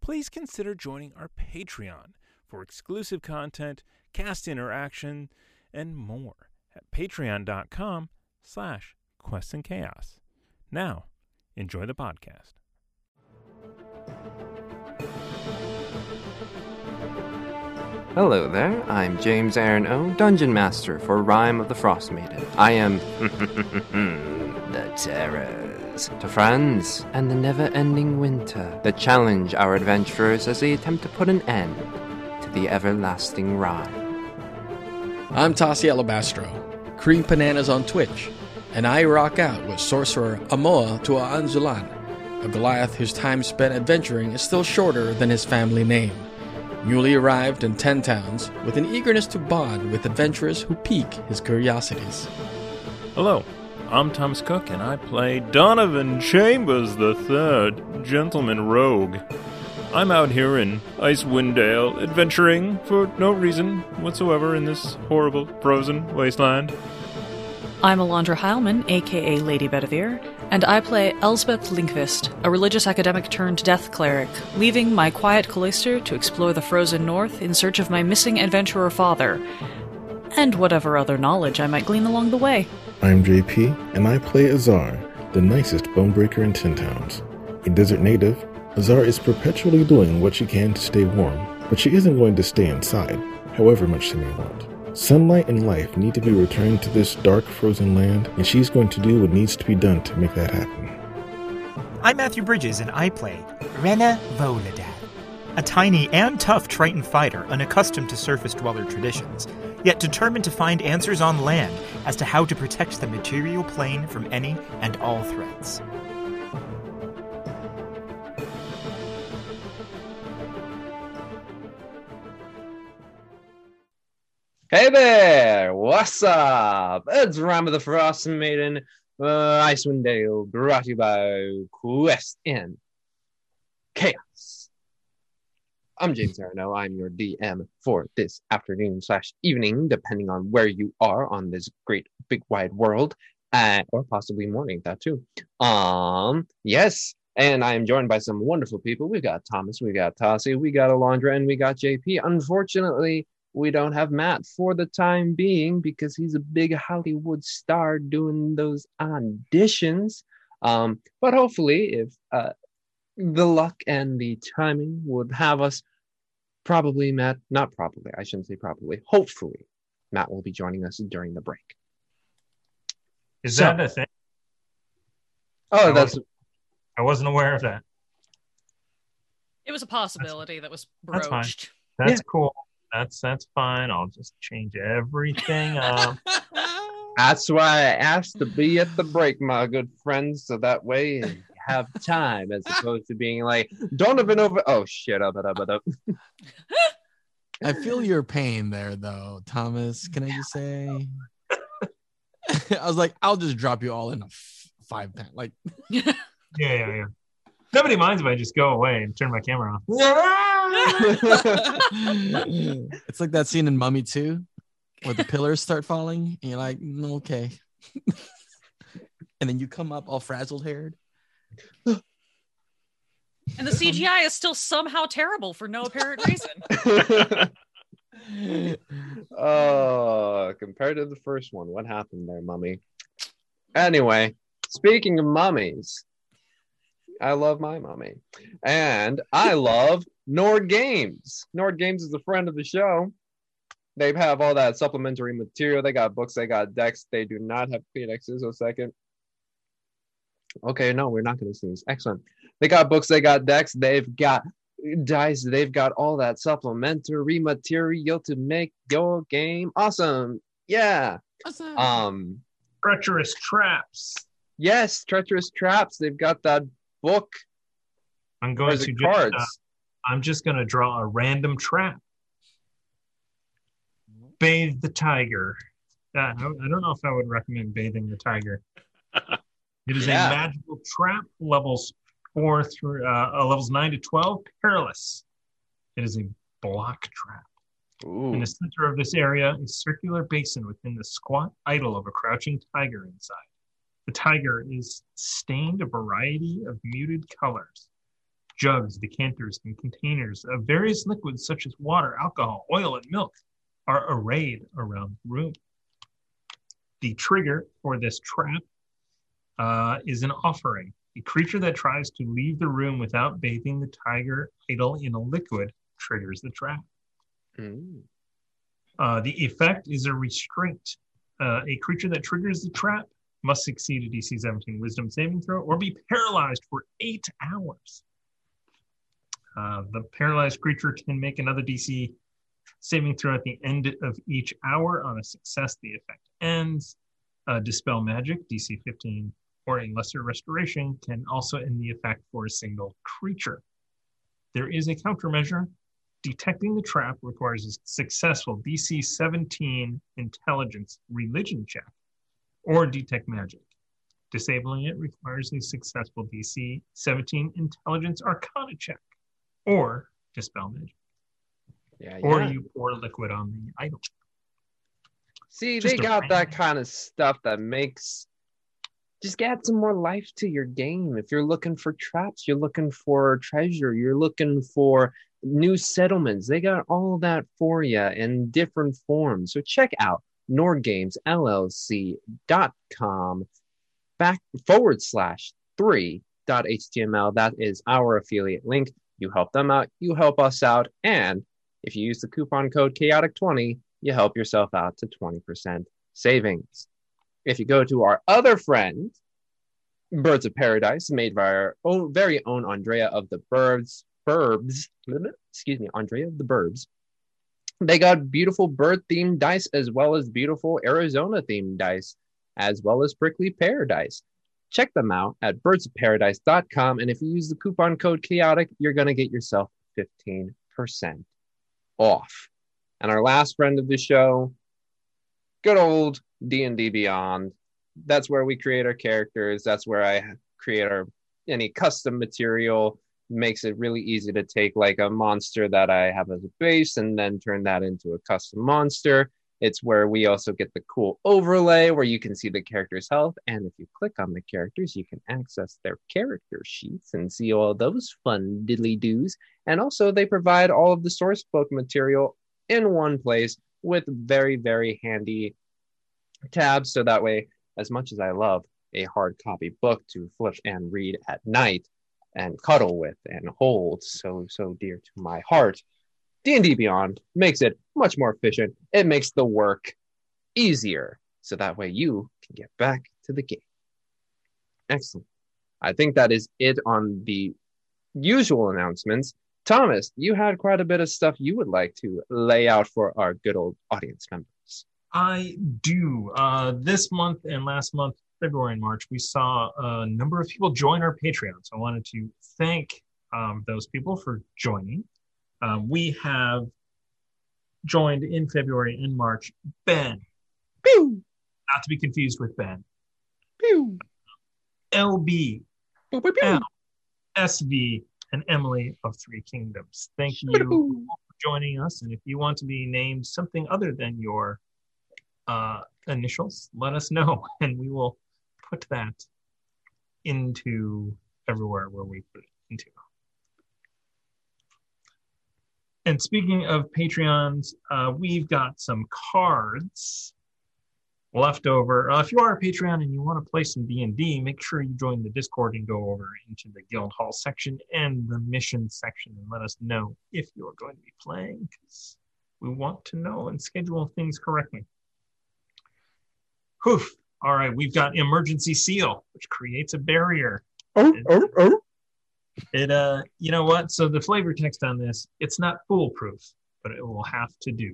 please consider joining our Patreon for exclusive content, cast interaction, and more at patreon.com slash quests and chaos. Now, enjoy the podcast. Hello there, I'm James Aaron O, Dungeon Master for Rime of the Frost Maiden. I am the terrors to friends and the never ending winter that challenge our adventurers as they attempt to put an end to the everlasting ride. I'm Tassi Alabastro, Cream Bananas on Twitch, and I rock out with sorcerer Amoa Tua Anzulan, a Goliath whose time spent adventuring is still shorter than his family name. Newly arrived in Ten Towns, with an eagerness to bond with adventurers who pique his curiosities. Hello, I'm Thomas Cook, and I play Donovan Chambers III, Gentleman Rogue. I'm out here in Icewind Dale, adventuring for no reason whatsoever in this horrible frozen wasteland. I'm Alondra Heilman, aka Lady Bedivere, and I play Elsbeth Linkvist, a religious academic turned death cleric, leaving my quiet cloister to explore the frozen north in search of my missing adventurer father, and whatever other knowledge I might glean along the way. I'm JP, and I play Azar, the nicest bonebreaker in Ten Towns. A desert native, Azar is perpetually doing what she can to stay warm, but she isn't going to stay inside, however much she may want. Sunlight and life need to be returned to this dark, frozen land, and she's going to do what needs to be done to make that happen. I'm Matthew Bridges, and I play Rena Voladad, a tiny and tough Triton fighter unaccustomed to surface dweller traditions, yet determined to find answers on land as to how to protect the material plane from any and all threats. Hey there! What's up? It's Rime of the Frost Maiden, uh, Icewind Dale, brought to you by Quest and Chaos. I'm James Arano. I'm your DM for this afternoon slash evening, depending on where you are on this great big wide world, uh, or possibly morning. That too. Um, yes. And I am joined by some wonderful people. We got Thomas, we got Tassi, we got Alondra, and we got JP. Unfortunately, we don't have Matt for the time being because he's a big Hollywood star doing those auditions. Um, but hopefully, if uh, the luck and the timing would have us, probably Matt, not probably, I shouldn't say probably, hopefully, Matt will be joining us during the break. Is So- that a thing? Oh, I that's wasn't- I wasn't aware of that. It was a possibility that was that's fine. broached. That's cool. That's that's fine. I'll just change everything up. that's why I asked to be at the break, my good friends, so that way you have time as opposed to being like Donovan over. Oh shit! Up, up, up, up. I feel your pain there, though, Thomas. Can I just say? I was like, I'll just drop you all in a f- five ten. Like, yeah, yeah, yeah. Nobody minds if I just go away and turn my camera off. it's like that scene in Mummy 2 where the pillars start falling, and you're like, "Mm, okay. and then you come up all frazzled haired. And the CGI is still somehow terrible for no apparent reason. oh, compared to the first one, what happened there, mummy? Anyway, speaking of mummies, I love my mummy. And I love Nord Games. Nord Games is a friend of the show. They have all that supplementary material. They got books, they got decks. They do not have phoenixes. A second. Okay, no, we're not going to sneeze. Excellent. They got books, they got decks, they've got dice, they've got all that supplementary material to make your game awesome. Yeah. Awesome. Um, Treacherous traps. yes, treacherous traps. They've got that book. I'm going to it just, cards? uh, I'm just going to draw a random trap. Bathe the tiger. Uh, I I don't know if I would recommend bathing the tiger. It is Yeah. a magical trap, levels four through uh, uh, levels nine to twelve, perilous. It is a block trap. In the center of this area, a circular basin within the squat idol of a crouching tiger inside. The tiger is stained a variety of muted colors. Jugs, decanters, and containers of various liquids such as water, alcohol, oil, and milk are arrayed around the room. The trigger for this trap uh, is an offering. A creature that tries to leave the room without bathing the tiger idol in a liquid triggers the trap. Mm. Uh, the effect is a restraint. Uh, a creature that triggers the trap must succeed a DC 17 Wisdom saving throw or be paralyzed for eight hours. Uh, the paralyzed creature can make another DC saving throw at the end of each hour. On a success, the effect ends. Uh, Dispel magic, DC 15, or a lesser restoration can also end the effect for a single creature. There is a countermeasure detecting the trap requires a successful DC 17 intelligence religion check or detect magic. Disabling it requires a successful DC 17 intelligence arcana check or dispel magic. Yeah, Or yeah. you pour liquid on the idol. See, Just they got that kind of stuff that makes just add some more life to your game. If you're looking for traps, you're looking for treasure, you're looking for new settlements. They got all that for you in different forms. So check out nordgamesllc.com back forward slash three dot html. That is our affiliate link. You help them out, you help us out, and if you use the coupon code chaotic20, you help yourself out to 20% savings. If you go to our other friend, Birds of Paradise, made by our own very own Andrea of the Birds, Burbs, excuse me, Andrea of the Burbs. They got beautiful bird themed dice as well as beautiful Arizona themed dice, as well as prickly pear dice. Check them out at birdsofparadise.com. And if you use the coupon code chaotic, you're going to get yourself 15% off. And our last friend of the show, good old D&D Beyond. That's where we create our characters. That's where I create our any custom material. Makes it really easy to take like a monster that I have as a base and then turn that into a custom monster. It's where we also get the cool overlay where you can see the character's health. And if you click on the characters, you can access their character sheets and see all those fun diddly doos. And also, they provide all of the source book material in one place with very, very handy tabs. So that way, as much as I love a hard copy book to flip and read at night and cuddle with and hold so, so dear to my heart, D&D Beyond makes it much more efficient. It makes the work easier. So that way you can get back to the game. Excellent. I think that is it on the usual announcements. Thomas, you had quite a bit of stuff you would like to lay out for our good old audience members. I do. Uh, this month and last month, February and March, we saw a number of people join our Patreon. So I wanted to thank um, those people for joining. Um, we have joined in February and March Ben, Pew, not to be confused with Ben, pew, LB, pew, pew, Ow. SV, and Emily of Three Kingdoms. Thank you for joining us. And if you want to be named something other than your uh, initials, let us know, and we will put that into everywhere where we put it into. And speaking of Patreons, uh, we've got some cards left over. Uh, if you are a Patreon and you want to play some D&D, make sure you join the Discord and go over into the Guild Hall section and the mission section and let us know if you're going to be playing because we want to know and schedule things correctly. Whew. All right, we've got Emergency Seal, which creates a barrier. Oh, oh, oh. It uh, you know what? So the flavor text on this, it's not foolproof, but it will have to do.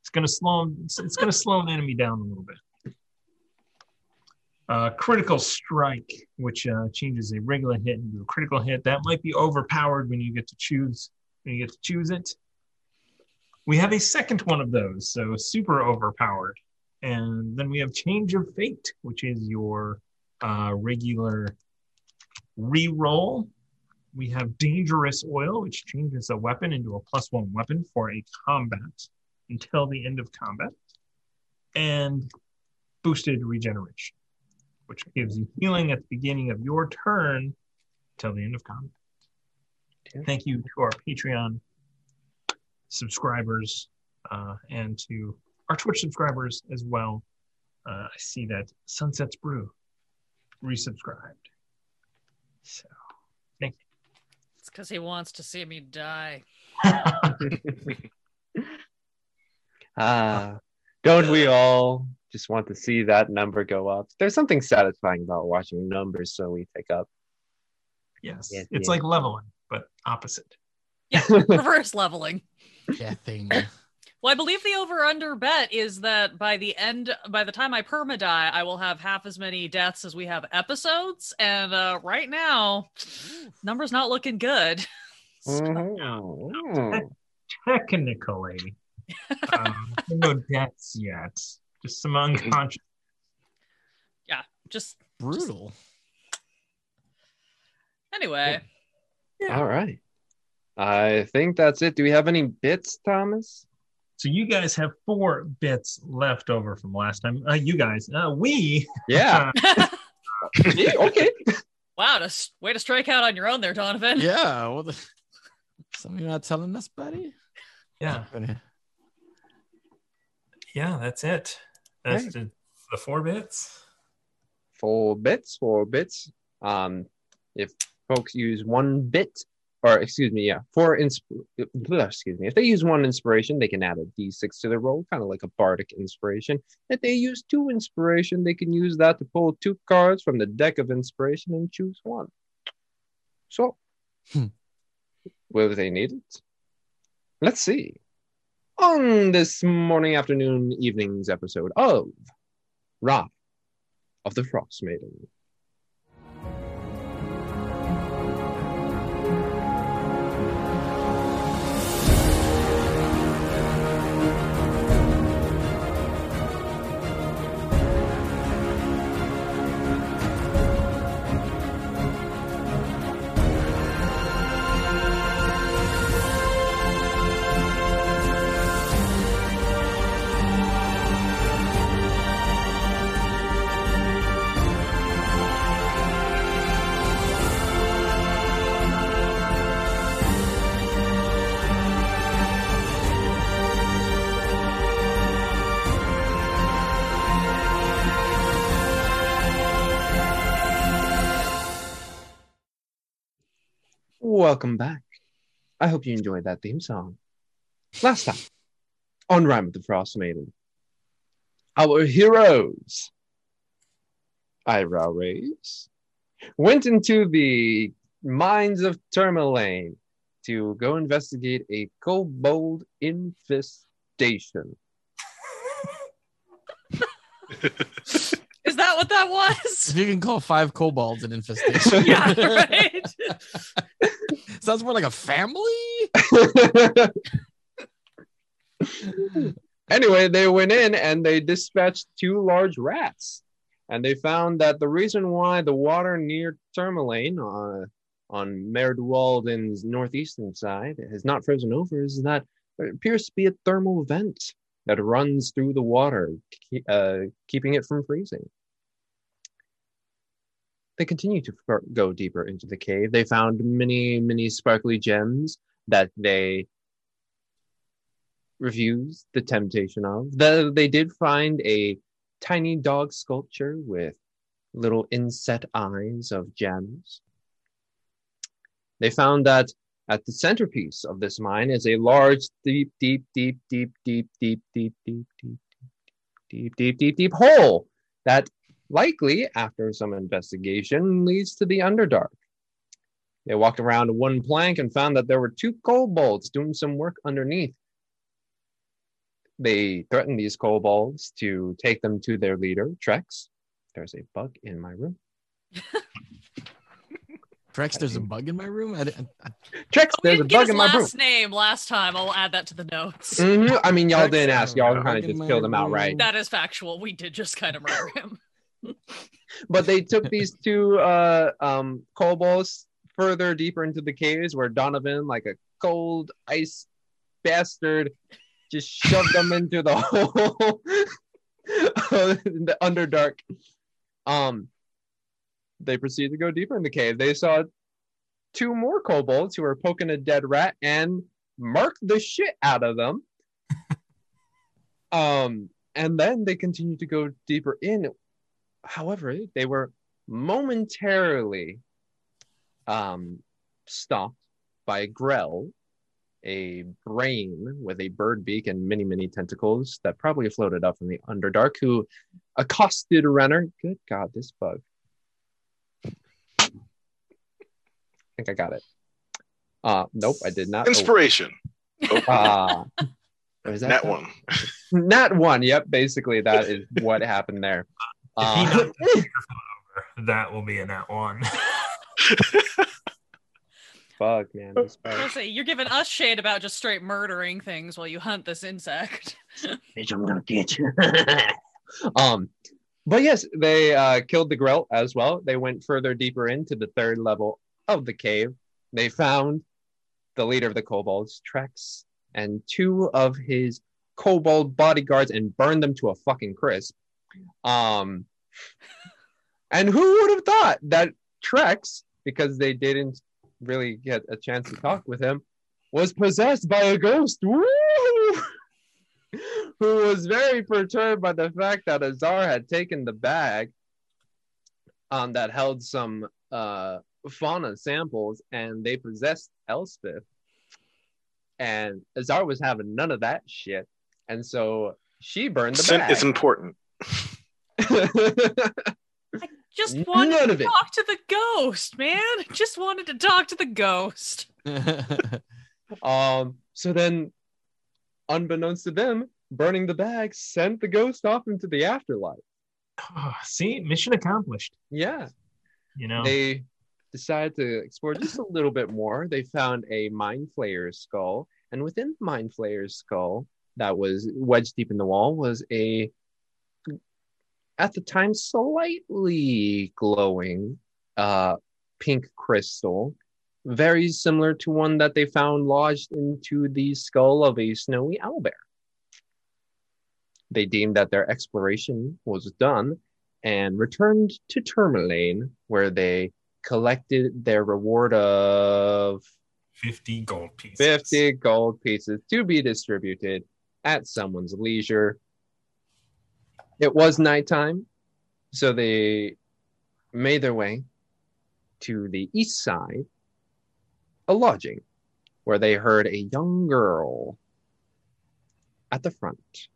It's gonna slow, it's, it's gonna slow an enemy down a little bit. Uh, critical strike, which uh, changes a regular hit into a critical hit. That might be overpowered when you get to choose when you get to choose it. We have a second one of those, so super overpowered. And then we have Change of Fate, which is your uh, regular re-roll. We have Dangerous Oil, which changes a weapon into a plus one weapon for a combat until the end of combat. And Boosted Regeneration, which gives you healing at the beginning of your turn till the end of combat. Thank you to our Patreon subscribers uh, and to our Twitch subscribers as well. Uh, I see that Sunset's Brew resubscribed. So, thank It's because he wants to see me die. you. Ah, don't we all just want to see that number go up? There's something satisfying about watching numbers slowly tick up. yes, Yeah, it's yeah. like leveling, but opposite. Yeah, reverse leveling. Yeah, thing. Well, I believe the over under bet is that by the end, by the time I perma die, I will have half as many deaths as we have episodes. And uh, right now, numbers not looking good. Mhm. Technically, um, no deaths yet. Just some unconscious. Yeah, just Brutal. anyway, All right. I think that's it. Do we have any bits, Thomas? So you guys have four bits left over from last time. Uh, you guys, uh, we Yeah. yeah okay. wow, to, s- way to strike out on your own there, Donovan. Yeah. Well, the... Something you're not telling us, buddy? yeah, yeah, that's it. That's Hey. the, the four bits. Four bits, four bits. Um, if folks use one bit, or excuse me, yeah, four insp- excuse me. If they use one inspiration, they can add a d6 to their roll, kind of like a bardic inspiration. If they use two inspiration, they can use that to pull two cards from the deck of inspiration and choose one. So, Hmm. will they need it? Let's see. On this morning, afternoon, evening's episode of Ra of the Frost Maiden. Welcome back. I hope you enjoyed that theme song. Last time on Rime with the Frost Maiden, our heroes, Ira Rays, went into the mines of Termalaine to go investigate a kobold infestation. Is that what that was? If you can call five kobolds an infestation. yeah, right. Sounds more like a family. anyway, they went in and they dispatched two large rats. And they found that the reason why the water near Termalaine, uh, on Maer Dualdon's northeastern side, has not frozen over is that there appears to be a thermal vent that runs through the water, uh, keeping it from freezing. They continue to go deeper into the cave. They found many, many sparkly gems that they refused the temptation of. The, they did find a tiny dog sculpture with little inset eyes of gems. They found that at the centerpiece of this mine is a large, deep, deep, deep, deep, deep, deep, deep, deep, deep, deep, deep, deep, deep hole that likely, after some investigation, leads to the Underdark. They walked around one plank and found that there were two kobolds doing some work underneath they threaten these kobolds to take them to their leader, Trex. There's a bug in my room. Trex, there's a bug in my room. I, didn't- I, Trex, We there's a didn't get bug in my room. last name last time. I'll add that to the notes. Mhm. I mean, y'all Trex, didn't ask. Y'all kind of just my killed him outright. room. That is factual. We did just kind of murder him. But they took these two uh, um, kobolds further deeper into the caves where Donovan, like a cold ice bastard, just shoved them into the hole in the underdark. Um, they proceeded to go deeper in the cave. They saw two more kobolds who were poking a dead rat and marked the shit out of them. um, and then they continued to go deeper in. However, they were momentarily um, stopped by Grell, a brain with a bird beak and many, many tentacles that probably floated up from the Underdark, who accosted Renner. Good God, this bug. I think I got it. Uh, nope, I did not. Inspiration. Uh, what is that? Net one. Nat one. Yep, basically that is what happened there. If he Uh, knocks the microphone over, that will be a nat one. fuck, man. This I bug. say you're giving us shade about just straight murdering things while you hunt this insect. bitch, I'm gonna get you. um, but yes, they uh, killed the grell as well. They went further deeper into the third level of the cave. They found the leader of the kobolds, Trex, and two of his kobold bodyguards and burned them to a fucking crisp. Um, and who would have thought that Trex, because they didn't really get a chance to talk with him, was possessed by a ghost? Woo! who was very perturbed by the fact that Azar had taken the bag um, that held some uh, fauna samples and they possessed Elspeth. And Azar was having none of that shit. And so she burned the Scent bag. is important. I just wanted of to talk to the ghost, man. Just wanted to talk to the ghost. um, so then, unbeknownst to them, burning the bag sent the ghost off into the afterlife. Ah, See, mission accomplished. Yeah. You know, they decided to explore just a little bit more. They found a mind flayer's skull, and within the mind flayer's skull, that was wedged deep in the wall, was a at the time slightly glowing uh, pink crystal, very similar to one that they found lodged into the skull of a snowy owlbear. They deemed that their exploration was done and returned to Termalaine, where they collected their reward of 50 gold pieces. 50 gold pieces to be distributed at someone's leisure. It was nighttime, so they made their way to the east side, a lodging, where they heard a young girl at the front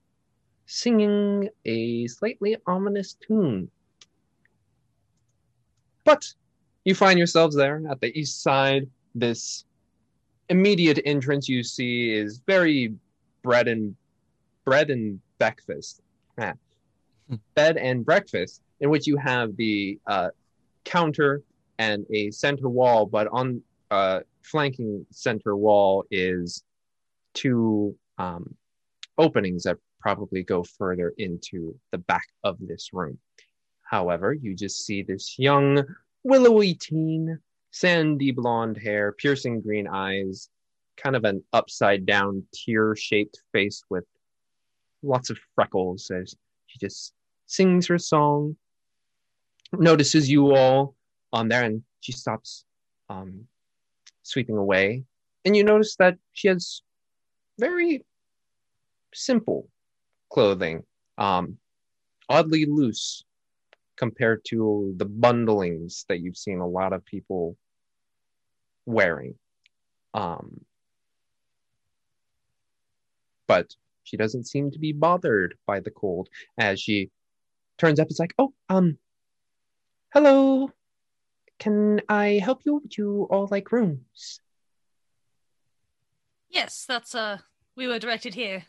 singing a slightly ominous tune. But you find yourselves there at the east side. This immediate entrance you see is very bread and bread and breakfast. Ah. Bed and breakfast, in which you have the uh, counter and a center wall, but on uh, flanking center wall is two um, openings that probably go further into the back of this room. However, you just see this young, willowy teen, sandy blonde hair, piercing green eyes, kind of an upside down tear shaped face with lots of freckles as she just sings her song, notices you all on there, and she stops um, sweeping away. And you notice that she has very simple clothing, um, oddly loose compared to the bundlings that you've seen a lot of people wearing. Um, but she doesn't seem to be bothered by the cold as she turns up. It's like, oh, um, hello. Can I help you? Do you all like rooms? Yes, that's uh we were directed here.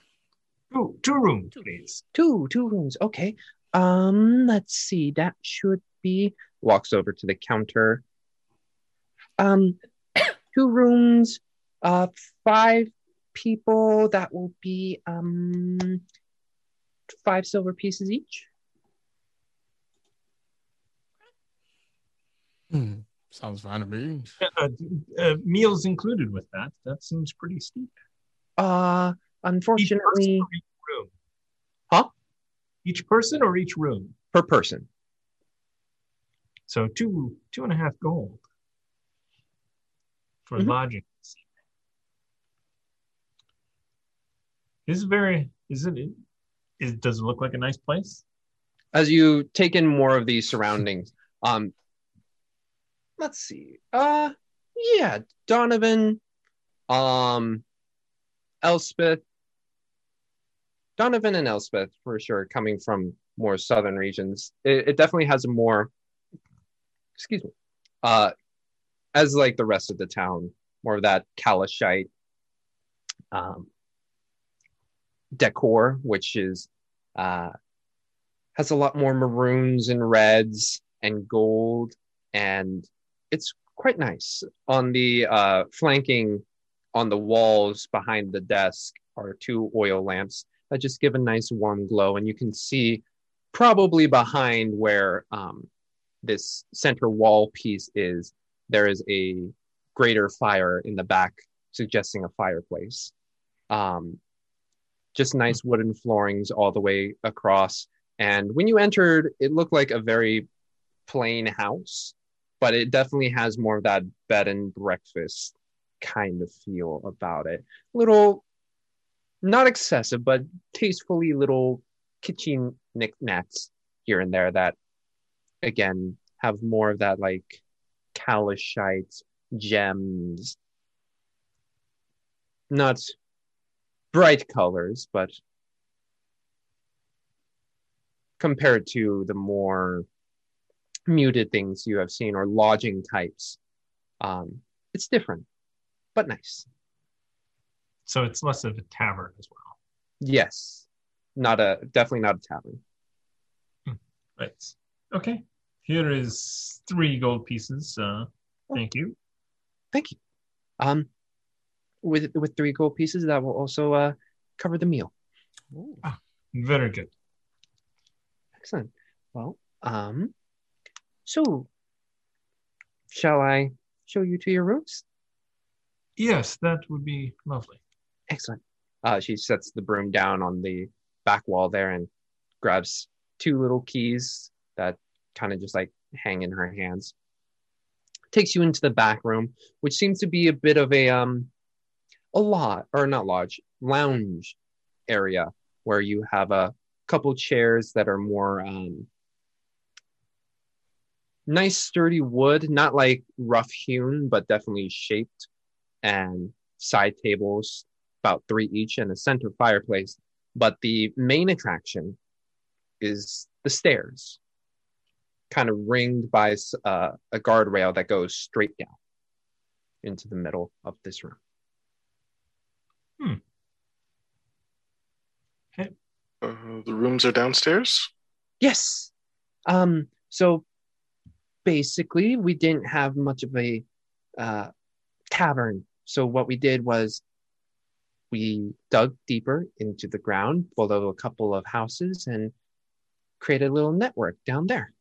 Two, two rooms, please. Two, two rooms. Okay. Um, let's see. That should be. Walks over to the counter. Um, two rooms, uh, five people. That will be um, five silver pieces each. Hmm. Sounds fine to me. Uh, uh, meals included with that. That seems pretty steep. Uh, Each person unfortunately, or each room? Huh? Each person or each room? per person. So two two and a half gold for Mhm. lodging. Is very? Is it? Is does it look like a nice place? as you take in more of these surroundings um let's see uh yeah donovan um elspeth donovan and elspeth for sure coming from more southern regions. It, it definitely has a more excuse me uh as like the rest of the town more of that calishite um decor which is uh has a lot more maroons and reds and gold and it's quite nice. On the uh, flanking on the walls behind the desk are two oil lamps that just give a nice warm glow and you can see probably behind where um, this center wall piece is there is a greater fire in the back suggesting a fireplace um, just nice wooden floorings all the way across and when you entered, it looked like a very plain house, but it definitely has more of that bed and breakfast kind of feel about it. Little, not excessive, but tastefully little kitchen knickknacks here and there that, again, have more of that like calishite gems. Not bright colors, but compared to the more muted things you have seen or lodging types. Um, it's different, but nice. So it's less of a tavern as well. Yes, not a definitely not a tavern. Right. Okay. Here is three gold pieces. Uh, thank you. Thank you. Um, with with three gold pieces, that will also uh, cover the meal. Very good. Excellent. Well, um, so shall I show you to your rooms? Yes, that would be lovely. Excellent. Uh, she sets the broom down on the back wall there and grabs two little keys that kind of just like hang in her hands. Takes you into the back room, which seems to be a bit of a um a lot or not lodge lounge area where you have a couple chairs that are more um nice sturdy wood, not like rough hewn, but definitely shaped, and side tables about three each and a center fireplace. But the main attraction is the stairs, kind of ringed by uh, a guardrail that goes straight down into the middle of this room. Uh, the rooms are downstairs. Yes. Um, so basically, we didn't have much of a uh, tavern. So what we did was we dug deeper into the ground below a couple of houses and created a little network down there.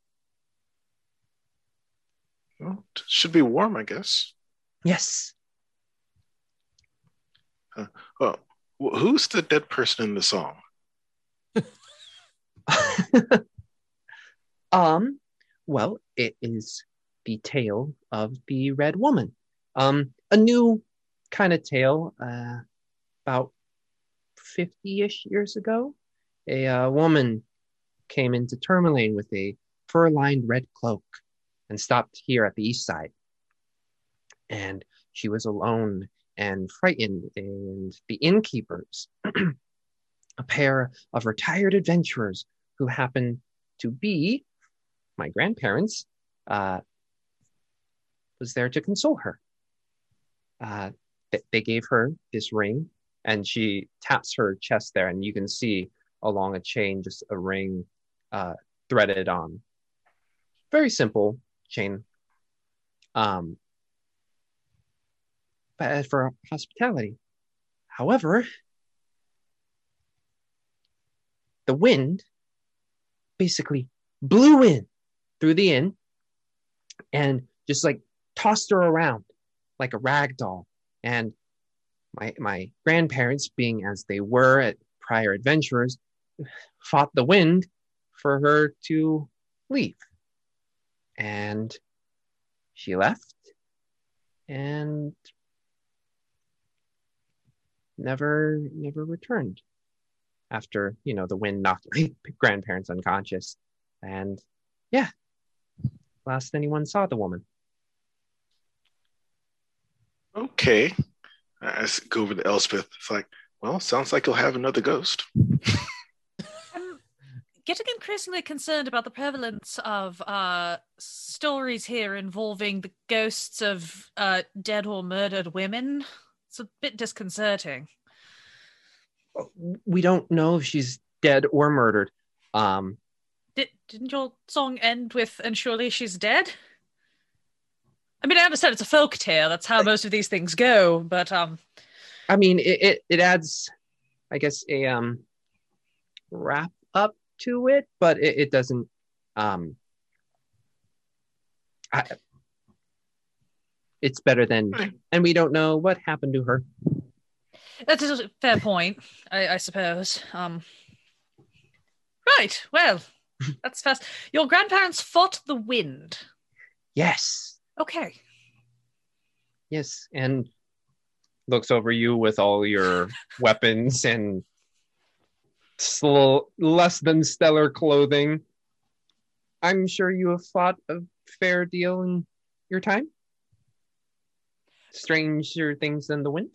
Well, it should be warm, I guess. Yes. Well, who's the dead person in the song? um, well, it is the tale of the Red Woman. Um, a new kind of tale. Uh, about fifty-ish years ago, a uh, woman came into Termalaine with a fur-lined red cloak and stopped here at the east side. And she was alone and frightened, and the innkeepers, a pair of retired adventurers who happened to be my grandparents, uh, was there to console her. Uh, they gave her this ring, and she taps her chest there, and you can see along a chain just a ring uh, threaded on. Very simple chain. Um, uh, for hospitality. However, the wind basically blew in through the inn and just like tossed her around like a rag doll. And my my grandparents, being as they were at prior adventurers, fought the wind for her to leave. And she left and never never returned after you know the wind knocked my grandparents unconscious and yeah last anyone saw the woman Okay. I s- go over to Elspeth. It's like, well, sounds like you'll have another ghost. I'm getting increasingly concerned about the prevalence of uh, stories here involving the ghosts of uh, dead or murdered women. It's a bit disconcerting. we don't know if she's dead or murdered um Did, didn't your song end with "And surely she's dead"? I mean, I understand it's a folk tale. That's how most of these things go. But um, i mean it it, it adds i guess a um wrap up to it but it, it doesn't um I, it's better than and we don't know what happened to her That is a fair point, I, I suppose. Um, right. Well, that's fast. Your grandparents fought the wind. yes Okay. yes and looks over you with all your weapons and sl- less than stellar clothing. I'm sure you have fought a fair deal in your time. Stranger things than the wind.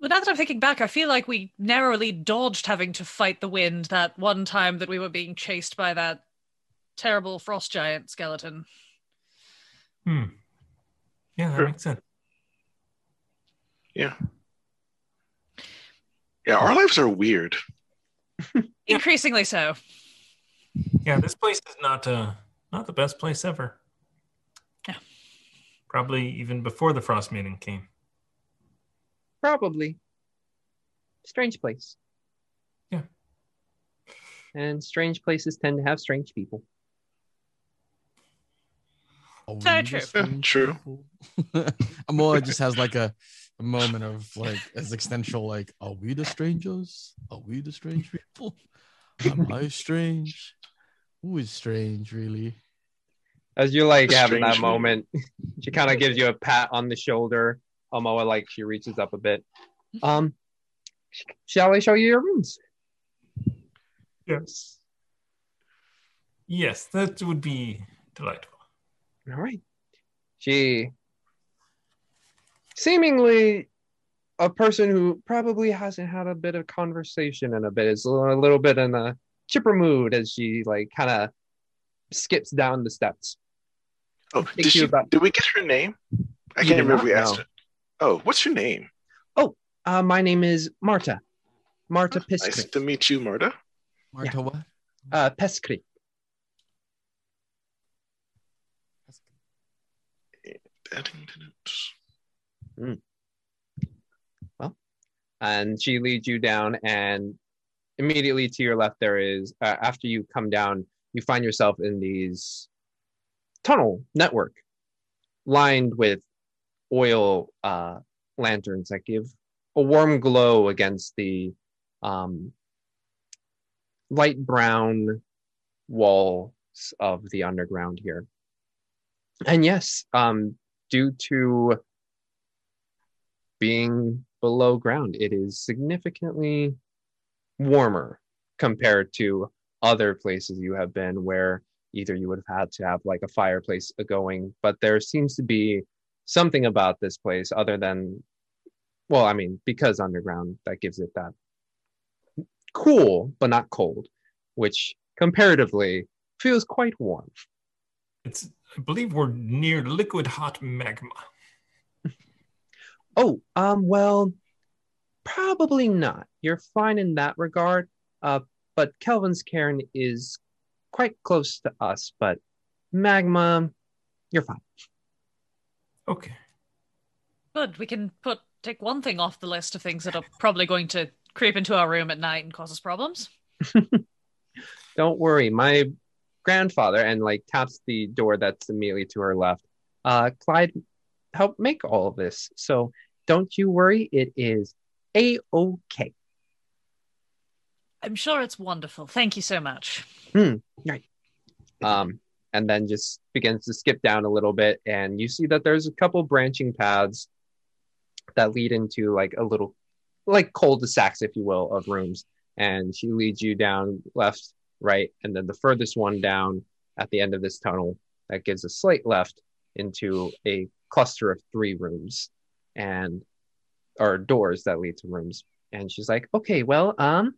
Well, now that I'm thinking back, I feel like we narrowly dodged having to fight the wind that one time that we were being chased by that terrible frost giant skeleton. Hmm. Yeah, that Sure. makes sense. Yeah. Yeah, our lives are weird. Increasingly so. Yeah, this place is not uh not the best place ever. Yeah. Probably even before the frost maiden came. probably strange place Yeah. and strange places tend to have strange people Are Very true. strange True. people? Amora just has like a, a moment of like existential, like, are we the strangers? Are we the strange people? Am I strange? Who is strange, really? as you're like The having that moment she kind of gives you a pat on the shoulder Omoa like she reaches up a bit um shall i show you your rooms Yes. Yes, that would be delightful. All right she seemingly a person who probably hasn't had a bit of conversation in a bit is a little, a little bit in a chipper mood as she like kind of skips down the steps Oh, did, she, about- did we get her name? I You can't did remember we asked know. it. Oh, what's your name? Oh, uh my name is marta marta Nice to meet you, Marta. Marta, what? uh Peskri. And she leads you down and immediately to your left there is uh, after you come down you find yourself in these tunnel network lined with oil uh, lanterns that give a warm glow against the um, light brown walls of the underground here. And yes um, due to being below ground, it is significantly warmer compared to other places you have been where either you would have had to have like a fireplace going, but there seems to be something about this place other than, well, I mean, because underground, that gives it that cool, but not cold, which comparatively feels quite warm. It's I believe we're near liquid hot magma. Oh, um, well, probably not. You're fine in that regard. Uh, but Kelvin's cairn is quite close to us, but magma, you're fine. Okay. Good. We can put take one thing off the list of things that are probably going to creep into our room at night and cause us problems. Don't worry, my grandfather and like taps the door that's immediately to her left. Uh, Clyde helped make all of this, so don't you worry. It is a okay. I'm sure it's wonderful. Thank you so much. um, and then just begins to skip down a little bit, and you see that there's a couple branching paths that lead into like a little, like cul-de-sacs, if you will, of rooms. And she leads you down left, right, and then the furthest one down at the end of this tunnel that gives a slight left into a cluster of three rooms, and or doors that lead to rooms. And she's like, "Okay, well, um."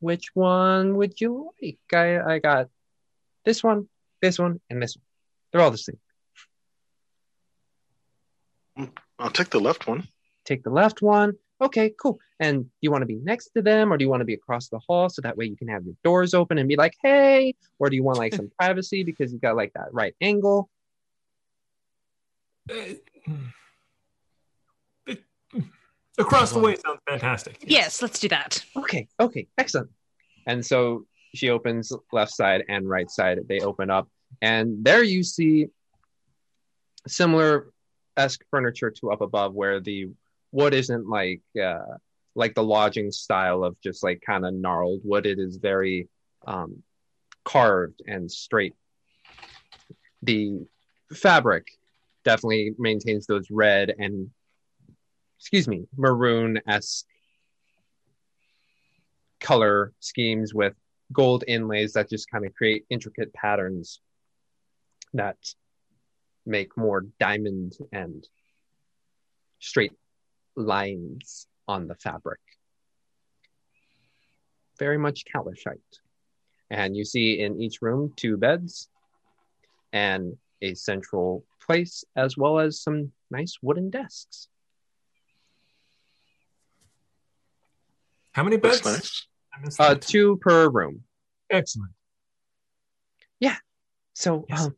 Which one would you like? I, I got this one, this one, and this one. They're all the same. I'll take the left one. Take the left one. Okay, cool. And do you want to be next to them or do you want to be across the hall so that way you can have your doors open and be like, hey? Or do you want like some privacy because you've got like that right angle? Uh, across the way sounds fantastic. Yes, let's do that. Okay, okay, excellent. And so she opens left side and right side. They open up, and there you see similar esque furniture to up above, where the wood isn't like uh, like the lodging style of just like kind of gnarled wood. It is very um, carved and straight. The fabric definitely maintains those red and excuse me maroon esque color schemes with gold inlays that just kind of create intricate patterns that make more diamond and straight lines on the fabric. Very much Calishite. And you see in each room two beds and a central place, as well as some nice wooden desks. How many beds? nice. Uh, two per room. Excellent. Yeah. So, Yes. um,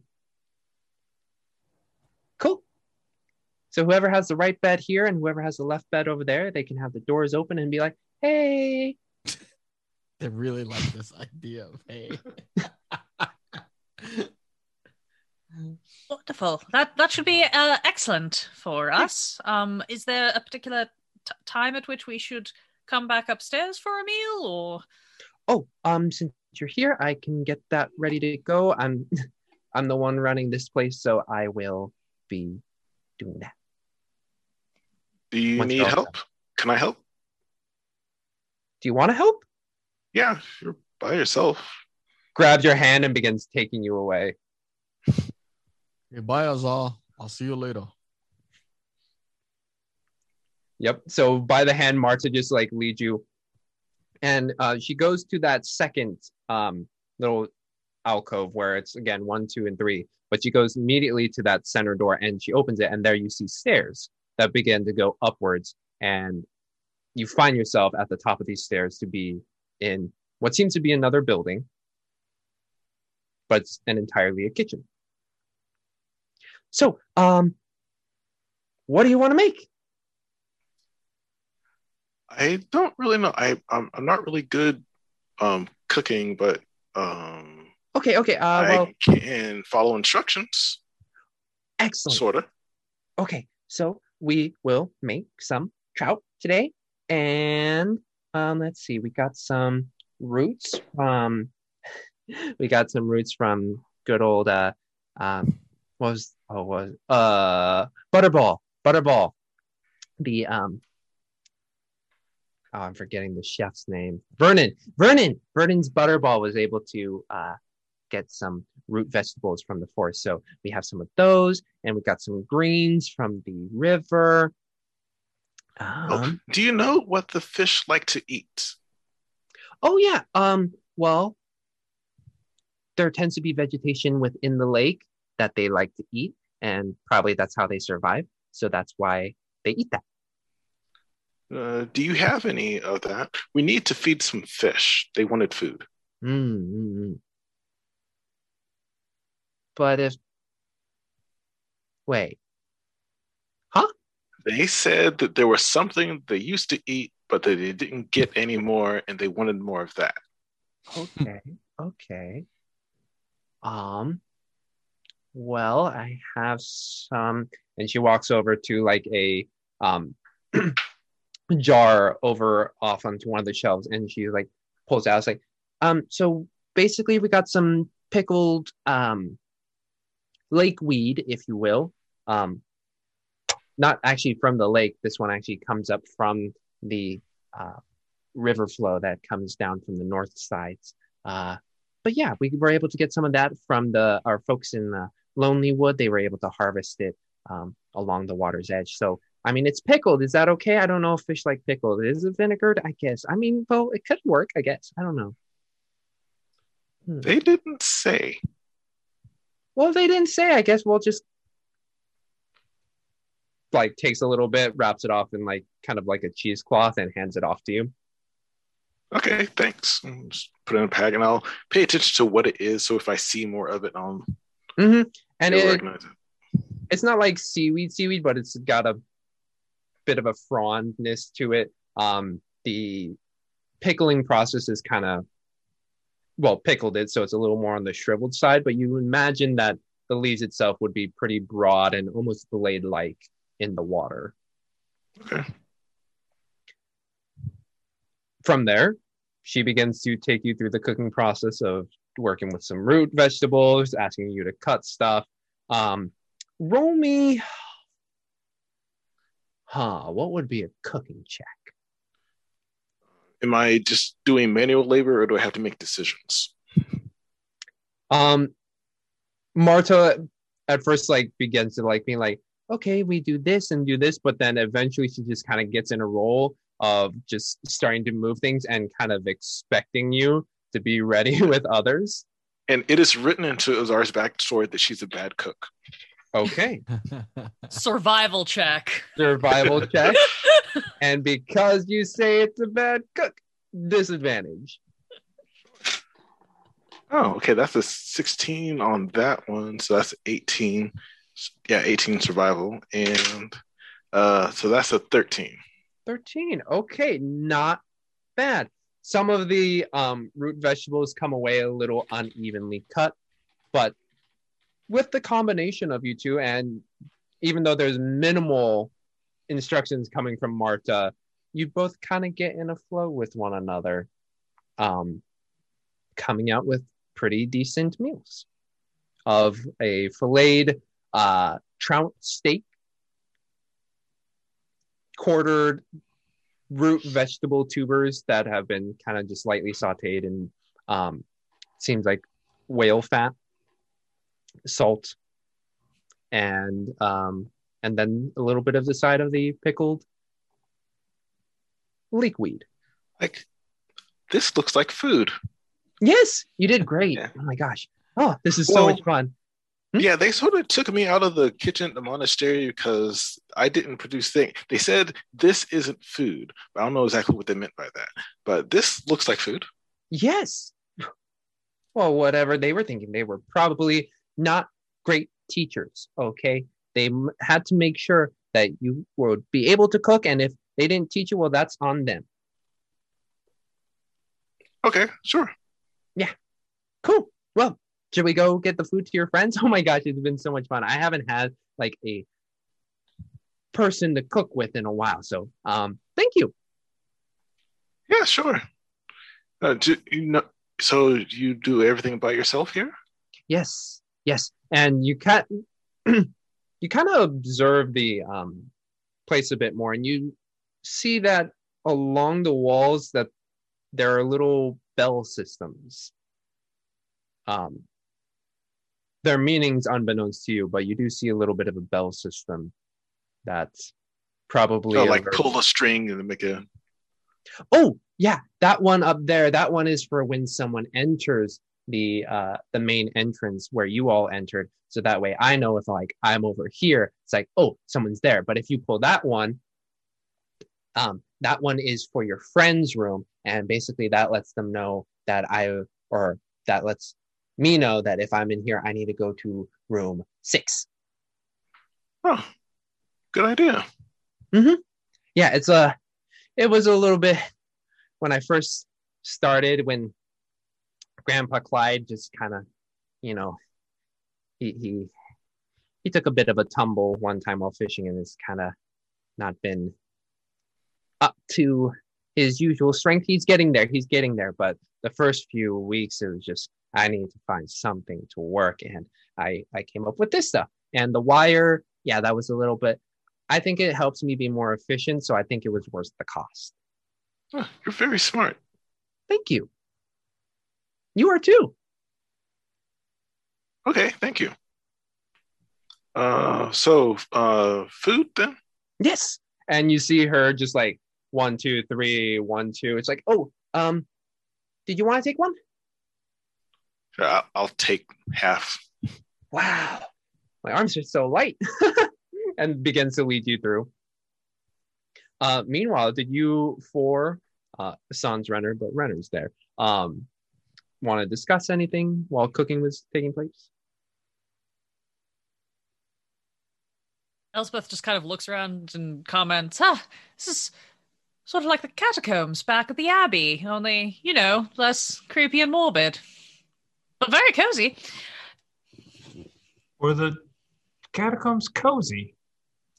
So whoever has the right bed here and whoever has the left bed over there, they can have the doors open and be like, "Hey." They really like this idea of hey. Wonderful. That that should be uh, excellent for us. Um, is there a particular t- time at which we should come back upstairs for a meal, or Oh, um, since you're here, I can get that ready to go. I'm, I'm the one running this place, so I will be doing that. Do you Once need you're help? Can I help? Do you want to help? Yeah, you're by yourself. Grabs your hand and begins taking you away. Goodbye, Azar. I'll see you later. Yep. So by the hand, Marta just like leads you, and uh, she goes to that second um, little alcove where it's again one, two, and three. But she goes immediately to that center door and she opens it, and there you see stairs that begin to go upwards, and you find yourself at the top of these stairs to be in what seems to be another building, but it's an entirely a kitchen. So, um, what do you want to make? I don't really know. I I'm, I'm not really good um cooking, but um Okay, okay. Uh, well, I can follow instructions, excellent. sort of. Okay, so we will make some trout today, and um, let's see, we got some roots from, we got some roots from good old uh, um, what was oh was uh butterball, butterball, the um. Oh, I'm forgetting the chef's name. Vernon. Vernon. Vernon's butterball was able to uh, get some root vegetables from the forest. So we have some of those, and we got some greens from the river. Um, Do you know what the fish like to eat? oh yeah. Um. Well, there tends to be vegetation within the lake that they like to eat, and probably that's how they survive. So that's why they eat that. Uh, do you have any of that? We need to feed some fish. They wanted food. Mm, mm, mm. But if wait, huh? They said that there was something they used to eat, but that they didn't get any more, and they wanted more of that. Okay. okay. Um. Well, I have some, and she walks over to like a um jar over off onto one of the shelves, and she like pulls out. It's like, um. So basically, we got some pickled um lake weed, if you will. Um, not actually from the lake. This one actually comes up from the uh, river flow that comes down from the north sides. Uh, but yeah, we were able to get some of that from the our folks in uh, Lonelywood. They were able to harvest it um, along the water's edge. So I mean, it's pickled. Is that okay? I don't know if fish like pickled. Is it vinegared? I guess. I mean, well, it could work. I guess. I don't know. Hmm. They didn't say. Well, they didn't say. I guess we'll just like takes a little bit, wraps it off in like kind of like a cheesecloth, and hands it off to you. Okay, thanks. I'll Just put it in a bag, and I'll pay attention to what it is. So if I see more of it, I'll Mm-hmm. And it, recognize it. it's not like seaweed, seaweed, but it's got a bit of a frondness to it. Um, the pickling process is kind of well pickled it, so it's a little more on the shriveled side. But you imagine that the leaves itself would be pretty broad and almost blade like in the water. Okay. From there, she begins to take you through the cooking process of working with some root vegetables, asking you to cut stuff. Um, roll me. Huh, what would be a cooking check? Am I just doing manual labor, or do I have to make decisions? Um, Marta at first like begins to like being like, okay, we do this and do this, but then eventually she just kind of gets in a role of just starting to move things and kind of expecting you to be ready with others. And it is written into Azar's backstory that she's a bad cook. Okay, Survival check. survival check, and because you say it's a bad cook, disadvantage. Oh, okay. That's a 16 on that one. So that's 18. Yeah, 18 survival. And uh so that's a 13. 13 okay not bad some of the um, root vegetables come away a little unevenly cut but with the combination of you two and even though there's minimal instructions coming from marta you both kind of get in a flow with one another um, coming out with pretty decent meals of a filleted uh, trout steak quartered root vegetable tubers that have been kind of just lightly sauteed and um, seems like whale fat, salt, and um, and then a little bit of the side of the pickled leekweed. Like this looks like food. Yes, you did great. Yeah. Oh my gosh. Oh, this is so much fun. Hmm? Yeah, they sort of took me out of the kitchen at the monastery because I didn't produce things. They said this isn't food. I don't know exactly what they meant by that. But this looks like food. Yes. Well, whatever they were thinking, they were probably not great teachers. Okay. They m- had to make sure that you would be able to cook. And if they didn't teach you, well, that's on them. Okay, sure. Yeah. Cool. Well, should we go get the food to your friends? Oh my gosh, it's been so much fun. I haven't had like a person to cook with in a while. So, um, thank you. Yeah, sure. Uh, do you know, so you do everything by yourself here? Yes, yes, and you can you kind of observe the um, place a bit more, and you see that along the walls that there are little bell systems. Um, their meanings unbeknownst to you, but you do see a little bit of a bell system that's probably Oh, like pull a string and make a. Oh, yeah, that one up there. That one is for when someone enters the uh the main entrance where you all entered. So that way I know if like I'm over here, it's like, oh, someone's there. But if you pull that one, um, that one is for your friend's room. And basically that lets them know that I or that lets me know that if I'm in here, I need to go to room six. Oh, good idea. yeah, it's a it was a little bit when I first started when Grandpa Clyde just kind of, you know, he he he took a bit of a tumble one time while fishing and it's kind of not been up to his usual strength. He's getting there. He's getting there, but the first few weeks it was just I need to find something to work and I I came up with this stuff. And the wire, yeah, that was a little bit I think it helps me be more efficient, so I think it was worth the cost. You're very smart. Thank you. You are too. Okay, thank you. Uh, so uh, food then? Yes. And you see her just like one, two, three, one, two. It's like, oh, um, did you want to take one? Sure, I'll, I'll take half. Wow. My arms are so light. and begins to lead you through. Uh, meanwhile, did you for uh, sans Renner, but Renner's there, um, want to discuss anything while cooking was taking place? Elspeth just kind of looks around and comments, ah, this is sort of like the catacombs back at the Abbey, only, you know, less creepy and morbid. But very cozy. Were the catacombs cozy?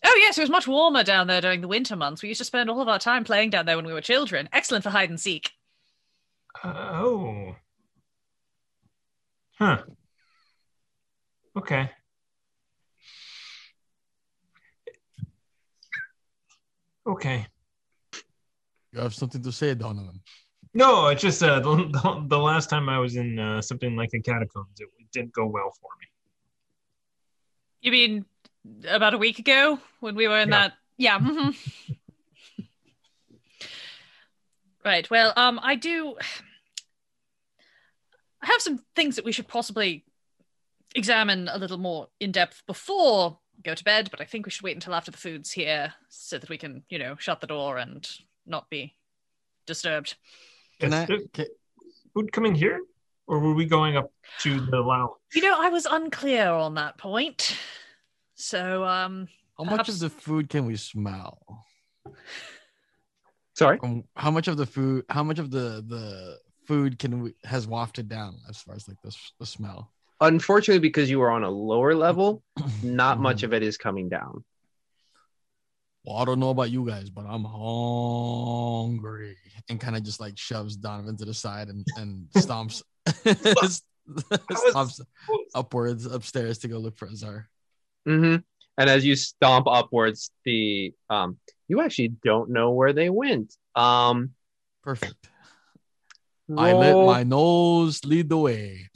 Oh, yes, it was much warmer down there during the winter months. We used to spend all of our time playing down there when we were children. Excellent for hide and seek. Uh, oh. Huh. Okay. Okay. You have something to say, Donovan. No, it's just uh, the, the, the last time I was in uh, something like the catacombs, it, it didn't go well for me. You mean about a week ago when we were in Yeah. that? Yeah. mhm. right. Well, um, I do. I have some things that we should possibly examine a little more in depth before we go to bed, but I think we should wait until after the food's here so that we can, you know, shut the door and not be disturbed. Can I? there Can, food coming here, or were we going up to the lounge? You know, I was unclear on that point. So, um, how much Perhaps- of the food can we smell? Sorry. Um, how much of the food? How much of the the food can has wafted down as far as like the, the smell? Unfortunately, because you are on a lower level, not much of it is coming down. Well, I don't know about you guys, but I'm hungry. And kind of just like shoves Donovan to the side and, and stomps, stomps upwards upstairs to go look for Azar. hmm And as you stomp upwards, the um, you actually don't know where they went. Um, Perfect. I let my nose lead the way.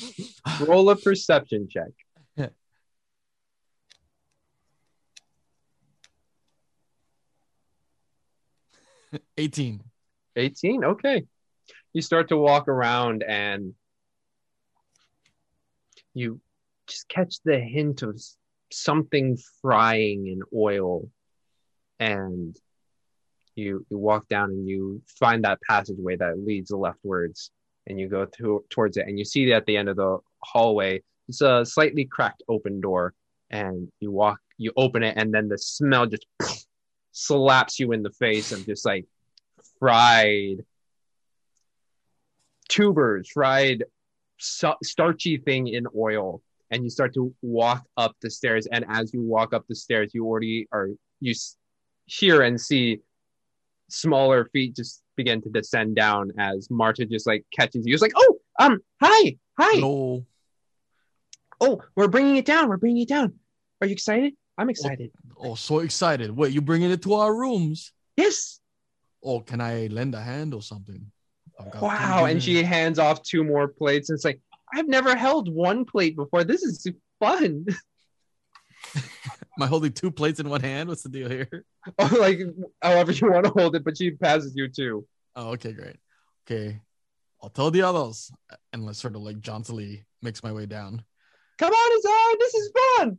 roll a perception check. 18. 18 okay you start to walk around and you just catch the hint of something frying in oil and you you walk down and you find that passageway that leads leftwards and you go through towards it and you see at the end of the hallway it's a slightly cracked open door and you walk you open it and then the smell just slaps you in the face of just like fried tubers, fried starchy thing in oil, and you start to walk up the stairs. And as you walk up the stairs, you already are you hear and see smaller feet just begin to descend down as Marta just like catches you. It's like, oh, um, hi, hi, Hello. oh, we're bringing it down. We're bringing it down. Are you excited? I'm excited. Oh, so excited. Wait, you bringing it to our rooms? Yes. Oh, can I lend a hand or something? Wow. And she hands off two more plates. And it's like, I've never held one plate before. This is fun. Am I holding two plates in one hand? What's the deal here? Oh, like, however you want to hold it, but she passes you two. Oh, okay, great. Okay. I'll tell the others. And let's sort of like jauntily makes my way down. Come on, Azar. This is fun.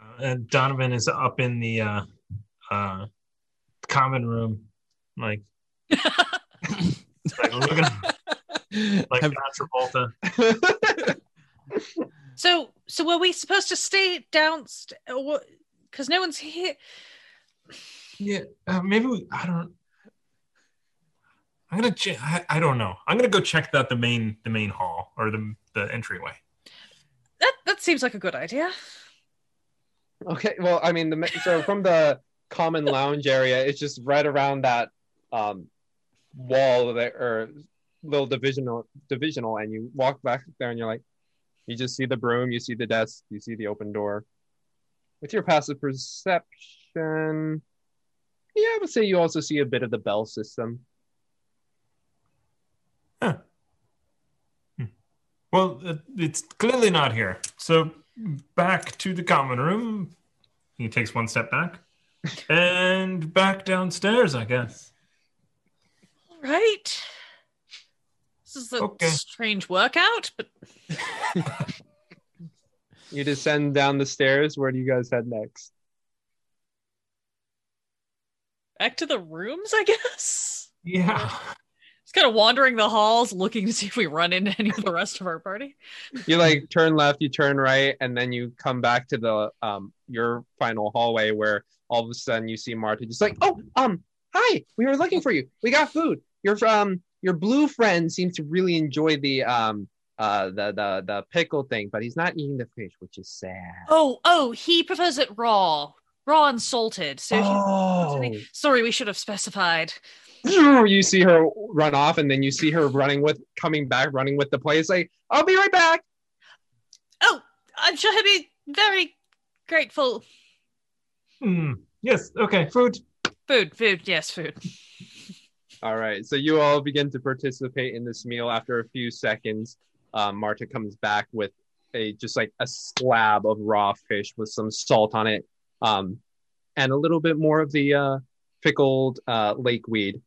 Uh, and Donovan is up in the uh, uh, common room, like, like looking like Have- John Travolta. So, so were we supposed to stay downstairs? Or Because no one's here. Yeah, uh, maybe we, I don't. I'm gonna check. I, I don't know. I'm gonna go check out the main the main hall or the the entryway. That that seems like a good idea. Okay, well, I mean, the ma- so from the common lounge area, it's just right around that um, wall there or little divisional divisional, and you walk back there, and you're like, you just see the broom, you see the desk, you see the open door. With your passive perception, yeah, I would say you also see a bit of the bell system. Huh. Hmm. Well, it's clearly not here. So back to the common room. He takes one step back and back downstairs, I guess. All right. This is a Okay. strange workout, but You descend down the stairs. Where do you guys head next? back to the rooms, I guess. Yeah. Just kind of wandering the halls, looking to see if we run into any of the rest of our party. You like turn left, you turn right, and then you come back to the um your final hallway where all of a sudden you see Marta just like, oh, um, hi, we were looking for you. We got food. You're um your blue friend seems to really enjoy the um uh the the the pickle thing, but he's not eating the fish, which is sad. Oh, oh, he prefers it raw, raw and salted. So, he- Oh. sorry, we should have specified. you see her run off, and then you see her running with coming back, running with the place. Like, I'll be right back. Oh, I'm sure he'll be very grateful. Hmm. Yes. Okay. Food. Food, food, yes, food. All right. So you all begin to participate in this meal. After a few seconds, um, Marta comes back with a just like a slab of raw fish with some salt on it, um, and a little bit more of the uh, pickled uh, lake weed.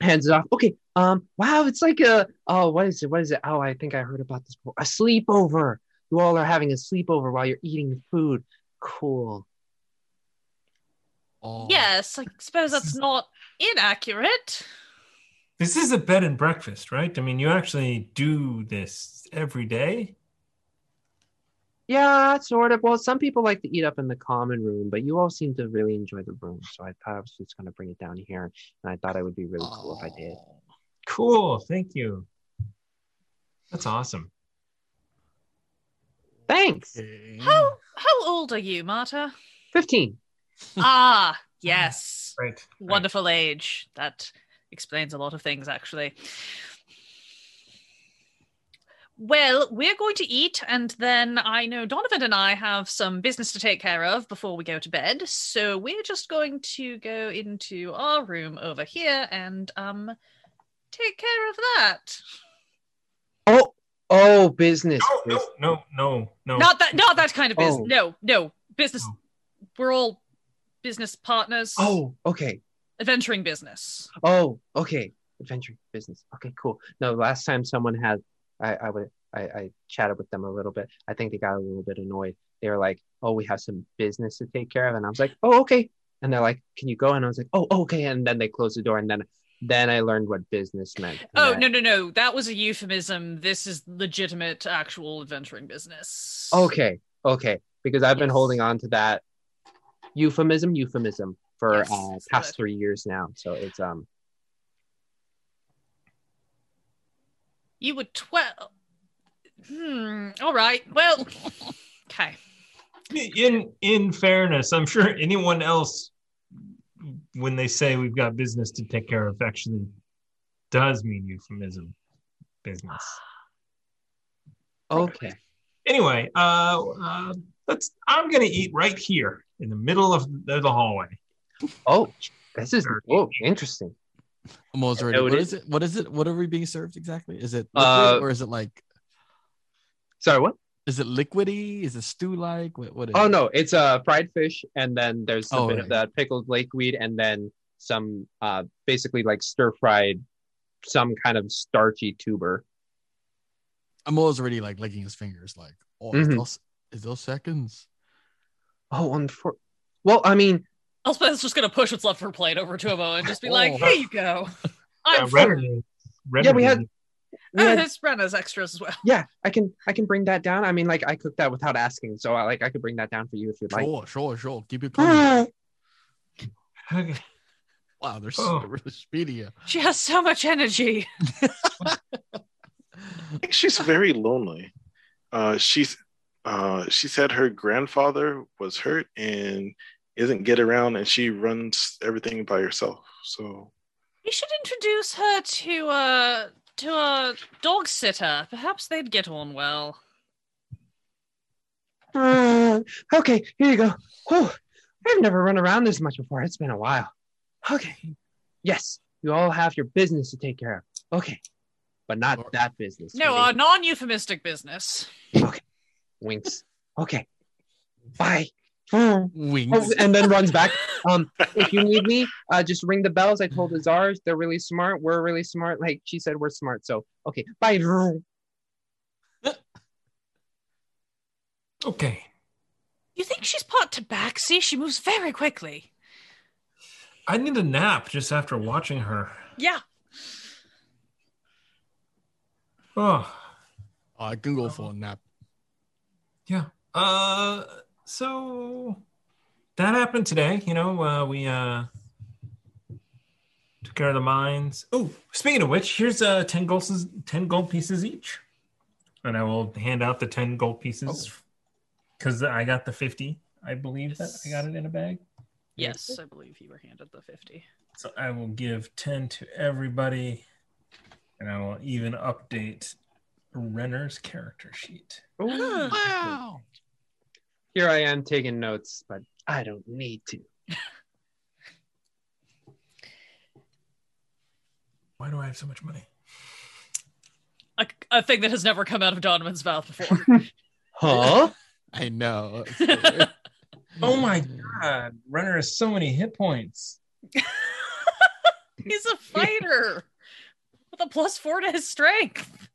Hands it off. Okay. Um. Wow. It's like a. Oh, what is it? What is it? Oh, I think I heard about this. Before. A sleepover. You all are having a sleepover while you're eating food. Cool. Oh. Yes, I suppose that's not inaccurate. This is a bed and breakfast, right? I mean, you actually do this every day. Yeah, sort of. Well, some people like to eat up in the common room, but you all seem to really enjoy the room. So I thought I was just going to bring it down here. And I thought it would be really cool if I did. Cool. Thank you. That's awesome. Thanks. Okay. How how old are you, Marta? 15. ah, yes. Right. right. Wonderful age. That explains a lot of things, actually. Well, we're going to eat, and then I know Donovan and I have some business to take care of before we go to bed. So we're just going to go into our room over here and um take care of that. Oh, oh, business. No, no, no, no, no. Not that not that kind of business. Oh. No, no. Business Oh. we're all business partners. Oh, okay. adventuring business. Oh, okay. Adventure business. Okay, cool. No, last time someone had, I, I would, I, I chatted with them a little bit. I think they got a little bit annoyed. They were like, "Oh, we have some business to take care of," and I was like, "Oh, okay." And they're like, "Can you go?" And I was like, "Oh, oh okay." And then they closed the door, and then, then I learned what business meant. Oh I- no no no! That was a euphemism. This is legitimate, actual adventuring business. Okay, okay. Because I've been holding on to that euphemism, euphemism for Yes, uh, past good. three years now. So it's um. You were twelve. Hmm. All right. Well. Okay. In in fairness, I'm sure anyone else, when they say we've got business to take care of, actually does mean euphemism business. Okay. Anyway, uh, uh let's. I'm gonna eat right here in the middle of the, the hallway. Oh, this is oh interesting. Almost ready. know What it? What is it? What are we being served exactly? Is it Uh, or is it like? Sorry, what? Is it liquidy? Is it stew like? What? What is Oh it? no, it's a uh, fried fish, and then there's a Oh, bit right. of that pickled lakeweed, and then some uh basically like stir fried, some kind of starchy tuber. Amo's already like licking his fingers, like, oh, is Mhm. those is those seconds? Oh, unfor- well, I mean, Elspeth's just gonna push what's left of her plate over to Amo and just be like, Oh. "Here you go." I'm Yeah, full." Renner- Renner Yeah, we had- did. we Oh, had- there's Brenna's extras as well. yeah, I can I can bring that down. I mean, like I cooked that without asking, so I like I could bring that down for you if you'd like. Sure, sure, sure. Keep it coming. Okay. wow, they're Oh. so really speedy. She has so much energy. I think she's very lonely. Uh, she's uh, she said her grandfather was hurt and isn't get around, and she runs everything by herself. So You should introduce her to a to a dog sitter. Perhaps they'd get on well. Uh, okay, here you go. Whew. I've never run around this much before. It's been a while. Okay. Yes, you all have your business to take care of. Okay. But not that business. No, okay? a non-euphemistic business. Winks. Okay. Bye. Oh, and then runs back. Um, if you need me, uh, just ring the bells. I told the czars they're really smart. We're really smart. Like she said, we're smart. So okay, bye. Okay. You think she's part tabaxi? She moves very quickly. I need a nap just after watching her. Yeah. Oh, I can go for a nap. Yeah. Uh, so that happened today. You know, uh, we uh took care of the mines. Oh, speaking of which, here's uh ten gold ten gold pieces each, and I will hand out the ten gold pieces because I got the fifty. I believe that I got it in a bag. Yes, I believe you were handed the 50. So I will give 10 to everybody, and I will even update Renner's character sheet. Ooh. Wow. Here I am taking notes, but I don't need to. Why do I have so much money? A, a thing that has never come out of Donovan's mouth before. Huh? I know. Oh my god, Renner has so many hit points. He's a fighter with a plus four to his strength.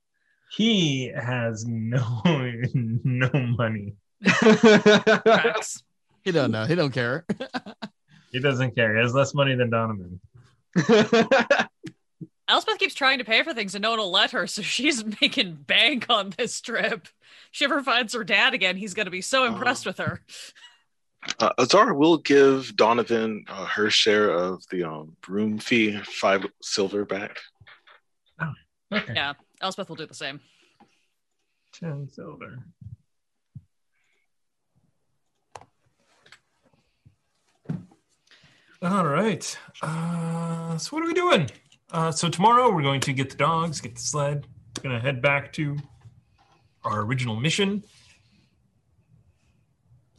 He has no no money. Facts. he don't know. He don't care. He doesn't care. He has less money than Donovan. Elspeth keeps trying to pay for things and no one will let her, so she's making bank on this trip. She ever finds her dad again, he's going to be so impressed with her. uh, Azar will give Donovan uh, her share of the um, room fee, five silver back. Okay. Yeah, Elspeth will do the same. 10 silver. All right. Uh, so what are we doing? Uh, so tomorrow we're going to get the dogs, get the sled. Gonna head back to our original mission,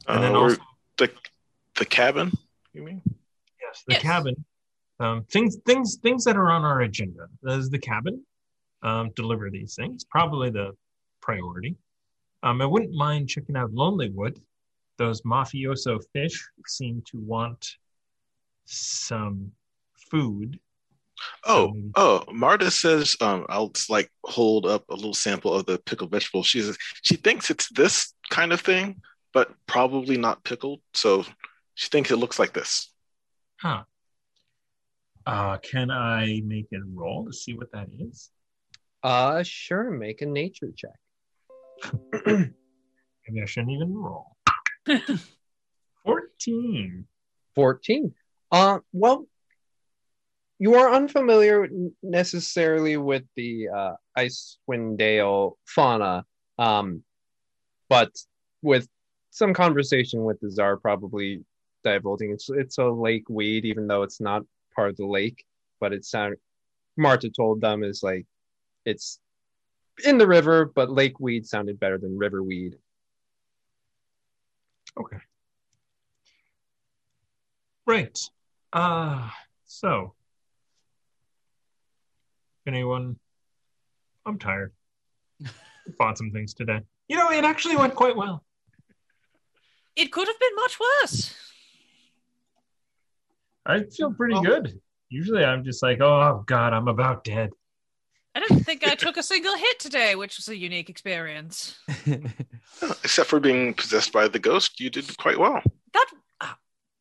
and then Uh, or also the the cabin. You mean? yes, the Yes. cabin. Um, things, things, things that are on our agenda. There's the cabin. Um, deliver these things. Probably the priority. Um, I wouldn't mind checking out Lonelywood. Those mafioso fish seem to want some food. Oh, oh, Marta says um, I'll just, like hold up a little sample of the pickled vegetable. She says she thinks it's this kind of thing, but probably not pickled. So she thinks it looks like this. Huh. Uh, can I make a roll to see what that is? Uh, sure. Make a nature check. Maybe I shouldn't even roll. 14. 14. Uh, well, you are unfamiliar necessarily with the uh, Icewind Dale fauna, um, but with some conversation with the czar, probably divulging it's it's a lake weed, even though it's not part of the lake. But it sounded Marta told them is like it's in the river, but lake weed sounded better than river weed. Okay. Right. Uh so anyone I'm tired. Bought some things today. You know, it actually went quite well. It could have been much worse. I feel pretty Oh. good. Usually I'm just like, oh god, I'm about dead. I don't think I took a single hit today, which was a unique experience. Except for being possessed by the ghost, you did quite well. That, uh,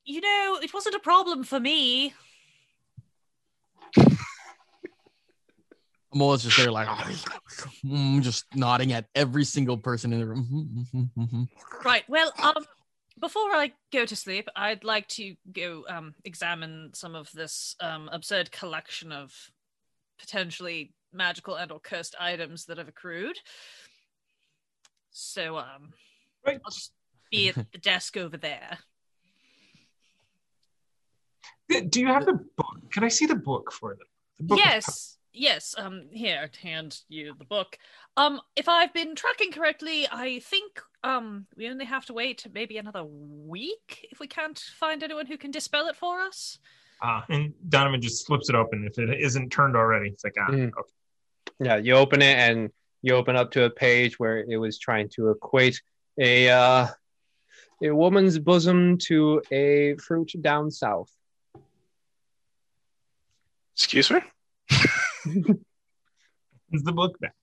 you know, it wasn't a problem for me. Amola's just there, like just nodding at every single person in the room. Right. Well, um, before I go to sleep, I'd like to go um examine some of this um absurd collection of potentially magical and or cursed items that have accrued. So um, Right. I'll just be at the desk over there. Do you have the book? Can I see the book for them? The book of- Yes. Yes, um, here, I'd hand you the book. Um, if I've been tracking correctly, I think um we only have to wait maybe another week if we can't find anyone who can dispel it for us. Ah, and Donovan just slips it open. If it isn't turned already, it's like ah, Mm. okay. Yeah, you open it and you open up to a page where it was trying to equate a uh, a woman's bosom to a fruit down south. Excuse me? Is the book back?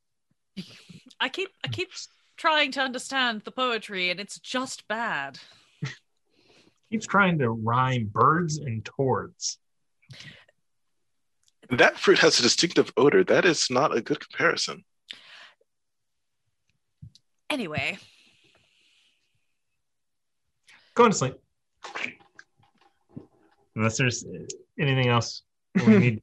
I keep I keep trying to understand the poetry and it's just bad. Keeps trying to rhyme birds and towards. That fruit has a distinctive odor. That is not a good comparison. Anyway, Going to sleep. Unless there's anything else we need.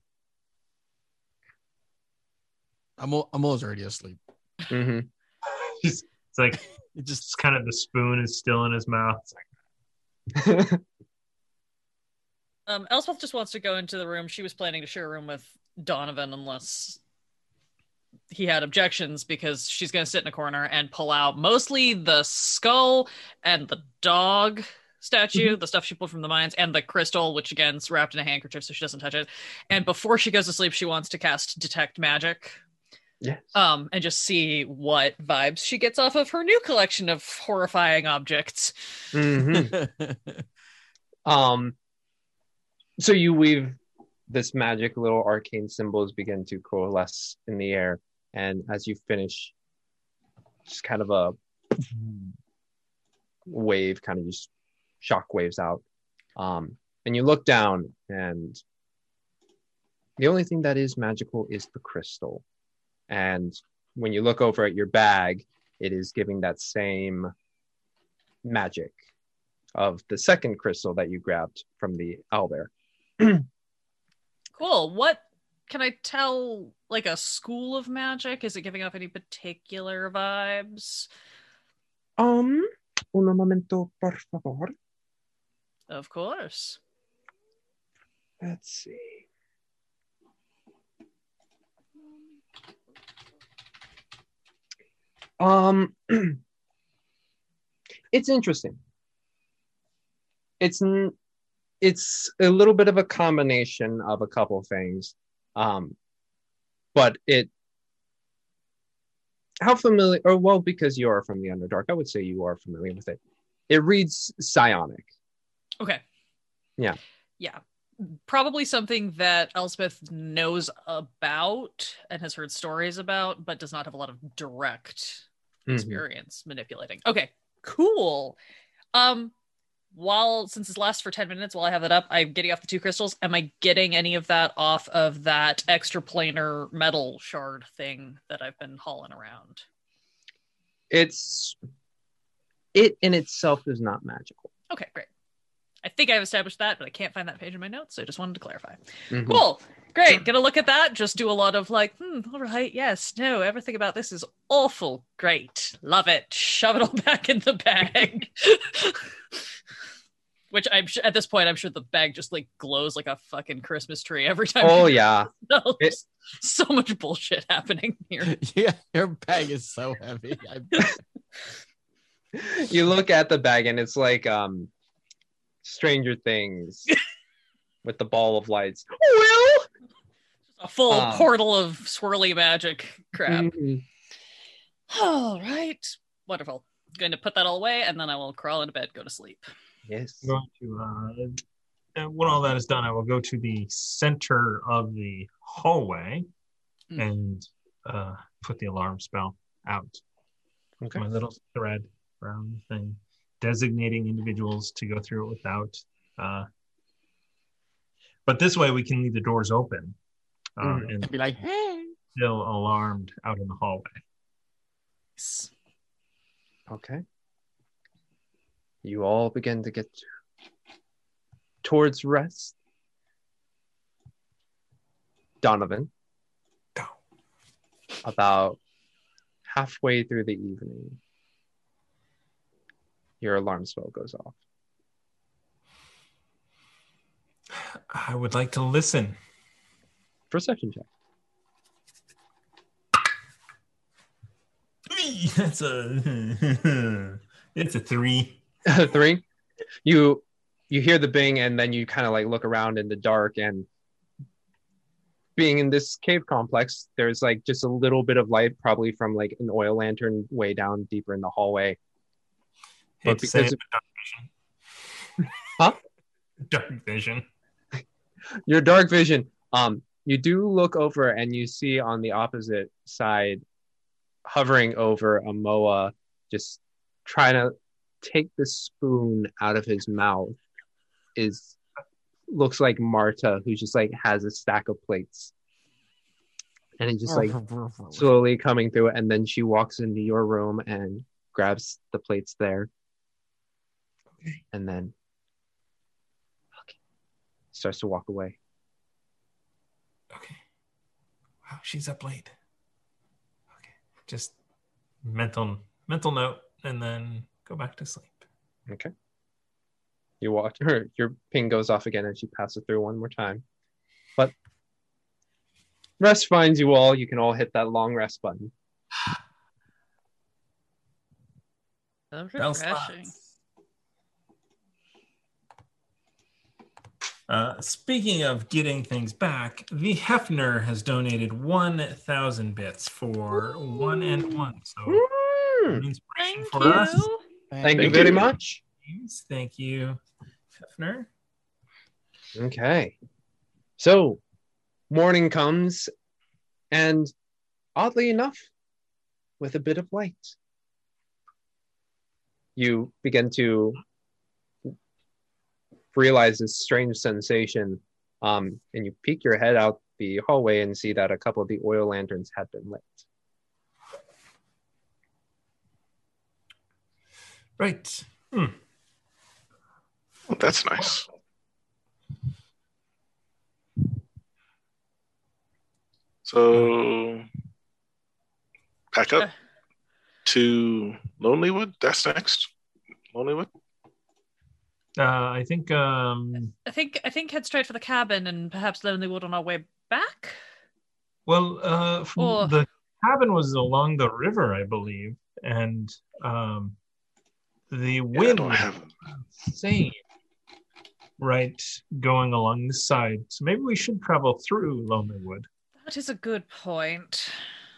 Amo- Amola's already asleep. hmm it's like It just just kind of the spoon is still in his mouth. It's like, um Elspeth just wants to go into the room. She was planning to share a room with Donovan unless he had objections because she's going to sit in a corner and pull out mostly the skull and the dog statue, the stuff she pulled from the mines, and the crystal, which again is wrapped in a handkerchief so she doesn't touch it. And before she goes to sleep, she wants to cast detect magic. Yes. Um, and just see what vibes she gets off of her new collection of horrifying objects. hmm Um, so you weave this magic little arcane symbols begin to coalesce in the air, and as you finish, just kind of a wave kind of just shock waves out. Um, and you look down, and the only thing that is magical is the crystal. And when you look over at your bag, it is giving that same magic of the second crystal that you grabbed from the owlbear. Cool. What can I tell? Like a school of magic? Is it giving off any particular vibes? Um, un momento, por favor. Of course. Let's see. Um, it's interesting. It's n- it's a little bit of a combination of a couple things, um, but it. How familiar? Or well, because you are from the Underdark, I would say you are familiar with it. It reads psionic. Okay. Yeah. Yeah. Probably something that Elspeth knows about and has heard stories about, but does not have a lot of direct Mhm. experience manipulating. Okay, cool. Um, while since this lasts for 10 minutes, while I have that up, I'm getting off the two crystals. Am I getting any of that off of that extra planar metal shard thing that I've been hauling around? It's it in itself is not magical. Okay, great. I think I've established that, but I can't find that page in my notes, so I just wanted to clarify. Mhm. Cool. Great. Gonna look at that. Just do a lot of like, hmm, all right, yes, no, everything about this is awful. Great. Love it. Shove it all back in the bag. Which I'm sure at this point, I'm sure the bag just like glows like a fucking Christmas tree every time. Oh yeah. It- so much bullshit happening here. yeah, your bag is so heavy. You look at the bag and it's like um Stranger Things with the ball of lights. Well, A full Um, portal of swirly magic crap. mhm. All right. Wonderful. Going to put that all away and then I will crawl into bed, go to sleep. yes. I'm going to, uh, when all that is done, I will go to the center of the hallway Hmm. and uh, put the alarm spell out. Okay. My little thread around the thing, designating individuals to go through it without. Uh, but this way, we can leave the doors open. Uh, Mhm. and And be like, hey. still alarmed out in the hallway. Okay. You all begin to get towards rest. Donovan. About halfway through the evening, your alarm spell goes off. I would like to listen. Perception check. That's a it's a three. Three. You you hear the bing and then you kind of like look around in the dark and being in this cave complex, there's like just a little bit of light, probably from like an oil lantern way down deeper in the hallway. But to say because it, but dark vision. Huh? Dark vision. your dark vision um you do look over and you see on the opposite side hovering over a moa just trying to take the spoon out of his mouth is looks like marta who just like has a stack of plates. And it just like slowly coming through and then she walks into your room and grabs the plates there. Okay. and then okay, starts to walk away Okay. Wow, she's up late. Okay. Just mental mental note and then go back to sleep. Okay. You watch her, your ping goes off again and she passes through one more time. But rest finds you all. You can all hit that long rest button. So Bell refreshing. Uh, speaking of getting things back, the Hefner has donated 1,000 bits for one and one. So, an inspiration Thank for you. us. Thank, you very you. much. Thank you, Hefner. Okay. So morning comes, and oddly enough, with a bit of light, you begin to realize this strange sensation. Um, and you peek your head out the hallway and see that a couple of the oil lanterns had been lit. Right. Hmm. Well, that's nice. So, pack up to Lonelywood. That's next. Lonelywood. Uh, I think um, I think I think head straight for the cabin and perhaps Lonelywood on our way back. Well, uh, from Or- the cabin was along the river, I believe, and um, the wind don't was have. insane. Right, going along this side. So maybe we should travel through Lonelywood. That is a good point.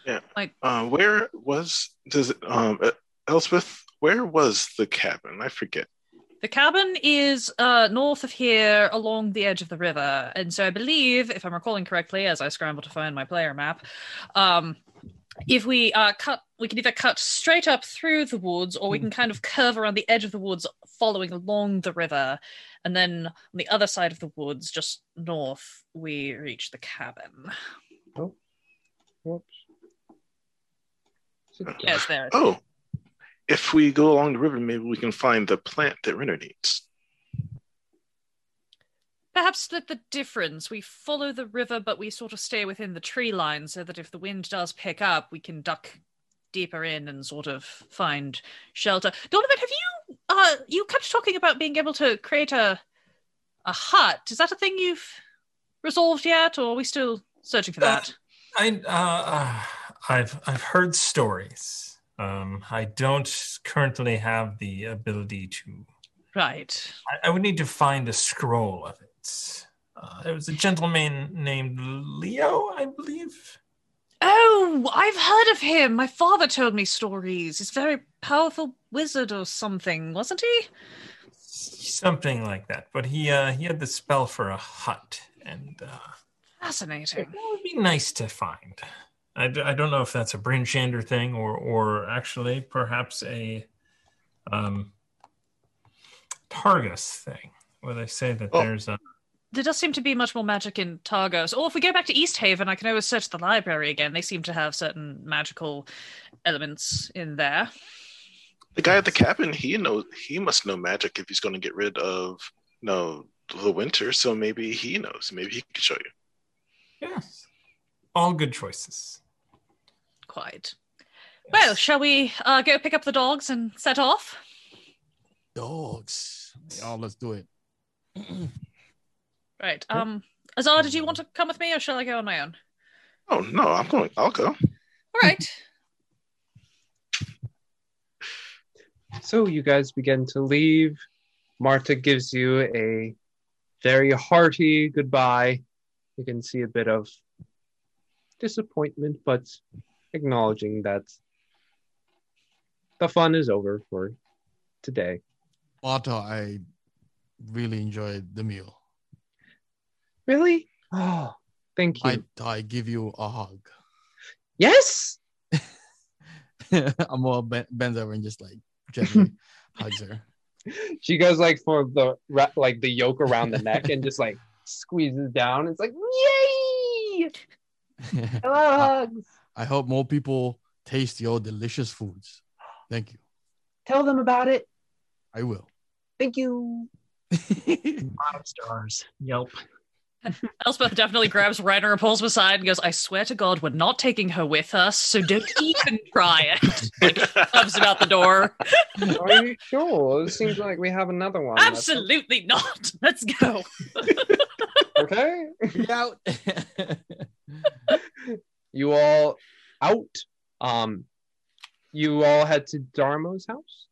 Yeah. Like, uh, where was does it? Um, uh, Elspeth, where was the cabin? I forget. The cabin is uh, north of here along the edge of the river. And so I believe, if I'm recalling correctly, as I scramble to find my player map, um, if we uh, cut, we can either cut straight up through the woods or we can kind of curve around the edge of the woods following along the river. And then on the other side of the woods, just north, we reach the cabin. Oh, Whoops. Yes, there. Oh, if we go along the river, maybe we can find the plant that Renner needs. Perhaps split the difference. We follow the river, but we sort of stay within the tree line so that if the wind does pick up, we can duck deeper in and sort of find shelter. Donovan, have you uh you kept talking about being able to create a a hut. Is that a thing you've resolved yet, or are we still searching for that? I uh, uh, I've I've heard stories. Um, I don't currently have the ability to. right. I, I would need to find a scroll of it. Uh, there was a gentleman named Leo, I believe. Oh, I've heard of him. My father told me stories. He's a very powerful wizard or something, wasn't he? Something like that. But he uh, he had the spell for a hut, and uh, Fascinating. that would be nice to find. I, d- I don't know if that's a Bryn Shander thing or or actually perhaps a um, Targos thing, where they say that Oh. there's a there does seem to be much more magic in Targos. Or if we go back to East Haven, I can always search the library again. They seem to have certain magical elements in there. The guy at the cabin, he knows he must know magic if he's going to get rid of no the winter. So maybe he knows. Maybe he could show you. Yes. All good choices. Quite. Well, shall we uh, go pick up the dogs and set off? Dogs. Oh, let's do it. Right. Um, Azar, did you want to come with me, or shall I go on my own? Oh no, I'm going. I'll go. All right. So you guys begin to leave. Marta gives you a very hearty goodbye. You can see a bit of disappointment, but acknowledging that the fun is over for today. Otto, I really enjoyed the meal. Really? Oh, thank you. I I give you a hug. Yes. I'm all ben- bends over and just like gently hugs her. She goes like for the like the yoke around the neck and just like squeezes down. It's like yay! I love hugs. I hope more people taste your delicious foods. Thank you. Tell them about it. I will. Thank you. Five stars. Yelp. Elspeth definitely grabs Reiner and pulls him aside and goes, I swear to God, we're not taking her with us, so don't even try it. Like, comes him the door. Are you sure? It seems like we have another one. Absolutely not. Let's go. Okay. out. You all out. Um, you all head to Darmo's house.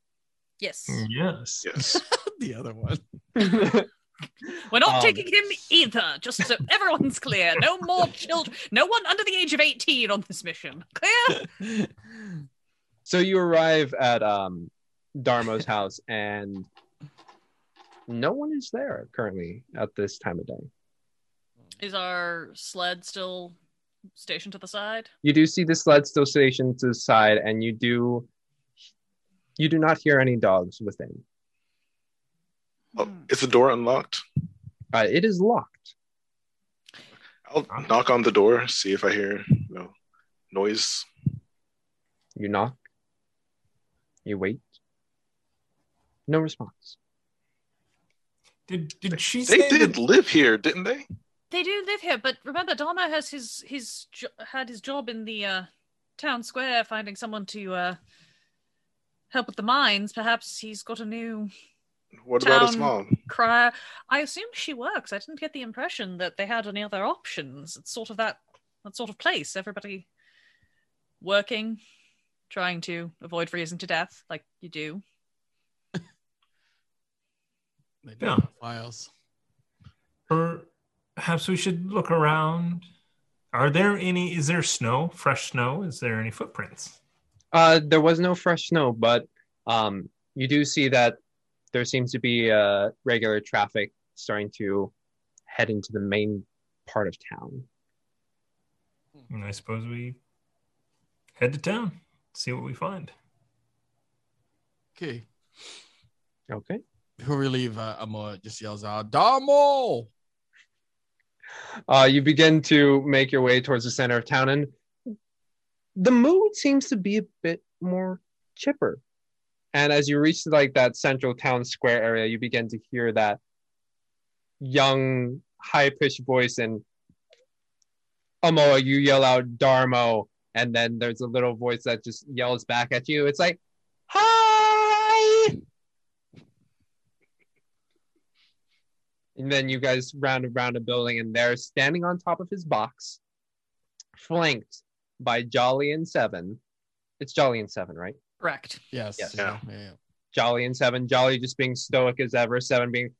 Yes. Yes. Yes. the other one. We're not Um, taking him either, just so everyone's clear. No more children. No one under the age of 18 on this mission. Clear? So you arrive at um, Darmo's house, and no one is there currently at this time of day. Is our sled still stationed to the side? You do see the sled still stationed to the side, and you do you do not hear any dogs within. Oh, is the door unlocked? Uh, it is locked. I'll knock on the door, see if I hear you know, noise. You knock. You wait. No response. Did did she They say did that- live here, didn't they? They do live here, but remember, Dharma has his his jo- had his job in the uh, town square, finding someone to uh, help with the mines. Perhaps he's got a new What about his mom? crier. I assume she works. I didn't get the impression that they had any other options. It's sort of that that sort of place. Everybody working, trying to avoid freezing to death, like you do. They do Yeah. have files. Perhaps we should look around. Are there any? Is there snow? Fresh snow? Is there any footprints? Uh, there was no fresh snow, but um, you do see that there seems to be uh, regular traffic starting to head into the main part of town. And I suppose we head to town, see what we find. Okay. Okay. Who we leave, uh, Amor just yells out, Damo! Uh, you begin to make your way towards the center of town, and the mood seems to be a bit more chipper. And as you reach like that central town square area, you begin to hear that young, high pitched voice, and Amoa, you yell out Darmo, and then there's a little voice that just yells back at you. It's like, "Hi!" And then you guys round around a building, and there, standing on top of his box, flanked by Jolly and Seven. It's Jolly and Seven, right? Correct. Yes. Yes. Yeah. yeah, yeah. Jolly and Seven. Jolly just being stoic as ever. Seven being,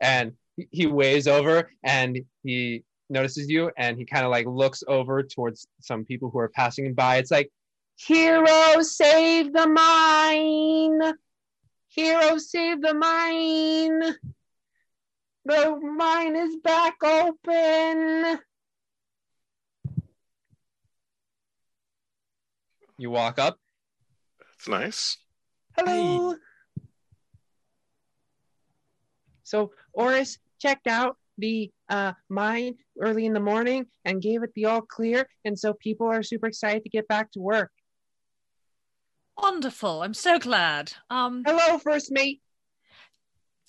and he- he weighs over and he notices you, and he kind of like looks over towards some people who are passing by. It's like, hero, save the mine! Hero, save the mine! The mine is back open. You walk up. That's nice. Hello. So Oris checked out the uh, mine early in the morning and gave it the all clear, and so people are super excited to get back to work. Wonderful. I'm so glad. Um, Hello, first mate.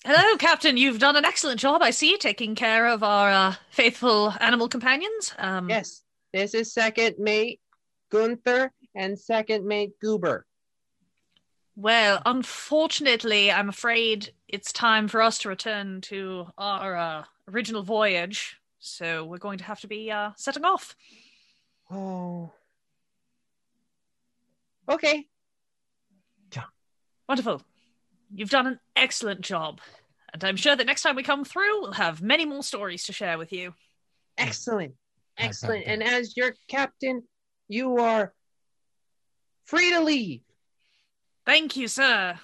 hello, Captain. You've done an excellent job, I see, taking care of our uh, faithful animal companions. Um, Yes, this is second mate Gunther and second mate Goober. Well, unfortunately, I'm afraid it's time for us to return to our uh, original voyage. So we're going to have to be uh, setting off. Oh. Okay. Wonderful. You've done an excellent job. And I'm sure that next time we come through, we'll have many more stories to share with you. Excellent. Excellent. And as your captain, you are free to leave. Thank you, sir.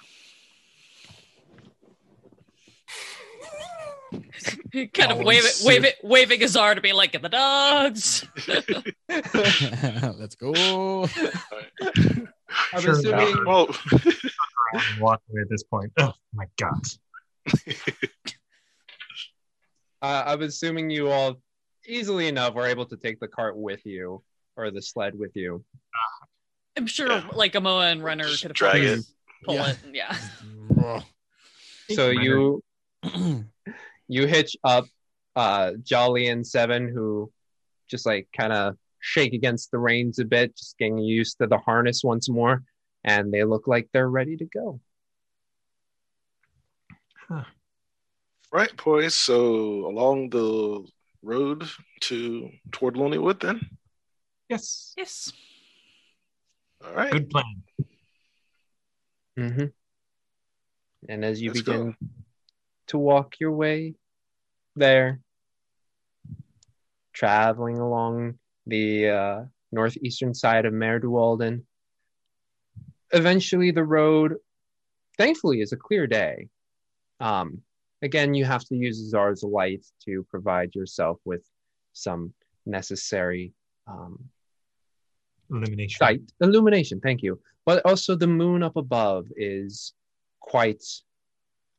kind of wave it, shit. wave it, waving Azar to be like, "Get the dogs." Let's go. I'm Sure assuming enough. Well, and walk away at this point. Oh my god. uh, I'm assuming you all easily enough were able to take the cart with you or the sled with you. I'm sure, Yeah. like Amoa and Runner Just could have drag pulled, it. pull Yeah. it. Yeah. So you you hitch up uh Jolly and Seven who just like kind of shake against the reins a bit, just getting used to the harness once more, and they look like they're ready to go. right, boys. So along the road to toward Lonelywood, then. Yes. Yes. All right. Good plan. Mm-hmm. And as you Let's begin go. to walk your way there, traveling along the uh, northeastern side of Maer Dualdon, eventually the road, thankfully, is a clear day. Um, again, you have to use Zar's light to provide yourself with some necessary um, Elimination. sight illumination thank you but also the moon up above is quite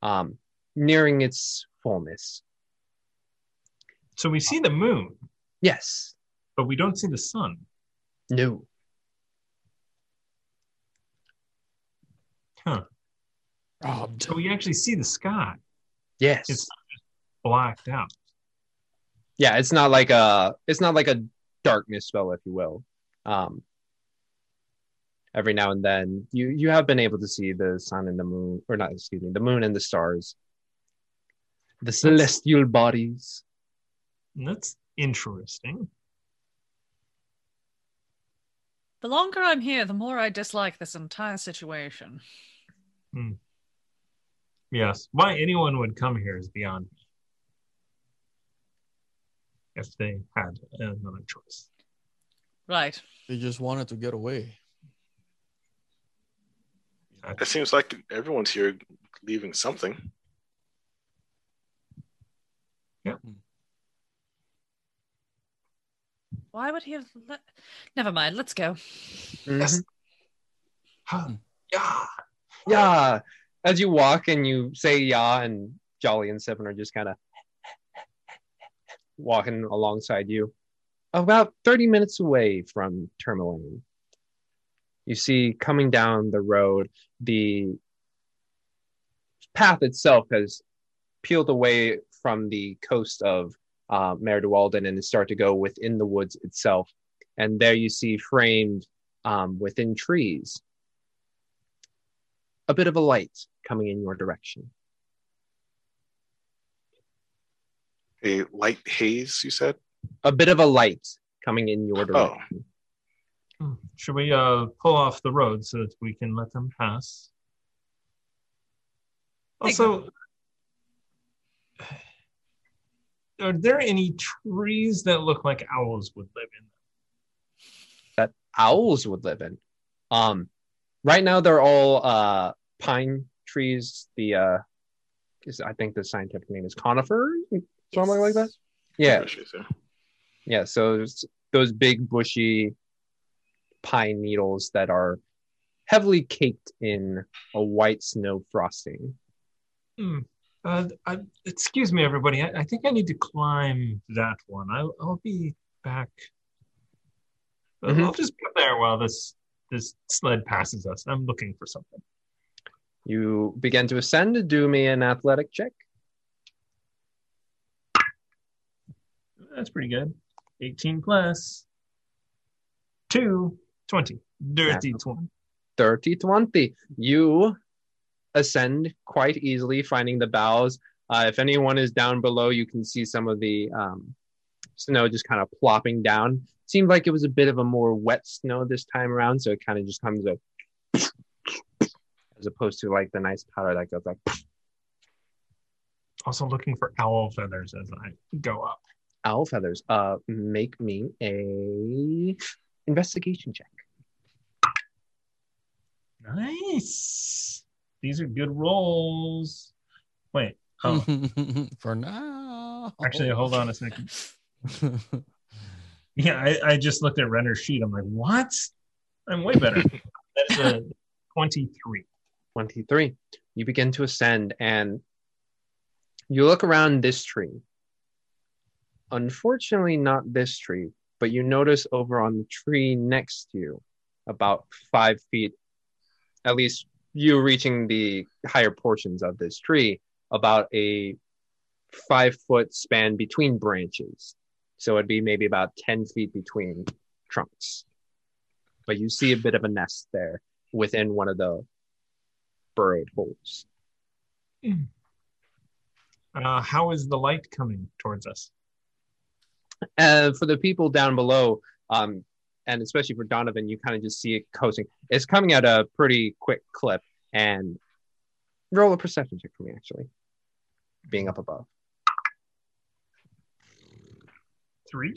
um nearing its fullness So we see the moon, yes but we don't see the sun. no Huh. Robbed. So we actually see the sky yes It's- blacked out. yeah it's not like a it's not like a darkness spell if you will um every now and then you you have been able to see the sun and the moon or not excuse me the moon and the stars the celestial bodies That's interesting. The longer I'm here, the more I dislike this entire situation. Hmm. Yes. Why anyone would come here is beyond me. If they had another choice. Right. They just wanted to get away. It seems like everyone's here leaving something. Yeah. Hmm. Why would he have? Let... Never mind. Let's go. Mhm. Huh. Hmm. Yeah. Yeah. As you walk and you say yeah, and Jolly and Seven are just kind of walking alongside you. About 30 minutes away from Termalaine, you see coming down the road, the path itself has peeled away from the coast of uh, Maer Dualdon and start to go within the woods itself. And there you see framed um, within trees a bit of a light coming in your direction. A light haze, you said? A bit of a light coming in your Oh. direction. Hmm. Should we uh pull off the road so that we can let them pass? Also, are there any trees that look like owls would live in? That owls would live in. Um, right now they're all uh, pine trees. The uh, is, I think the scientific name is conifer, something like that. Yeah, Bushes, yeah. yeah. So those big bushy pine needles that are heavily caked in a white snow frosting. Hmm. Uh, I, excuse me, everybody. I, I think I need to climb that one. I'll, I'll be back. Mhm. I'll just be there while this this sled passes us. I'm looking for something. You begin to ascend. Do me an athletic check. That's pretty good. 18 plus 2, 20. Dirty 20. 30 20 you ascend quite easily finding the boughs uh, if anyone is down below you can see some of the um, snow just kind of plopping down seemed like it was a bit of a more wet snow this time around so it kind of just comes up as opposed to like the nice powder that goes like Also looking for owl feathers as I go up. owl feathers uh make me a investigation check Nice. These are good rolls. Wait. Oh, For now. actually, hold on a second. Yeah, I, I just looked at Renner's sheet. I'm like, what? I'm way better. That's a 23. 23. You begin to ascend and you look around this tree. Unfortunately, not this tree, but you notice over on the tree next to you, about five feet, at least you reaching the higher portions of this tree, about a five foot span between branches. So it'd be maybe about 10 feet between trunks. But you see a bit of a nest there within one of the burrowed holes. Uh, how is the light coming towards us? Uh, for the people down below, um, and especially for Donovan, you kind of just see it coasting. It's coming at a pretty quick clip. And roll a perception check for me, actually, being up above. Three?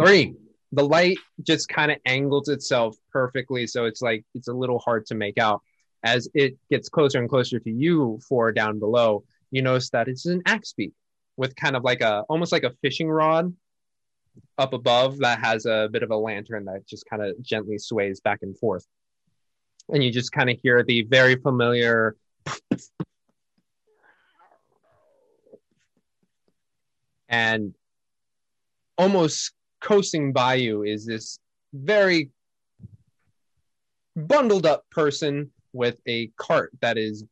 Three. The light just kind of angles itself perfectly, so it's like it's a little hard to make out. As it gets closer and closer to you, four down below, you notice that it's an axe beak with kind of like a almost like a fishing rod up above that has a bit of a lantern that just kind of gently sways back and forth. And you just kind of hear the very familiar and almost coasting by you is this very bundled up person with a cart that is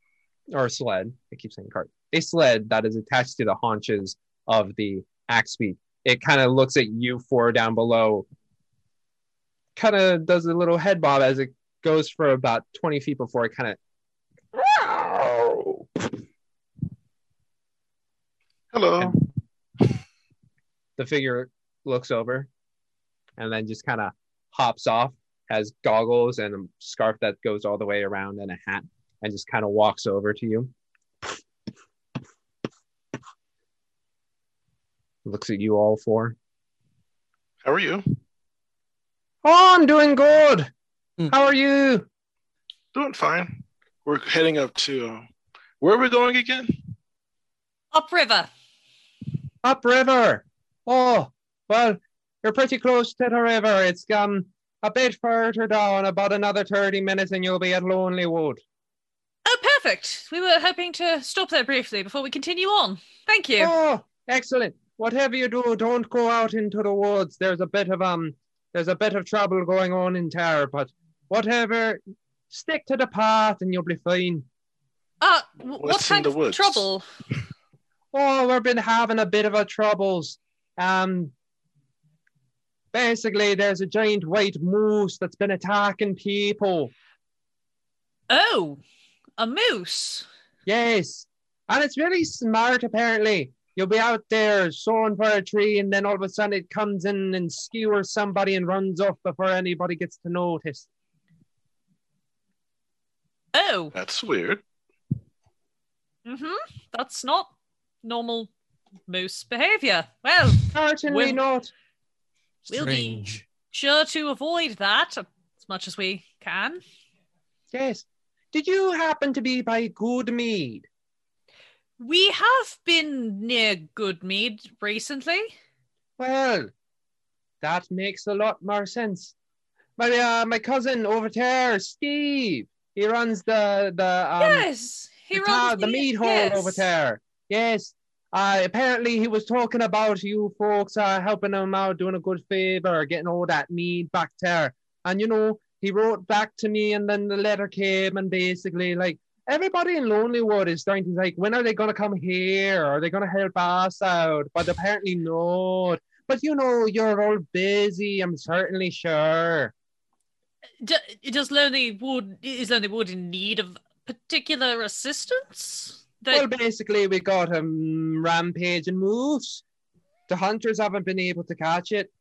or a sled i keep saying cart a sled that is attached to the haunches of the axe beak it kind of looks at you four down below kind of does a little head bob as it goes for about 20 feet before it kind of Hello. the figure looks over and then just kind of hops off has goggles and a scarf that goes all the way around and a hat and just kind of walks over to you looks at you all four How are you? oh i'm doing good Hmm. how are you Doing fine. We're heading up to. Uh, where are we going again? Upriver. upriver oh well you're pretty close to the river it's um a bit further down about another 30 minutes and you'll be at lonely wood Oh, perfect. We were hoping to stop there briefly before we continue on. Thank you. Oh, excellent. Whatever you do, don't go out into the woods. There's a bit of um there's a bit of trouble going on in town, but whatever stick to the path and you'll be fine. Uh, w- what What's kind the of woods? trouble? Oh, we've been having a bit of a troubles. Um basically there's a giant white moose that's been attacking people. Oh, a moose. Yes. And it's really smart apparently. You'll be out there sowing for a tree and then all of a sudden it comes in and skewers somebody and runs off before anybody gets to notice. Oh, That's weird. mm-hmm. That's not normal moose behavior. Well, Certainly Well- not. We'll be- sure to avoid that as much as we can. Yes. Did you happen to be by Goodmead? We have been near Goodmead recently. Well, that makes a lot more sense. My uh, my cousin over there, Steve. He runs the the um, yes, He the, runs ta- the the- meat hole yes. over there. Yes. Uh, apparently he was talking about you folks uh, helping him out, doing a good favor, getting all that meat back there. And you know, he wrote back to me, and then the letter came, and basically, like everybody in Lonelywood is starting to like, when are they gonna come here? Are they gonna help us out? But apparently not. But you know, you're all busy. I'm certainly sure. Does Lonely Wood is Lonely Wood in need of particular assistance? That- Well, basically, we got um, rampage and moose. The hunters haven't been able to catch it.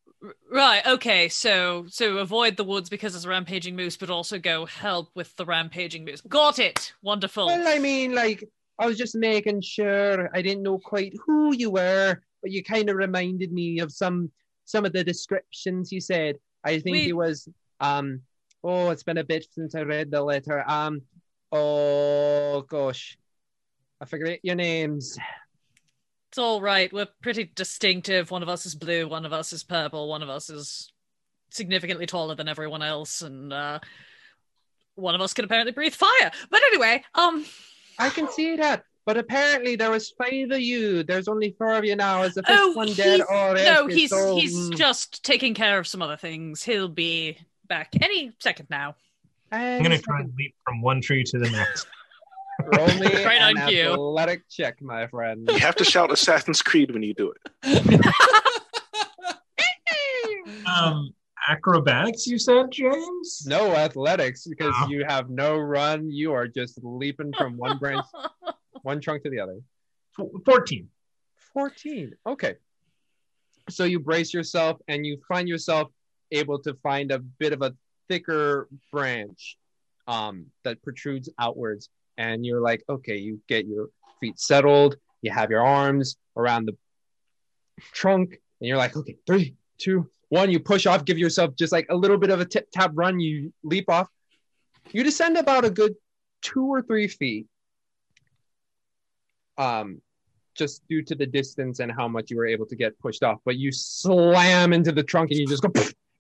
Right. Okay. So so avoid the woods because it's a rampaging moose, but also go help with the rampaging moose. Got it. Wonderful. Well, I mean, like, I was just making sure I didn't know quite who you were, but you kind of reminded me of some some of the descriptions you said. I think We- it was um. Oh, it's been a bit since I read the letter. Um. Oh gosh, I forget your names. It's all right. We're pretty distinctive. One of us is blue. One of us is purple. One of us is significantly taller than everyone else, and uh, one of us can apparently breathe fire. But anyway, um, I can see that. But apparently there was five of you. There's only four of you now. Is the fifth oh, one dead he's, or no, is he's so, he's mm, just taking care of some other things. He'll be back any second now. I'm gonna try and leap from one tree to the next. Roll me Right an on cue. athletic check, my friend. You have to shout Assassin's Creed when you do it. Um, acrobatics, you said, James? No athletics because Wow. you have no run. You are just leaping from one branch, one trunk to the other. F- Fourteen. 14. Okay. So you brace yourself and you find yourself able to find a bit of a thicker branch um, that protrudes outwards. And you're like, okay, you get your feet settled, you have your arms around the trunk, and you're like, okay, three, two, one. You push off, give yourself just like a little bit of a tip tap run. You leap off. You descend about a good two or three feet. Um, just due to the distance and how much you were able to get pushed off. But you slam into the trunk and you just go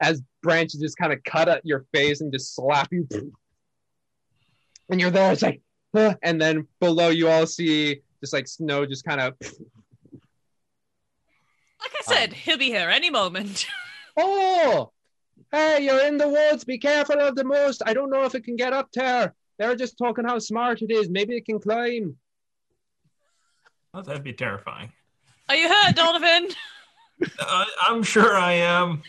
as branches just kind of cut at your face and just slap you. And you're there. It's like, "Huh," and then below you all see just like snow just kind of. Like I said, he'll be here any moment. Oh, hey, you're in the woods. Be careful of the moose. I don't know if it can get up there. They're just talking how smart it is. Maybe it can climb. Oh, that'd be terrifying. Are you hurt, Donovan? Uh, I'm sure I am.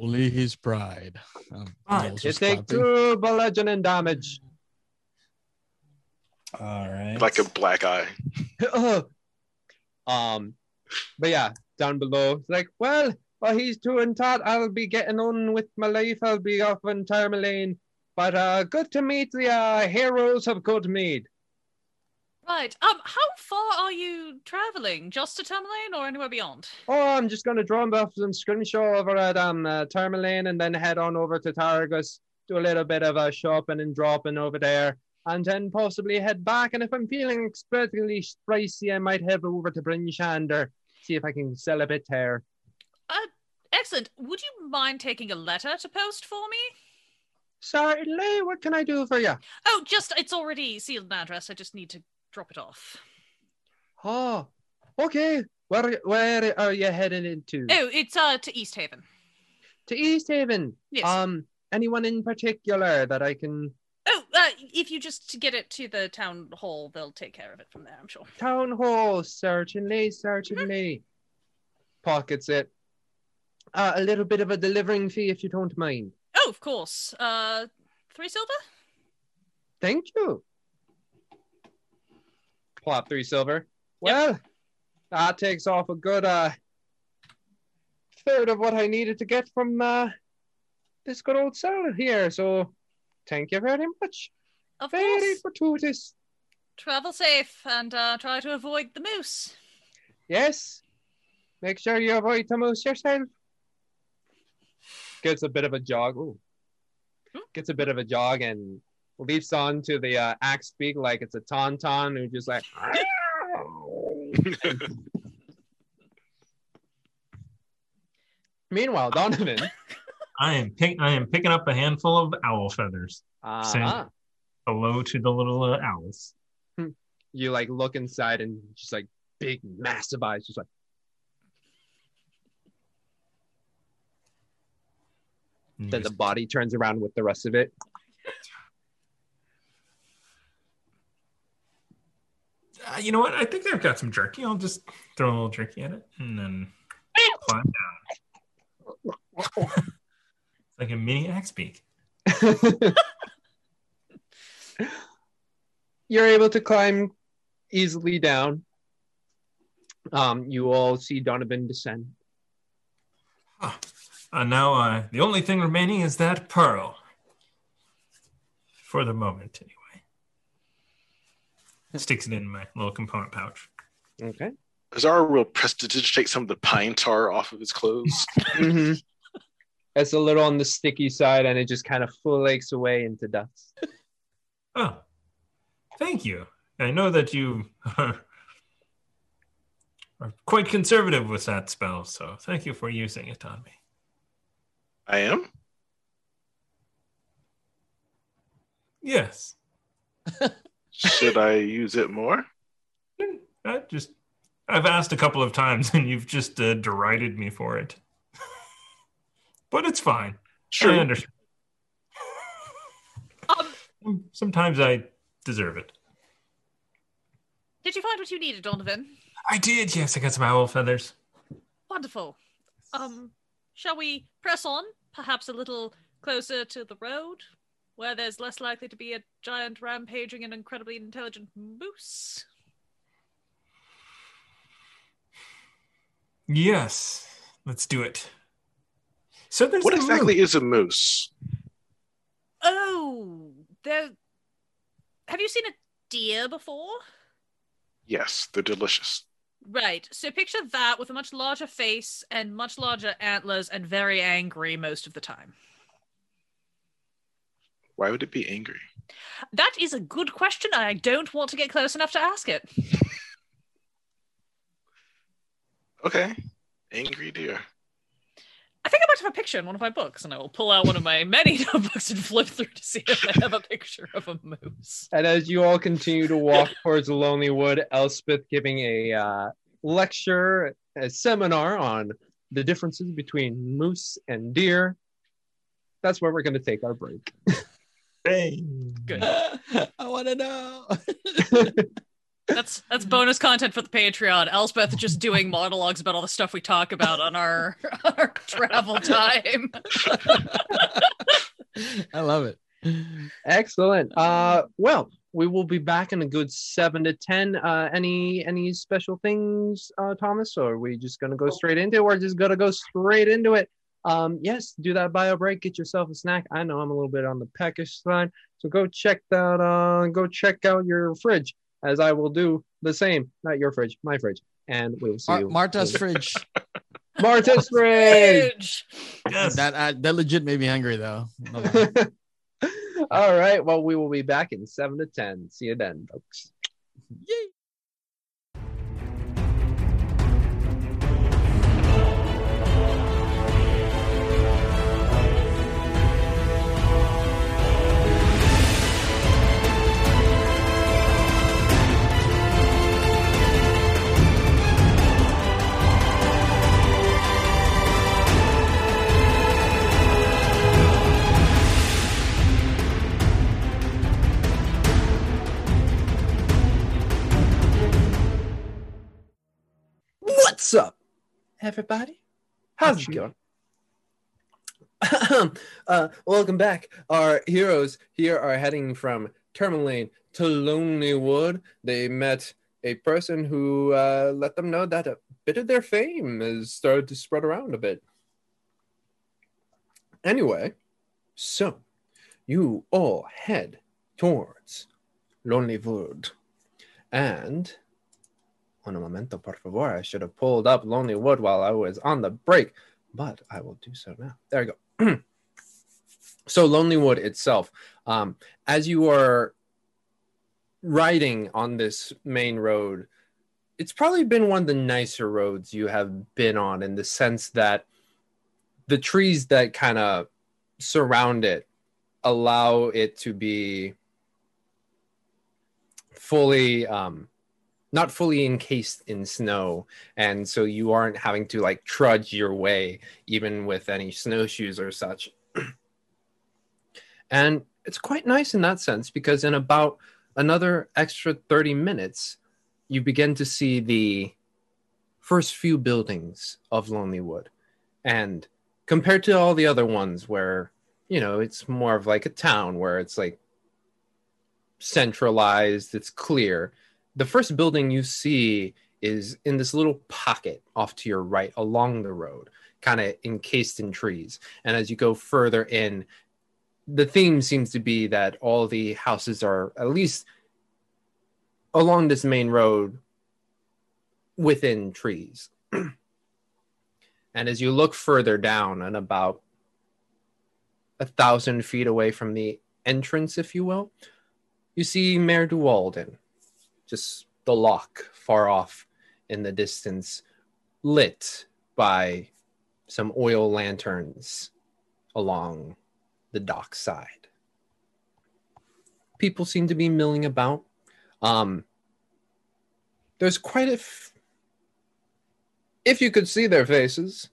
Only his pride. Um, Ah, Knowles you was take clapping. two bludgeoning damage. All right. Like a black eye. um, but yeah, down below, it's like, well, well, he's doing that. I'll be getting on with my life. I'll be off in Termalaine. But uh, good to meet the uh, heroes of good mead. Right. Um, how far are you traveling? Just to Termalaine or anywhere beyond? Oh, I'm just gonna drop off some scrimshaw over at um uh, Termalaine and then head on over to Targos, do a little bit of a shopping and dropping over there, and then possibly head back. And if I'm feeling especially spicy, I might head over to Bryn Shander, see if I can sell a bit there. Excellent. Would you mind taking a letter to post for me? Certainly, what can I do for you? Oh, just it's already sealed and addressed. I just need to drop it off. Oh, okay. Where where are you heading into? Oh, it's uh to East Haven. To East Haven. Yes. Um, anyone in particular that I can? oh, uh, if you just get it to the town hall, they'll take care of it from there. I'm sure. Town hall, certainly, certainly. Pockets it. Uh, a little bit of a delivering fee, if you don't mind. Oh, of course. Uh, three silver. Thank you. Plop three silver. Well, that takes off a good uh third of what I needed to get from uh this good old seller here. So, thank you very much. Of Very course. fortuitous. Travel safe and uh, try to avoid the moose. Yes. Make sure you avoid the moose yourself. Gets a bit of a jog. Ooh. Gets a bit of a jog and leaps on to the uh, axe beak like it's a tauntaun who just like. Meanwhile, Donovan. I am pick. I am picking up a handful of owl feathers. Uh-huh. hello to the little uh, Alice. You like look inside and just like big, massive eyes, just like then the body turns around with the rest of it. Uh, you know what? I think I've got some jerky. I'll just throw a little jerky at it and then climb down. it's like a mini axe beak. You're able to climb easily down. Um, you all see Donovan descend. Uh, now, uh, the only thing remaining is that pearl. For the moment, anyway. Sticks it in my little component pouch. Okay. Azar will take some of the pine tar off of his clothes. hmm It's a little on the sticky side, and it just kind of flakes away into dust. Oh, thank you. I know that you are, are quite conservative with that spell, so thank you for using it on me. I am. Yes. Should I use it more? I just I've asked a couple of times and you've just uh, derided me for it. but it's fine. Sure. I understand. Um, Sometimes I deserve it. did you find what you needed, Donovan? I did. Yes, I got some owl feathers. Wonderful. Um, shall we press on? Perhaps a little closer to the road, where there's less likely to be a giant rampaging and incredibly intelligent moose. Yes, let's do it. So there's What exactly moose. is a moose? Oh, there. Have you seen a deer before? Yes, they're delicious. Right. So picture that with a much larger face and much larger antlers and very angry most of the time. Why would it be angry? That is a good question. I don't want to get close enough to ask it. Okay. Angry deer. I think I might have a picture in one of my books, and I will pull out one of my many notebooks and flip through to see if I have a picture of a moose. And as you all continue to walk towards the Lonely Wood, Elspeth giving a uh, lecture, a seminar on the differences between moose and deer. That's where we're going to take our break. Good. I want to know. That's that's bonus content for the Patreon. Elspeth just doing monologues about all the stuff we talk about on our, our travel time. I love it. Excellent. Uh, well, we will be back in a good seven to ten. Uh, any any special things, uh, Thomas, or are we just gonna go straight into it? We're just gonna go straight into it. Um, yes, do that bio break. Get yourself a snack. I know I'm a little bit on the peckish side, so go check that. Uh, go check out your fridge, as I will do the same. Not your fridge, my fridge, and we will see Mar- you. Marta's fridge. Marta's fridge. Fridge. Yes. That uh, that legit made me hungry though. All right. Well, we will be back in seven to ten. See you then, folks. What's up, everybody? How's it going? uh, welcome back. Our heroes here are heading from Termalaine to Lonely Wood. They met a person who uh, let them know that a bit of their fame has started to spread around a bit. Anyway, so you all head towards Lonely Wood. And Un momento, por favor. I should have pulled up Lonely Wood while I was on the break, but I will do so now. There you go. so, Lonely Wood itself, um, as you are riding on this main road, it's probably been one of the nicer roads you have been on in the sense that the trees that kind of surround it allow it to be fully um not fully encased in snow. And so you aren't having to like trudge your way even with any snowshoes or such. And it's quite nice in that sense because in about another extra 30 minutes you begin to see the first few buildings of lonelywood and compared to all the other ones where you know it's more of like a town where it's like centralized it's clear the first building you see is in this little pocket off to your right along the road kind of encased in trees. And as you go further in the theme seems to be that all the houses are at least along this main road within trees. And as you look further down and about a thousand feet away from the entrance if you will you see Maer Dualdon just the lock far off in the distance, lit by some oil lanterns along the dock side. People seem to be milling about. Um, there's quite a, f- if you could see their faces,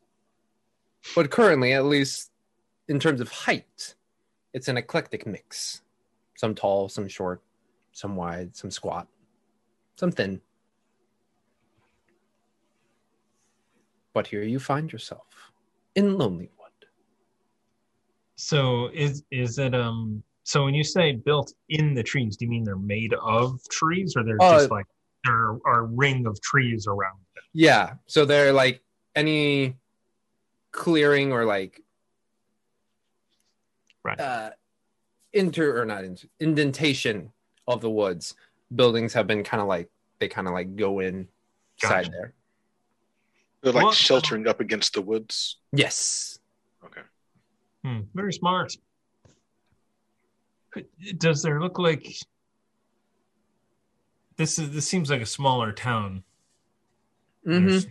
but currently, at least in terms of height, it's an eclectic mix. Some tall, some short, some wide, some squat some thin. But here you find yourself in Lonelywood. So is is it um so when you say built in the trees, do you mean they're made of trees or they're Uh, just like there are a ring of trees around them? Yeah, so they're like any clearing or like Right. uh inter or not indentation of the woods. Buildings have been kind of like they kind of like go in side Gotcha. there. They're like Well- sheltering up against the woods. Yes. Okay. Hmm, very smart. Does there look like this is this seems like a smaller town? hmm Is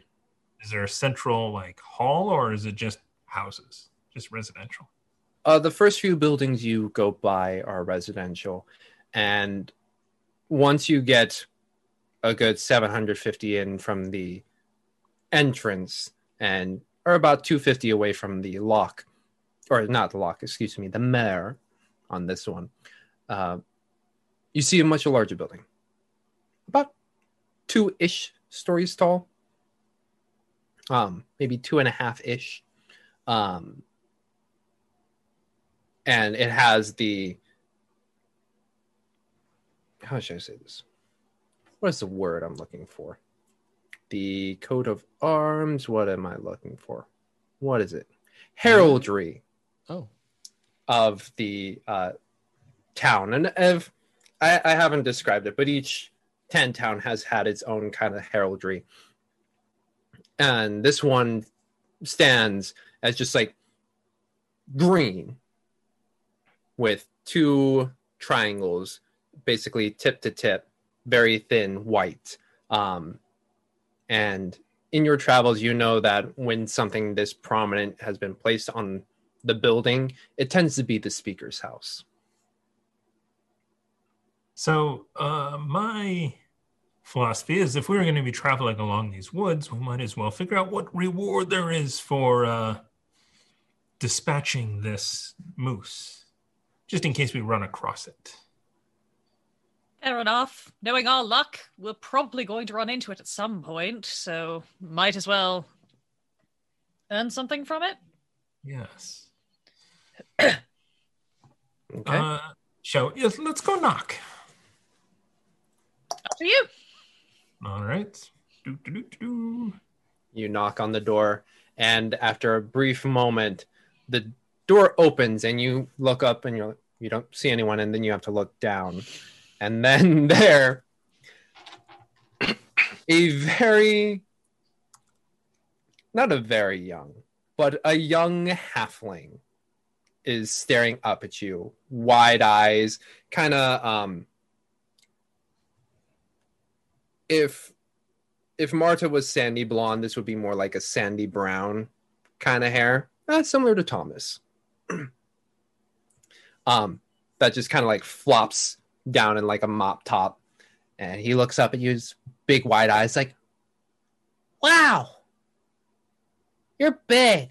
there a central like hall or is it just houses? Just residential? Uh, the first few buildings you go by are residential, and once you get a good 750 in from the entrance and are about 250 away from the lock or not the lock excuse me the Maer on this one uh, you see a much larger building. About two-ish stories tall. Um maybe two and a half ish um and it has the how should I say this? What is the word I'm looking for? The coat of arms. What am I looking for? What is it? Heraldry Oh, of the uh, town, and if I, I haven't described it, but each ten town has had its own kind of heraldry, and this one stands as just like green with two triangles, basically tip to tip, very thin white. Um, and in your travels, you know that when something this prominent has been placed on the building, it tends to be the speaker's house. So uh, my philosophy is if we were going to be traveling along these woods, we might as well figure out what reward there is for uh, dispatching this moose, just in case we run across it. Fair enough. Knowing our luck, we're probably going to run into it at some point, so might as well earn something from it. Yes. Okay. Uh, shall yes, let's go knock. Up to you. All right. Do, do, do, do, do. you knock on the door, and after a brief moment, the door opens, and you look up, and you're you don't see anyone, and then you have to look down, and then there, a very, not a very young, but a young halfling is staring up at you, wide eyes, kind of um. If if Marta was sandy blonde, this would be more like a sandy brown kind of hair, uh, similar to Thomas. um, that just kind of like flops down in like a mop top, And he looks up at you, his big wide eyes, like, wow, you're big.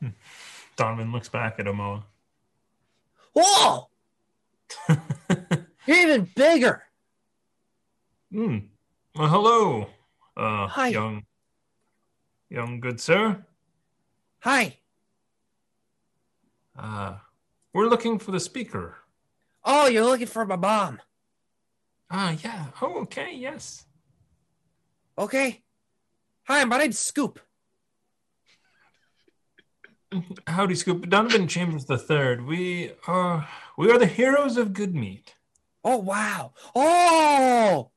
Donovan looks back at Omoa. Whoa, you're even bigger. Hmm. Well, hello, uh, Hi. young, young good sir. Hi. Uh, we're looking for the speaker. Oh, you're looking for my mom. Ah, yeah. Oh, okay. Yes. Okay. Hi, my name's Scoop. Howdy, Scoop. Donovan Chambers the Third. We are we are the heroes of Goodmead. Oh, wow. Oh,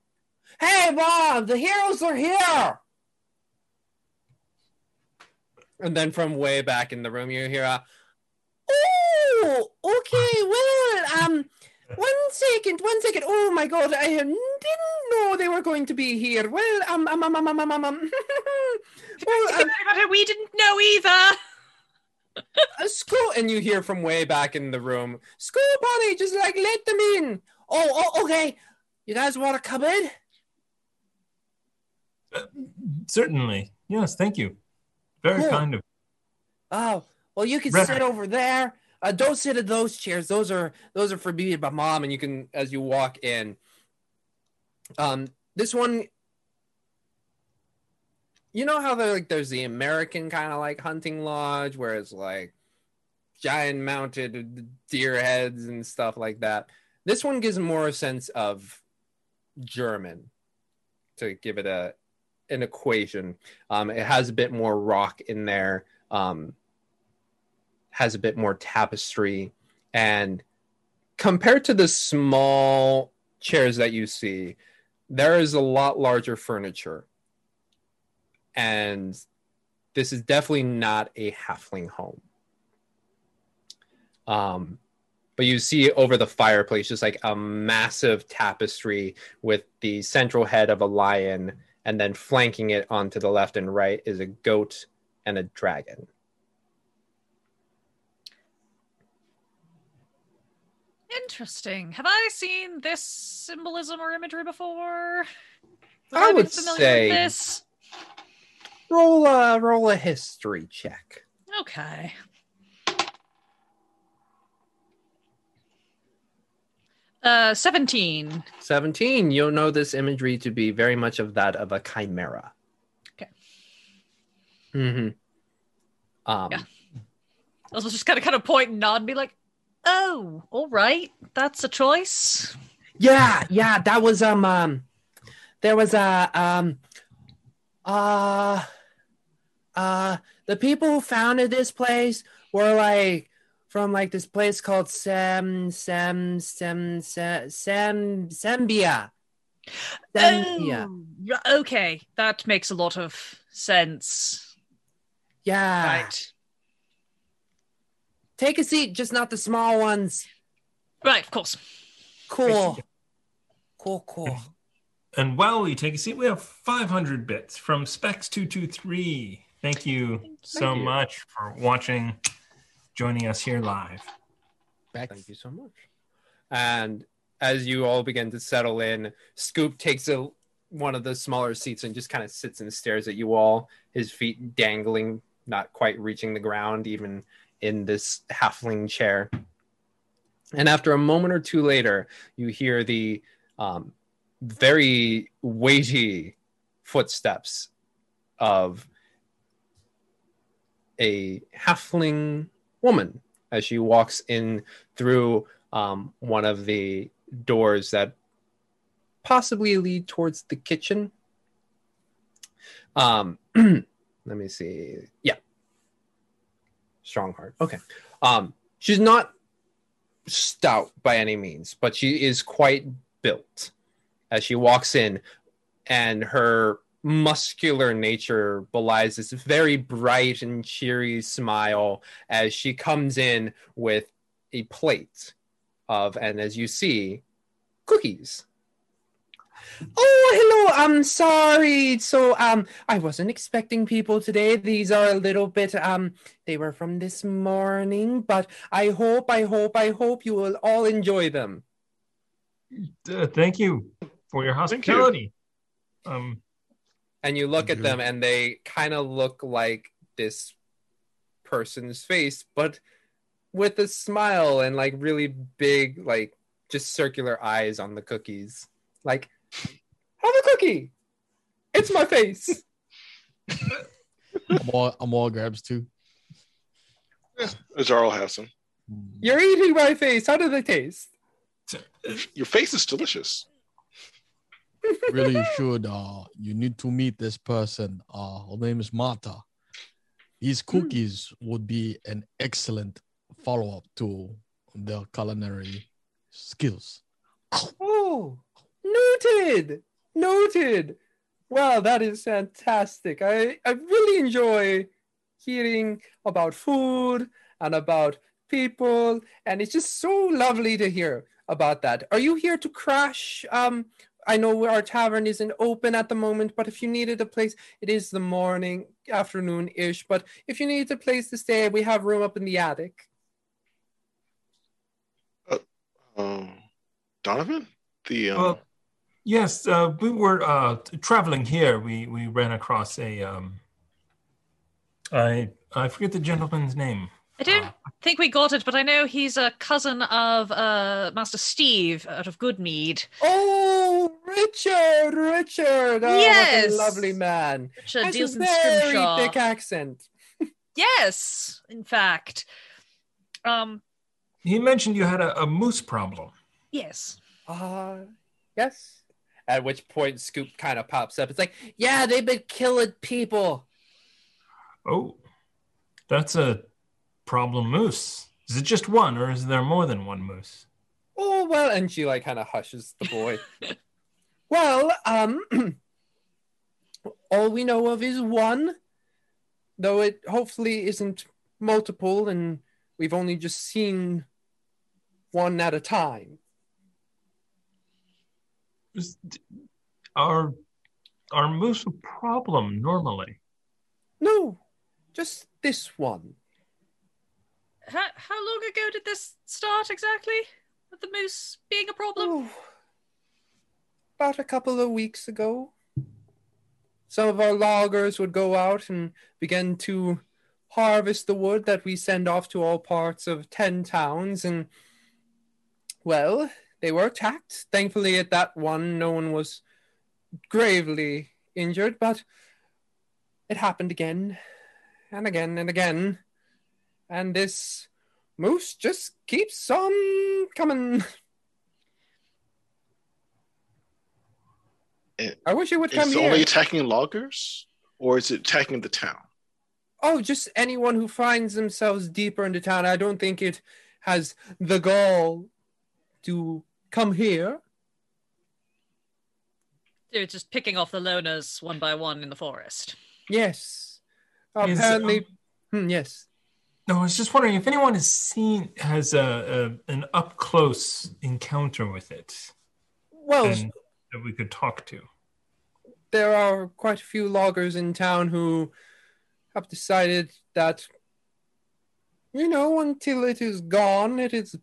hey, mom, the heroes are here. And then from way back in the room, you hear a, oh, okay, well, um, one second, one second. Oh my god, I didn't know they were going to be here. Well, um, um, um, um, um, um, um. um. well, um, we didn't know either. uh, Scoot, and you hear from way back in the room, Scoot, Bonnie, just like let them in. Oh, oh, okay. You guys want to come in? Uh, certainly. Yes, thank you. Very cool. kind of. Oh, well, you can Red. sit over there. Uh, don't sit in those chairs. Those are those are for me and my mom. And you can, as you walk in, um, this one, you know how there like there's the American kind of like hunting lodge where it's like giant mounted deer heads and stuff like that. This one gives more a sense of German to give it a an equation. Um, it has a bit more rock in there. Um, has a bit more tapestry, and compared to the small chairs that you see, there is a lot larger furniture, and this is definitely not a halfling home. Um, but you see over the fireplace just like a massive tapestry with the central head of a lion and then flanking it onto the left and right is a goat and a dragon. Interesting. Have I seen this symbolism or imagery before? I be would say- this. Roll a roll a history check. Okay. Uh, seventeen. 17, you'll know this imagery to be very much of that of a chimera. Okay. Mm-hmm. Um, Yeah. I was just gonna kind of point and nod and be like, "Oh, all right, that's a choice." yeah, yeah, that was um um there was a um uh uh the people who founded this place were like from like this place called Sem Sem Sem Sem Sem Sembia. Sembia. Oh, okay, that makes a lot of sense. Yeah. Right. Take a seat, just not the small ones. Right, of course. Cool. Cool, cool. And while we take a seat, we have 500 bits from Specs223. Thank you so you. much for watching, joining us here live. Thank you so much. And as you all begin to settle in, Scoop takes a one of the smaller seats and just kind of sits and stares at you all, his feet dangling, not quite reaching the ground, even in this halfling chair. And after a moment or two later, you hear the um, very weighty footsteps of a halfling woman as she walks in through um, one of the doors that possibly lead towards the kitchen. Um, let me see. Yeah. Strong heart. Okay. Um, she's not stout by any means, but she is quite built as she walks in, and her muscular nature belies this very bright and cheery smile as she comes in with a plate of, and as you see, cookies. Oh, hello. I'm sorry. So, um, I wasn't expecting people today. These are a little bit, um, they were from this morning, but I hope, I hope, I hope you will all enjoy them. Uh, thank you for your Thank you. hospitality. Um, and you look at them and they kind of look like this person's face but with a smile and like really big like just circular eyes on the cookies like have a cookie. It's my face. Amor, Amor grabs two. Azar will have some. you're eating my face. How do they taste? Your face is delicious. really you should uh you need to meet this person. Uh her name is marta these cookies would be an excellent follow-up to their culinary skills. Oh noted. Noted. Wow that is fantastic. I i really enjoy hearing about food and about people and it's just so lovely to hear about that. Are you here to crash? Um i know our tavern isn't open at the moment but if you needed a place it is the morning afternoon ish but if you needed a place to stay we have room up in the attic. Uh, Um, Donovan, the um, Well, yes, uh, we were uh, traveling here. We we ran across a um, I I forget the gentleman's name. I don't Uh, think we got it, but I know he's a cousin of uh, Master Steve out of Goodmead. oh richard richard oh, Yes. what a lovely man Richard Has deals a in very scrimshaw. thick accent Yes, in fact. Um, he mentioned you had a, a moose problem. yes. Uh, yes. At which point, Scoop kind of pops up. It's like, yeah, they've been killing people. Oh, that's a problem moose. Is it just one, or is there more than one moose? Oh well, and she like kind of hushes the boy. well, um, all we know of is one, though it hopefully isn't multiple, and we've only just seen one at a time. Is- Are are moose a problem normally? No, just this one. How, how long ago did this start exactly? With the moose being a problem? Oh, about a couple of weeks ago, some of our loggers would go out and begin to harvest the wood that we send off to all parts of 10 towns. And, well, they were attacked. Thankfully, at that one, no one was gravely injured, but it happened again and again and again. And this moose just keeps on coming. It- I wish it would come is it only attacking loggers, or is it attacking the town? Oh, just anyone who finds themselves deeper into town. I don't think it has the gall to come here. They're just picking off the loners one by one in the forest. Yes. Is, Apparently, um, Hmm, yes. No, I was just wondering if anyone has seen has a, a an up close encounter with it Well, and that we could talk to. there are quite a few loggers in town who have decided that, you know, until it is gone, it is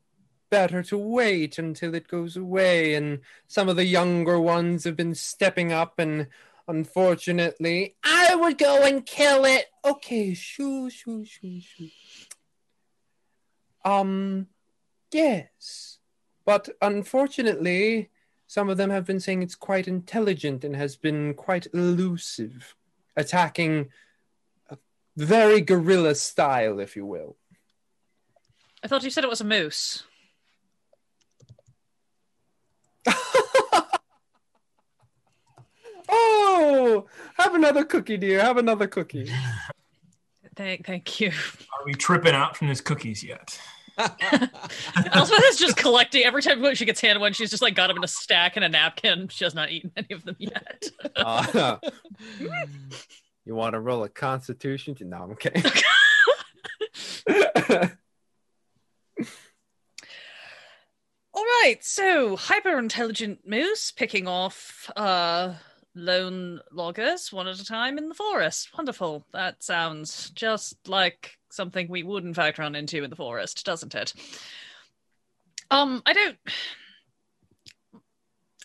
better to wait until it goes away. And some of the younger ones have been stepping up, and unfortunately, I would go and kill it. Okay, shoo, shoo, shoo, shoo. Um, yes, but unfortunately, some of them have been saying it's quite intelligent and has been quite elusive, attacking a very guerrilla style, if you will. I thought you said it was a moose. Oh, have another cookie, dear. Have another cookie. Thank, thank you. Are we tripping out from these cookies yet? Elspeth is just collecting every time she gets handed one. She's just like got them in a stack and a napkin. She has not eaten any of them yet. Uh, you want to roll a Constitution? No, I'm kidding. All right, so hyper intelligent moose picking off uh lone loggers one at a time in the forest. Wonderful. That sounds just like something we would in fact run into in the forest, doesn't it? Um, I don't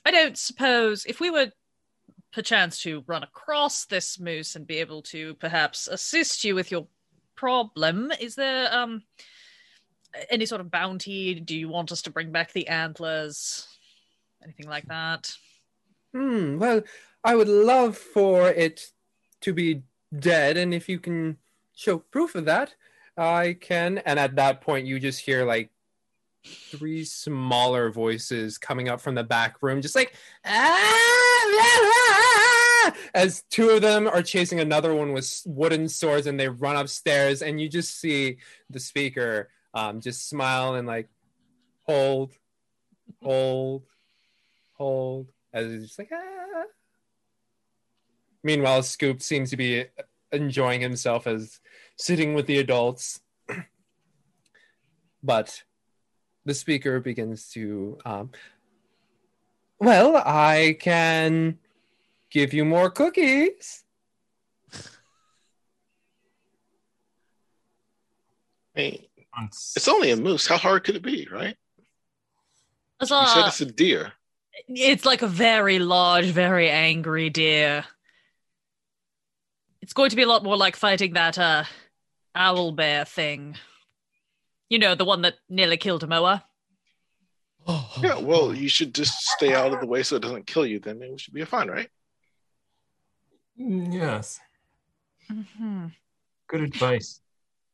I don't suppose if we were perchance to run across this moose and be able to perhaps assist you with your problem, is there um any sort of bounty? Do you want us to bring back the antlers? Anything like that? Hmm. Well, I would love for it to be dead, and if you can show proof of that, I can. And at that point, you just hear like three smaller voices coming up from the back room, just like "Ah!" as two of them are chasing another one with wooden swords, and they run upstairs, and you just see the speaker um, just smile and like hold, hold, hold, as he's just like ah. Meanwhile, Scoop seems to be enjoying himself as sitting with the adults. but the speaker begins to, um, well, I can give you more cookies. Hey, it's only a moose. How hard could it be, right? You said it's a deer. It's like a very large, very angry deer. It's going to be a lot more like fighting that uh owl bear thing. You know, the one that nearly killed Moa. Yeah, well, you should just stay out of the way so it doesn't kill you. Then it should be fine, right? Mm, Yes. hmm Good advice.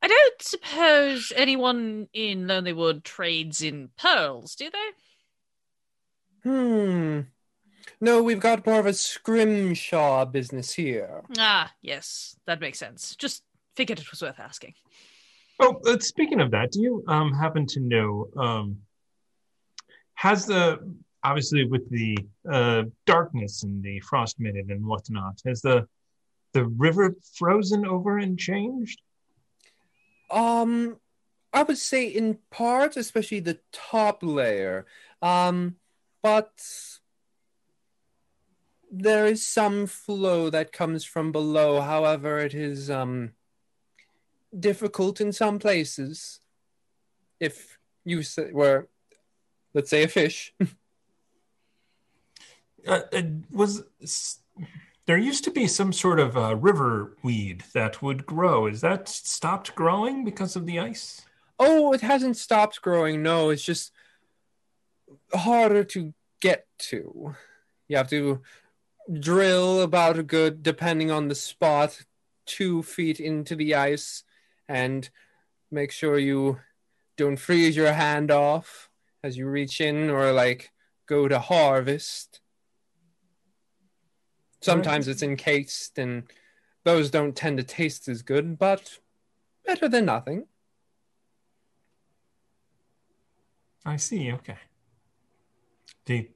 I don't suppose anyone in Lonelywood trades in pearls, do they? Hmm. No, we've got more of a scrimshaw business here. Ah, yes, that makes sense. Just figured it was worth asking. Oh, uh, speaking of that, do you um happen to know um has the obviously with the uh darkness and the Frostmaiden and whatnot has the the river frozen over and changed? Um, I would say in part, especially the top layer. Um, but there is some flow that comes from below. However, it is um difficult in some places. If you were, let's say, a fish. Uh, uh, was there used to be some sort of uh, river weed that would grow? Is that stopped growing because of the ice? Oh, it hasn't stopped growing. No, it's just harder to get to. You have to drill about a good, depending on the spot, two feet into the ice and make sure you don't freeze your hand off as you reach in or like go to harvest. Sometimes it's encased and those don't tend to taste as good, but better than nothing. I see. Okay. The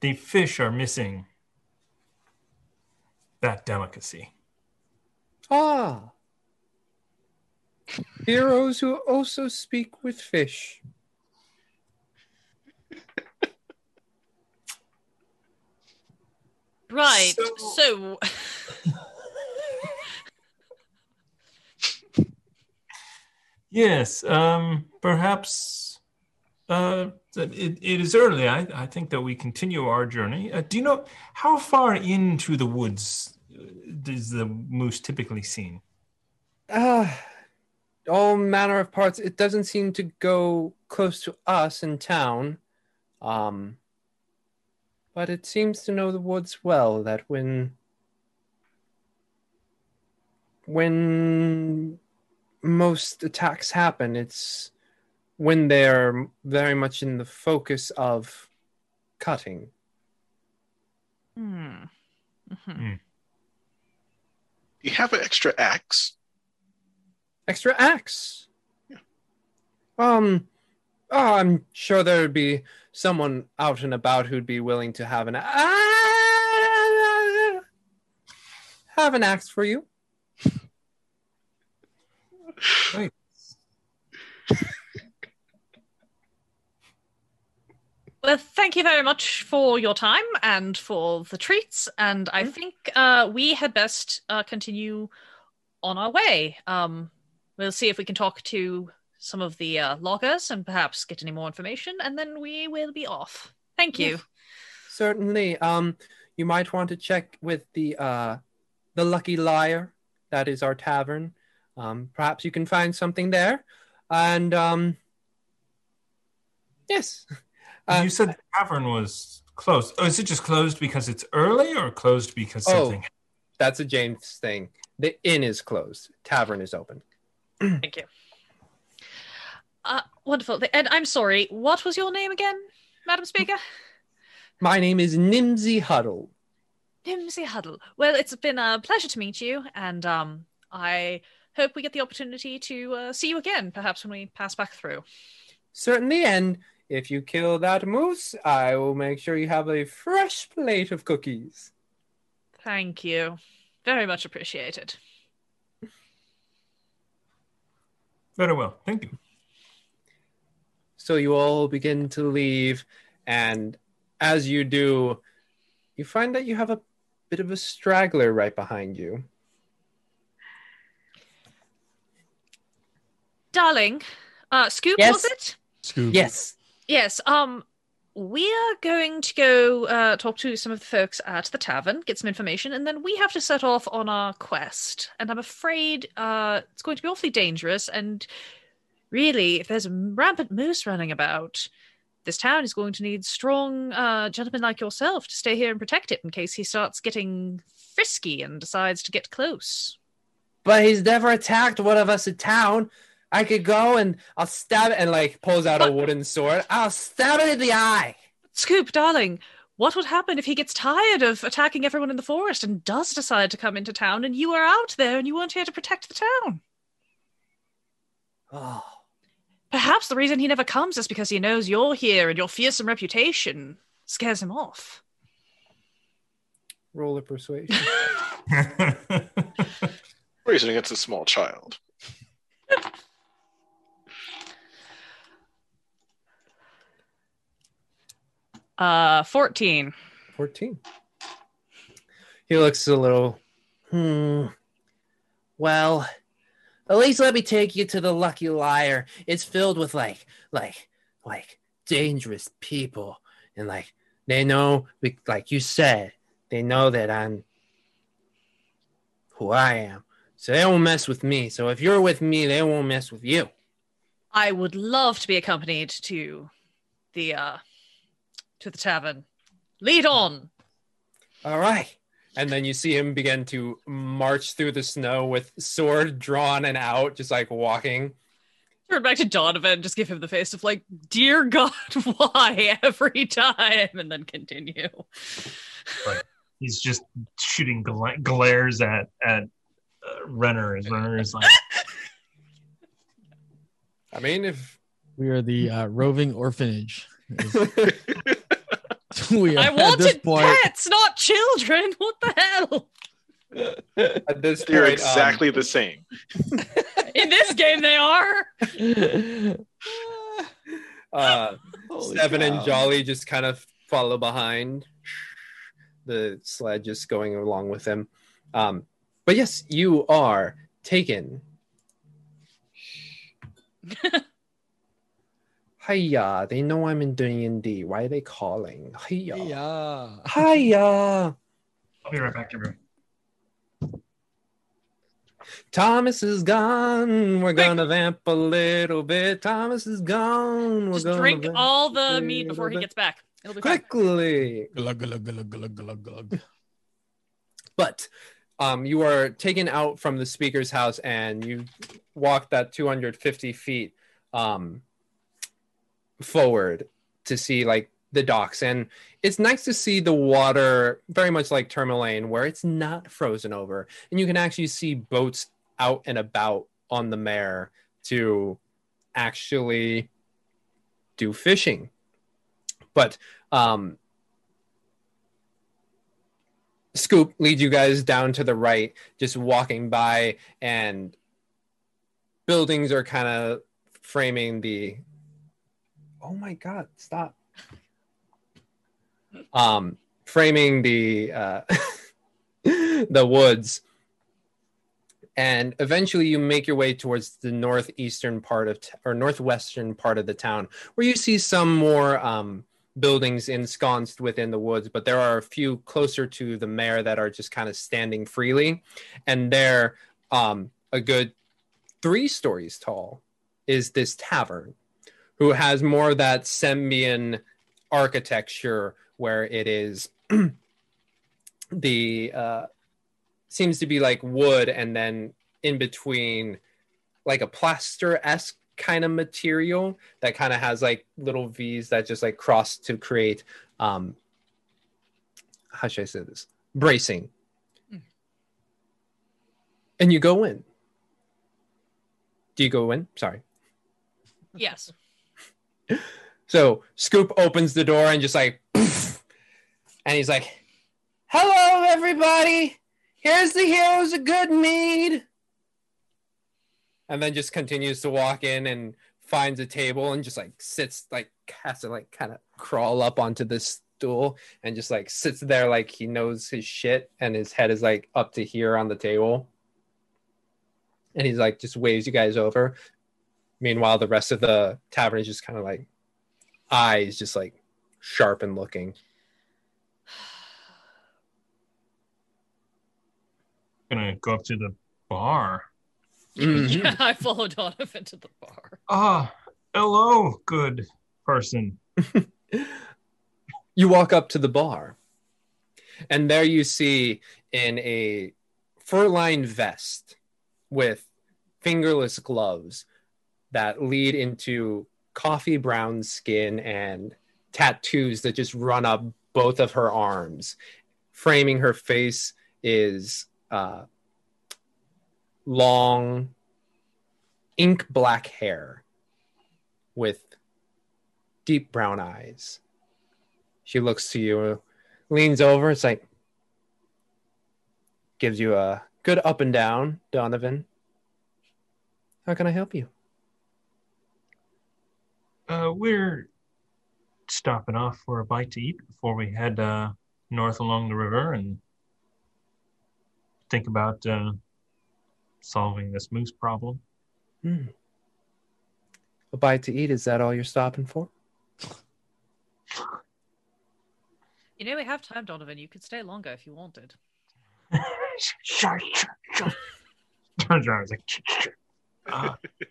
the fish are missing that delicacy. Ah. Heroes who also speak with fish. Right. So- So, Yes. Um. Perhaps. Uh. It, it is early. I, I think that we continue our journey. Uh, do you know how far into the woods uh, is the moose typically seen? Ah, all manner of parts. It doesn't seem to go close to us in town. Um, but it seems to know the woods well. That when when most attacks happen, it's when they're very much in the focus of cutting. hmm. Mhm. You have an extra axe. extra axe. Yeah. Um, oh, I'm sure there'd be someone out and about who'd be willing to have an ah, have an axe for you. Right. Well, thank you very much for your time and for the treats. And I think uh, we had best uh, continue on our way. Um, we'll see if we can talk to some of the uh, loggers and perhaps get any more information, and then we will be off. Thank you. Certainly. Um, you might want to check with the uh, the Lucky Liar. That is our tavern. Um, perhaps you can find something there. And um, yes, Uh, you said the tavern was closed. Oh, is it just closed because it's early or closed because Oh. something? that's a James thing. The inn is closed. Tavern is open. Thank you. Uh, wonderful. And I'm sorry, what was your name again, Madam Speaker? My name is Nimsy Huddle. Nimsy Huddle. Well, it's been a pleasure to meet you, and um, I hope we get the opportunity to uh, see you again, perhaps when we pass back through. Certainly, and if you kill that moose, I will make sure you have a fresh plate of cookies. Thank you. Very much appreciated. Very well. Thank you. So you all begin to leave, and as you do, you find that you have a bit of a straggler right behind you. Darling, uh, Scoop, Yes? was it? Scoop. Yes. Yes. Um, we are going to go uh, talk to some of the folks at the tavern, get some information, and then we have to set off on our quest. And I'm afraid uh, it's going to be awfully dangerous. And really, if there's a rampant moose running about, this town is going to need strong uh, gentlemen like yourself to stay here and protect it in case he starts getting frisky and decides to get close. But he's never attacked one of us in town. I could go and I'll stab it and like pulls out a wooden sword. I'll stab it in the eye. Scoop, darling, what would happen if he gets tired of attacking everyone in the forest and does decide to come into town and you are out there and you weren't here to protect the town? Oh, Perhaps the reason he never comes is because he knows you're here and your fearsome reputation scares him off. roll a persuasion. Reasoning against a small child. Uh, 14. 14. He looks a little, hmm. Well, at least let me take you to the Lucky Liar. It's filled with like, like, like dangerous people. And like, they know, like you said, they know that I'm who I am. So they won't mess with me. So if you're with me, they won't mess with you. I would love to be accompanied to the uh to the tavern. Lead on. All right. And then you see him begin to march through the snow with sword drawn and out, just like walking. Turn back to Donovan just give him the face of like, dear God, why every time? And then continue. He's just shooting gla- glares at at uh, Renner. As Renner is like, I mean, if We are the uh, roving orphanage. we are I at this wanted point. pets, not children. What the hell? at this They're point, um, exactly the same. In this game, they are. uh, Holy Seven and. Jolly just kind of follow behind. The sled just going along with them. Um, but yes, you are taken. Hiya, they know I'm in D&D. Why are they calling? Hiya. Yeah. Hiya. I'll be right back, everyone. Thomas is gone. We're gonna vamp a little bit. Thomas is gone. We're Just gonna drink all the a meat before he gets back. It'll be quickly. Glug, glug, glug, glug, glug, glug. But um, you are taken out from the speaker's house and you walk that 250 feet um, forward to see like the docks. And it's nice to see the water very much like Termalaine, where it's not frozen over. And you can actually see boats out and about on the Maer to actually do fishing. But um, Scoop leads you guys down to the right, just walking by, and buildings are kind of framing the. Oh my God! Stop. Um, framing the uh, the woods, and eventually you make your way towards the northeastern part of t- or northwestern part of the town, where you see some more um, buildings ensconced within the woods, but there are a few closer to the Maer that are just kind of standing freely, and they're um, a good three stories tall. Is this tavern, who has more of that Sembian architecture where it is the uh, seems to be like wood and then in between like a plaster esque kind of material that kind of has like little V's that just like cross to create um how should I say this? Bracing. Mm. And you go in. Do you go in? Sorry. Yes. So Scoop opens the door and just like, and he's like, "Hello, everybody. Here's the heroes of Goodmead." And then just continues to walk in and finds a table and just like sits like has to like kind of crawl up onto this stool and just like sits there like he knows his shit and his head is like up to here on the table. And he's like just waves you guys over. Meanwhile, the rest of the tavern is just kind of like eyes just like sharp and looking. Gonna go up to the bar. Yeah, I followed Donovan to the bar. Ah, hello, good person. You walk up to the bar, and there you see in a fur lined vest with fingerless gloves that lead into coffee brown skin and tattoos that just run up both of her arms. Framing her face is uh, long, ink black hair with deep brown eyes. She looks to you, leans over. It's like, gives you a good up and down, Donovan. How can I help you? Uh, we're stopping off for a bite to eat before we head uh, north along the river and think about uh, solving this moose problem. Hmm. A bite to eat, is that all you're stopping for? You know we have time, Donovan. You could stay longer if you wanted. Turns around, it's like, "Shh, shh."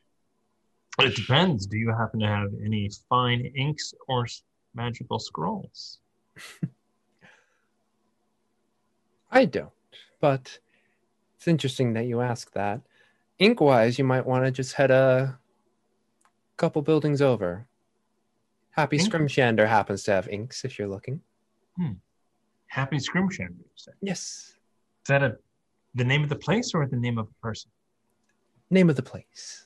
It depends. Do you happen to have any fine inks or magical scrolls? I don't, but it's interesting that you ask that. Ink wise, you might want to just head a couple buildings over. Happy Ink? Scrimshander happens to have inks if you're looking. Hmm. Happy Scrimshander, you say? Yes. Is that a, the name of the place or the name of a person? Name of the place.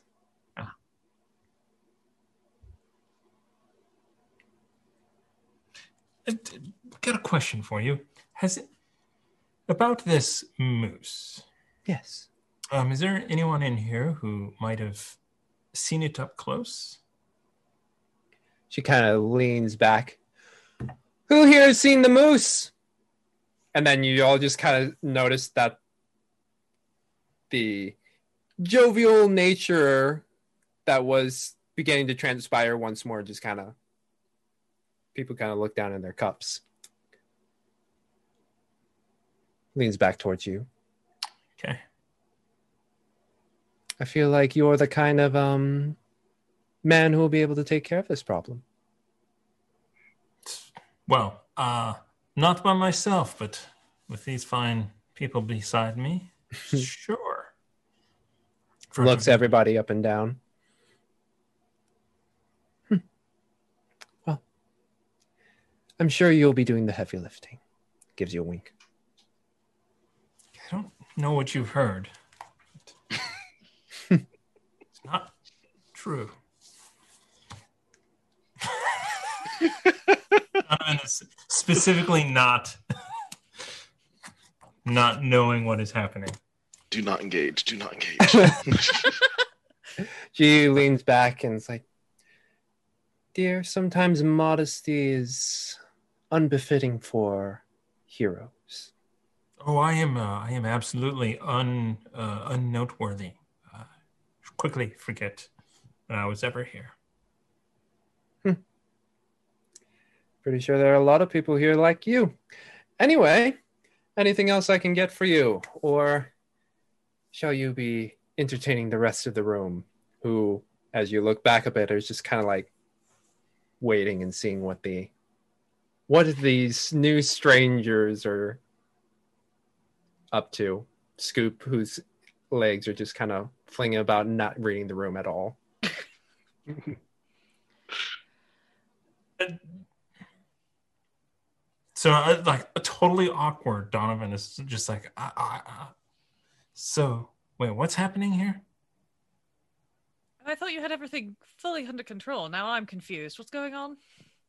Uh, d- Got a question for you. Has it about this moose? Yes. Um, is there anyone in here who might have seen it up close? She kind of leans back. Who here has seen the moose? And then you all just kind of notice that the jovial nature that was beginning to transpire once more just kind of people kind of look down in their cups. Leans back towards you. Okay. I feel like you're the kind of um man who will be able to take care of this problem. Well, uh, not by myself, but with these fine people beside me, sure. For- looks everybody up and down. Hmm. Well, I'm sure you'll be doing the heavy lifting. Gives you a wink. I don't know what you've heard. it's not true. Donovan is specifically not not knowing what is happening. Do not engage. Do not engage. She leans back and is like, Dear, sometimes modesty is unbefitting for heroes. Oh, I am. Uh, I am absolutely un uh, unnoteworthy. Uh, quickly forget that I was ever here. Pretty sure there are a lot of people here like you. Anyway, anything else I can get for you? Or shall you be entertaining the rest of the room who, as you look back a bit, is just kind of like waiting and seeing what the what are these new strangers are up to. Scoop, whose legs are just kind of flinging about, not reading the room at all. So, uh, like, totally awkward. Donovan is just like, uh, uh, uh. so wait, what's happening here? I thought you had everything fully under control. Now I'm confused. What's going on?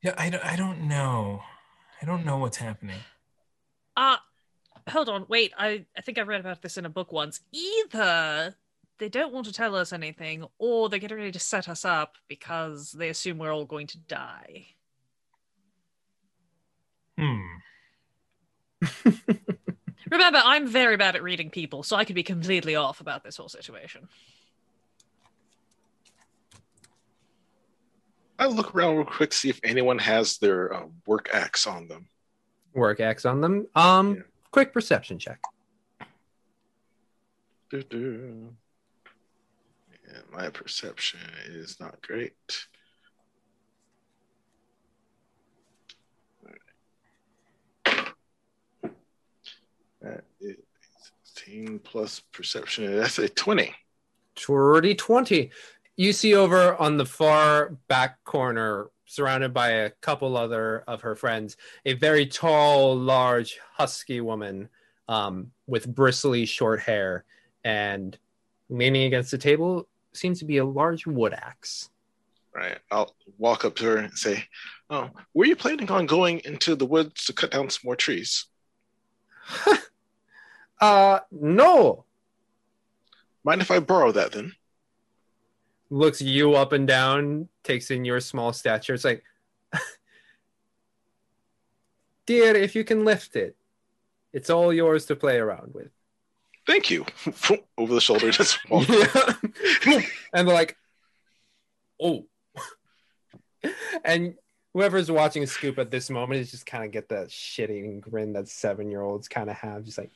Yeah, I, don't- I don't know. I don't know what's happening. Uh hold on, wait. I, I think I read about this in a book once. Either they don't want to tell us anything, or they get ready to set us up because they assume we're all going to die. Hmm. Remember, I'm very bad at reading people, so I could be completely off about this whole situation. I look around real quick, see if anyone has their uh, work axe on them. Work X on them. Um, Yeah. quick perception check. Doo-doo. Yeah, my perception is not great. That is 16 plus perception. That's a 20. Twenty twenty. You see over on the far back corner, surrounded by a couple other of her friends, a very tall, large, husky woman um, with bristly, short hair, and leaning against the table seems to be a large wood axe. Right. I'll walk up to her and say, Oh, were you planning on going into the woods to cut down some more trees? Uh, no. Mind if I borrow that then? Looks you up and down, takes in your small stature. It's like, dear, if you can lift it, it's all yours to play around with. Thank you. Over the shoulder, just walk. and they're like, oh. and whoever's watching Scoop at this moment is just kind of get that shitting grin that seven year olds kind of have. Just like,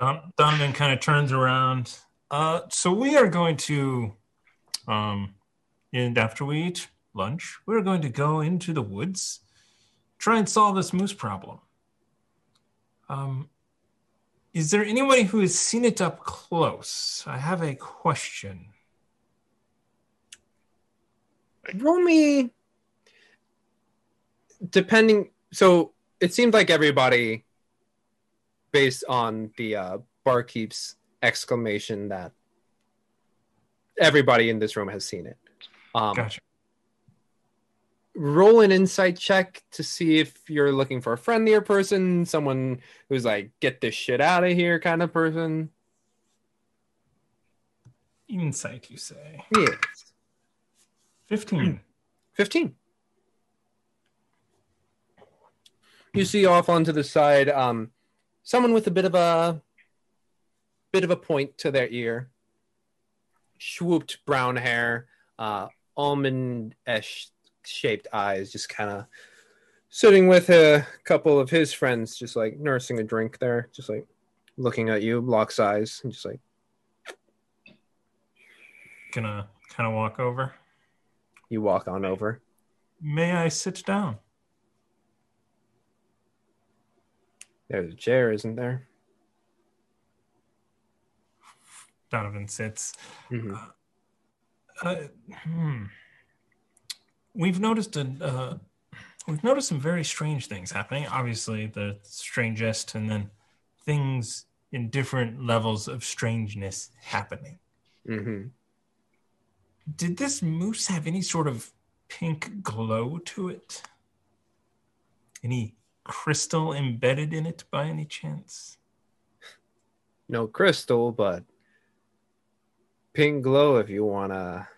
Don- Donovan kind of turns around. Uh, so we are going to, um, and after we eat lunch, we're going to go into the woods, try and solve this moose problem. Um, is there anybody who has seen it up close? I have a question. roll me. Depending, so it seemed like everybody, based on the uh, barkeep's exclamation, that everybody in this room has seen it. Um, Gotcha. roll an insight check to see if you're looking for a friendlier person, someone who's like, get this shit out of here kind of person. Insight, you say? Yes. 15. 15. You see off onto the side, um, someone with a bit of a bit of a point to their ear, swooped brown hair, uh, almond-ish shaped eyes, just kind of sitting with a couple of his friends, just like nursing a drink there, just like looking at you, locks eyes, and just like Gonna kind of walk over. you walk on over. May I sit down? There's a chair, isn't there? Donovan sits. Mhm. Uh, hmm. We've noticed a uh, we've noticed some very strange things happening. Obviously, the strangest, and then things in different levels of strangeness happening. Mm-hmm. Did this moose have any sort of pink glow to it? Any crystal embedded in it by any chance? no crystal, but pink glow if you want to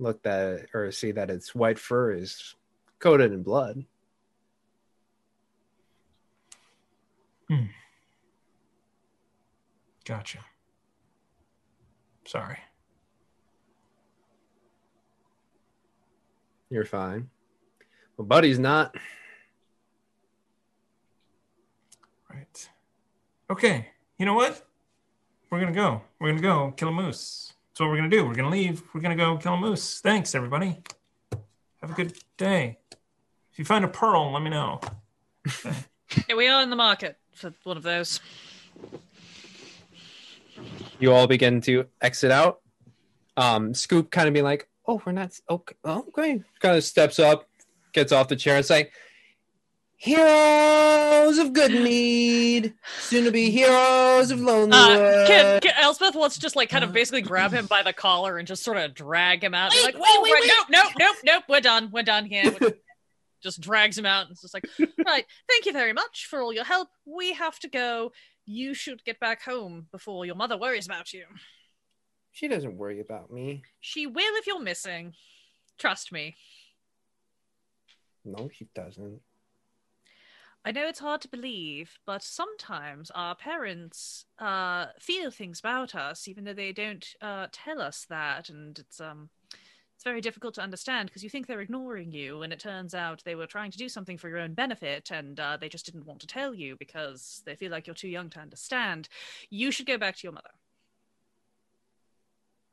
look that or see that its white fur is coated in blood. Hmm. Gotcha. Sorry. You're fine. Well, Buddy's not. Right. Okay. You know what? We're gonna go. We're gonna go kill a moose. That's what we're gonna do. We're gonna leave. We're gonna go kill a moose. Thanks, everybody. Have a good day. If you find a pearl, let me know. Here we are in the market for one of those. You all begin to exit out. Um, Scoop kind of being like, "Oh, we're not okay." Okay, kind of steps up, gets off the chair, and say, "Heroes of good need soon to be heroes of Uh, Lonelywood." can, can Elspeth wants to just like kind of basically grab him by the collar and just sort of drag him out. Be like, Wait, whoa, wait, right, wait, nope, nope, nope, nope. We're done. We're done here. We're- just drags him out and it's just like, right, thank you very much for all your help. We have to go. You should get back home before your mother worries about you. She doesn't worry about me. She will if you're missing. Trust me. No, she doesn't. I know it's hard to believe, but sometimes our parents uh, feel things about us, even though they don't uh, tell us that, and it's um, it's very difficult to understand because you think they're ignoring you, and it turns out they were trying to do something for your own benefit, and uh, they just didn't want to tell you because they feel like you're too young to understand. You should go back to your mother.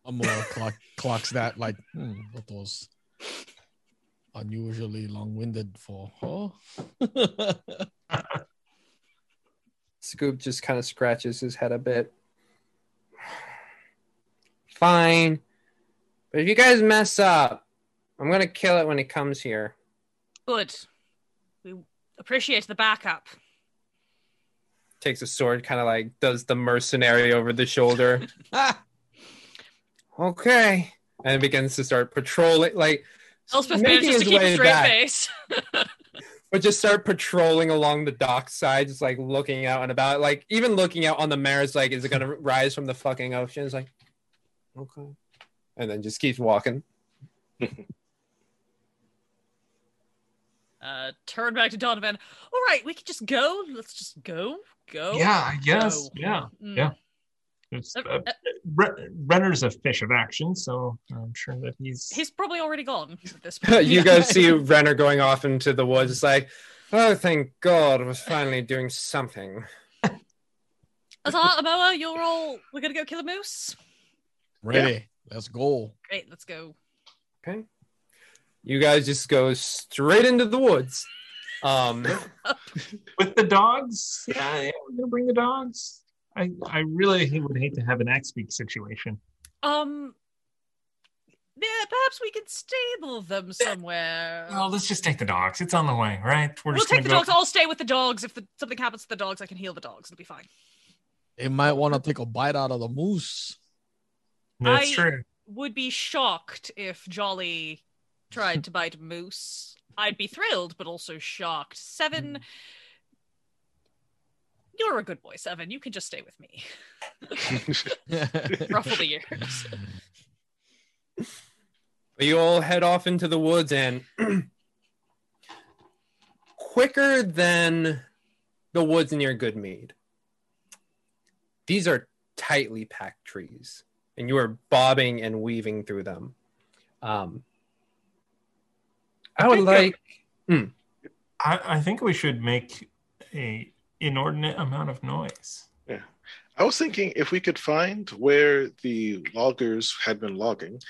Amora clock, clocks that like hmm, what was unusually long-winded for her. Scoop just kind of scratches his head a bit. Fine. But if you guys mess up, I'm gonna kill it when it comes here. Good. We appreciate the backup. Takes a sword, kind of like does the mercenary over the shoulder. okay. And begins to start patrolling, like Elspeth making manages to his keep a way straight back. face. but just start patrolling along the dock side, just like looking out and about, like even looking out on the mares, like, is it gonna rise from the fucking ocean? It's like, okay. And then just keeps walking. uh, turn back to Donovan. All right, we can just go. Let's just go. Go. Yeah, I guess. Go. Yeah. Mm. Yeah. It's, Uh, Re- Renner's a fish of action, so I'm sure that he's. He's probably already gone at this point. you guys see Renner going off into the woods. It's like, oh, thank God, I was finally doing something. Azar, Amoa, you're all. We're gonna go kill a moose. Ready? Let's go. Great, let's go. Okay. You guys just go straight into the woods. Um, with the dogs. Yeah, yeah, we're gonna bring the dogs. I I really would hate to have an axe beak situation. Um. Yeah, perhaps we could stable them somewhere. Well, let's just take the dogs. It's on the way, right? We're we'll just take the gonna dogs. I'll stay with the dogs. If the, something happens to the dogs, I can heal the dogs. It'll be fine. They might want to take a bite out of the moose. That's I- true. Would be shocked if Jolly tried to bite a moose. I'd be thrilled, but also shocked. Seven. You're a good boy, Seven. You can just stay with me. Ruffle the ears. you all head off into the woods and quicker than the woods near Goodmead. These are tightly packed trees, and you are bobbing and weaving through them. Um, I would think, uh, like. I, I think we should make a inordinate amount of noise. Yeah. I was thinking if we could find where the loggers had been logging,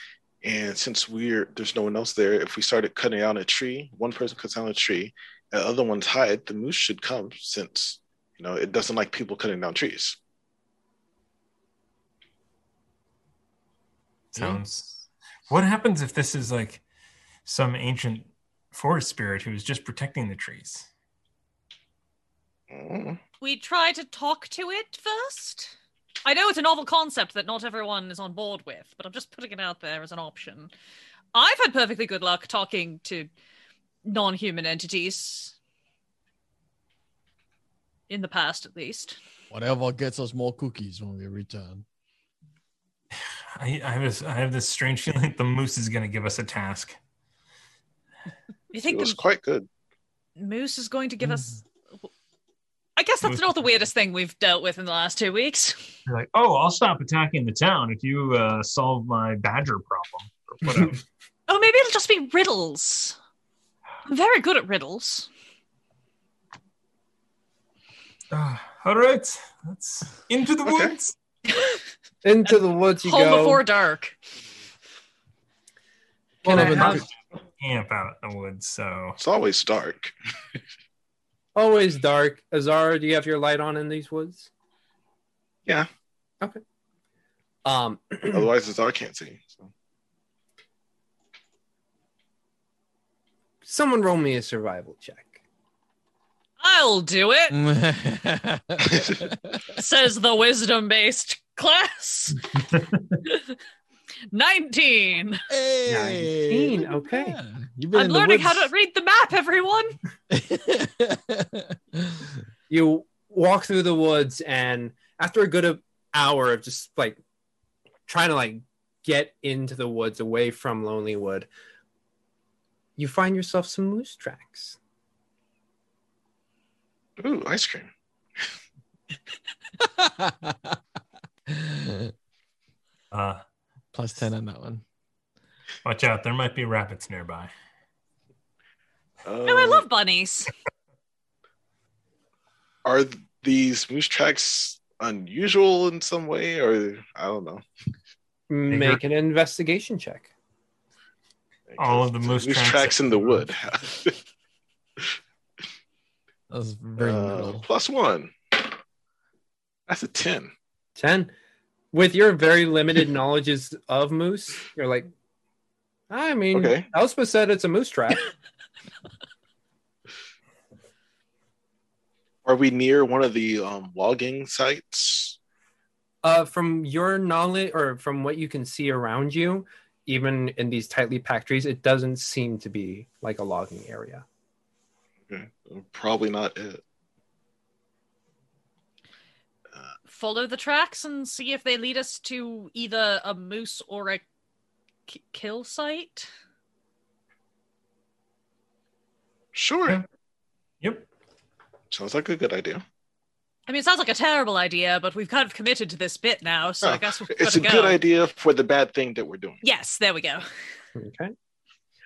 and since we're there's no one else there, if we started cutting down a tree, one person cuts down a tree, the other one's hide, the moose should come since you know it doesn't like people cutting down trees. Sounds. What happens if this is like some ancient forest spirit who's just protecting the trees? Mm. we try to talk to it first? I know it's a novel concept that not everyone is on board with, but I'm just putting it out there as an option. I've had perfectly good luck talking to non human entities. In the past, at least. Whatever gets us more cookies when we return. I, I have this I have this strange feeling the moose is going to give us a task. You think It think was the quite good. moose is going to give us. I guess that's not the weirdest thing we've dealt with in the last two weeks. You're like, oh, I'll stop attacking the town if you uh, solve my badger problem or. Oh, maybe it'll just be riddles. I'm very good at riddles. Uh, all right, let's into the Okay. woods. Into the woods you Home go. before dark. Can Well, I but have- Camp out in the woods, so It's always dark. Always dark. Azara, do you have your light on in these woods? Yeah. Okay. Um, Otherwise, it's I can't see. So. someone roll me a survival check. I'll do it, says the wisdom based class. 19. Hey, 19, okay. yeah. You've been I'm learning how to read the map, everyone. You walk through the woods, and after a good hour of just like trying to like get into the woods away from Lonelywood, you find yourself some moose tracks. Ooh, ice cream. uh, Plus 10 on that one. watch out. There might be rabbits nearby. No, I Um, love bunnies. Are these moose tracks unusual in some way, or I don't know? Make an investigation check. All of the moose tracks tracks in the wood. That was very Uh, plus one. That's a ten. 10. With your very limited knowledges of moose, you're like, I mean, Okay. Elspeth said it's a moose trap. Are we near one of the um, logging sites? uh, from your knowledge or from what you can see around you, even in these tightly packed trees, it doesn't seem to be like a logging area. Okay. Probably not it. Follow the tracks and see if they lead us to either a moose or a k- kill site. Sure. Yeah. Yep. Sounds like a good idea. I mean, it sounds like a terrible idea, but we've kind of committed to this bit now, so I Oh, guess we've It's a go. good idea for the bad thing that we're doing. Yes, there we go. Okay.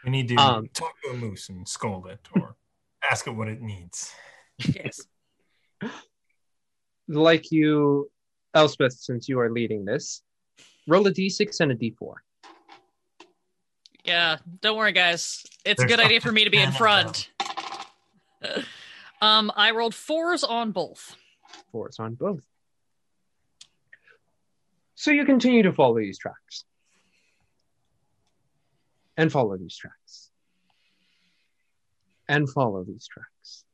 We need to Um, talk to a moose and scold it or ask it what it needs. Yes. Like you, Elspeth, since you are leading this, roll a d6 and a d4. Yeah, don't worry, guys. It's a good idea for me to be in front. um, I rolled fours on both. Fours on both. So you continue to follow these tracks. And follow these tracks. And follow these tracks.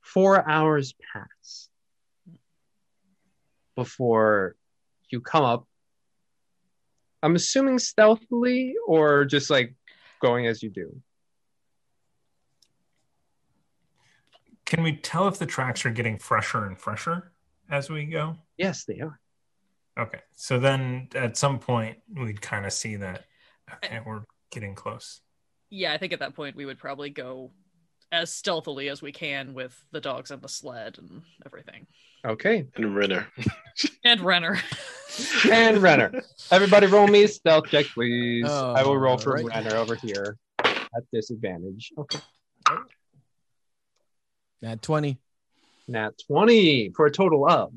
Four hours pass before you come up. I'm assuming stealthily or just like going as you do. Can we tell if the tracks are getting fresher and fresher as we go? Yes, they are. Okay. So then at some point we'd kind of see that okay, we're getting close. Yeah, I think at that point we would probably go as stealthily as we can with the dogs and the sled and everything. Okay. And Renner. And Renner. and Renner. Everybody roll me a stealth check, please. Oh, I will roll for right. Renner over here at disadvantage. Okay. At 20. Nat 20 for a total of.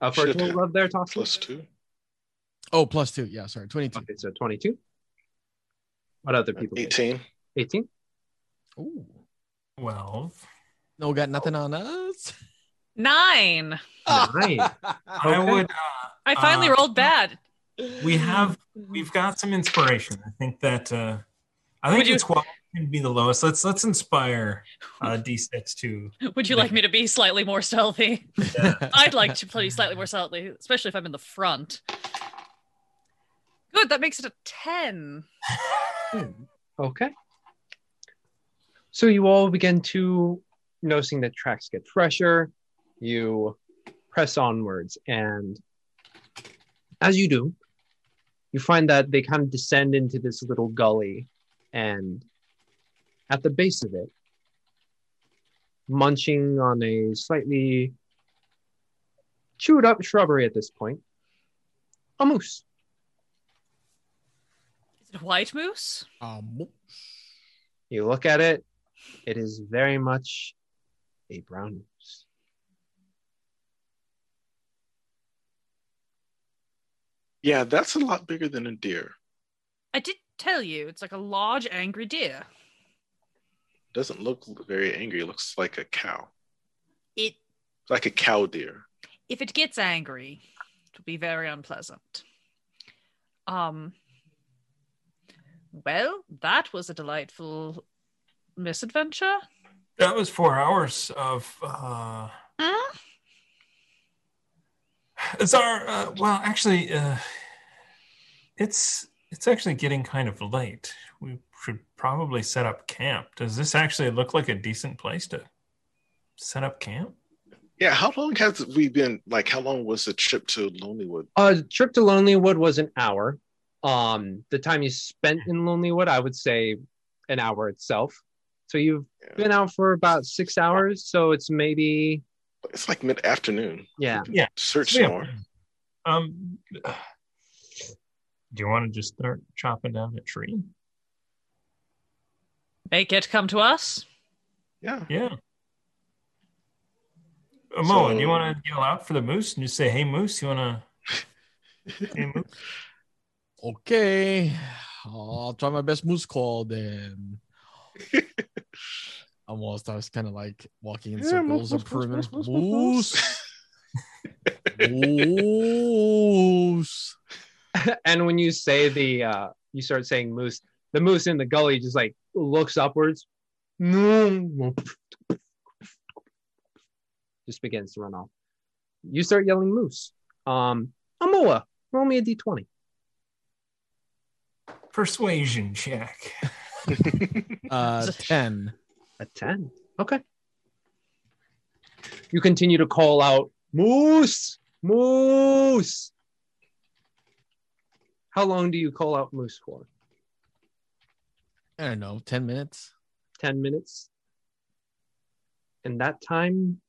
Uh, for a Should total have of there, Tossie? Plus two. Oh, plus two. Yeah, sorry. 22. Okay, so 22. What other people? 18. 18. Ooh. 12. No, got nothing on us. Nine. Nine. I Okay. would I finally Uh, rolled bad. we have we've got some inspiration. I think that uh I think Would you- it's 12 can be the lowest. Let's let's inspire uh D6 to Would you like me to be slightly more stealthy? Yeah. I'd like to play slightly more stealthy, especially if I'm in the front. Good, that makes it a 10. Hmm. Okay. So you all begin to noticing that tracks get fresher. You press onwards, and as you do, you find that they kind of descend into this little gully, and at the base of it, munching on a slightly chewed up shrubbery at this point. A moose. Is it a white moose? Um, You look at it, it is very much a brown moose. Yeah, that's a lot bigger than a deer. I did tell you, it's like a large, angry deer. Doesn't look very angry. It looks like a cow, It, like a cow deer. if it gets angry, it'll be very unpleasant. Um. Well, that was a delightful misadventure. That was four hours of. Uh... Hmm? Azar, uh, well, actually, uh, it's it's actually getting kind of late. We should probably set up camp. Does this actually look like a decent place to set up camp? Yeah, how long has we been? Like, how long was the trip to Lonelywood? Uh, trip to Lonelywood was an hour. Um, the time you spent in Lonelywood, I would say an hour itself. So you've Yeah. been out for about six hours. So it's maybe It's like mid afternoon. yeah. Yeah. Search Yeah. more. Um, do you want to just start chopping down a tree? Make it come to us. Yeah. Yeah. Moa, do you want to yell out for the moose and just say, "Hey, moose, you want to?" hey, moose. Okay. I'll try my best moose call then. Almost, I was kind of like walking in Yeah, circles moose, and moose, moose, moose, moose, moose. and when you say the uh you start saying moose the moose in the gully just like looks upwards. Just begins to run off. You start yelling moose. Um amoa roll me a d20 Persuasion check. Uh, ten. a 10 okay you continue to call out moose moose how long do you call out moose for I don't know, ten minutes. 10 minutes. And that time,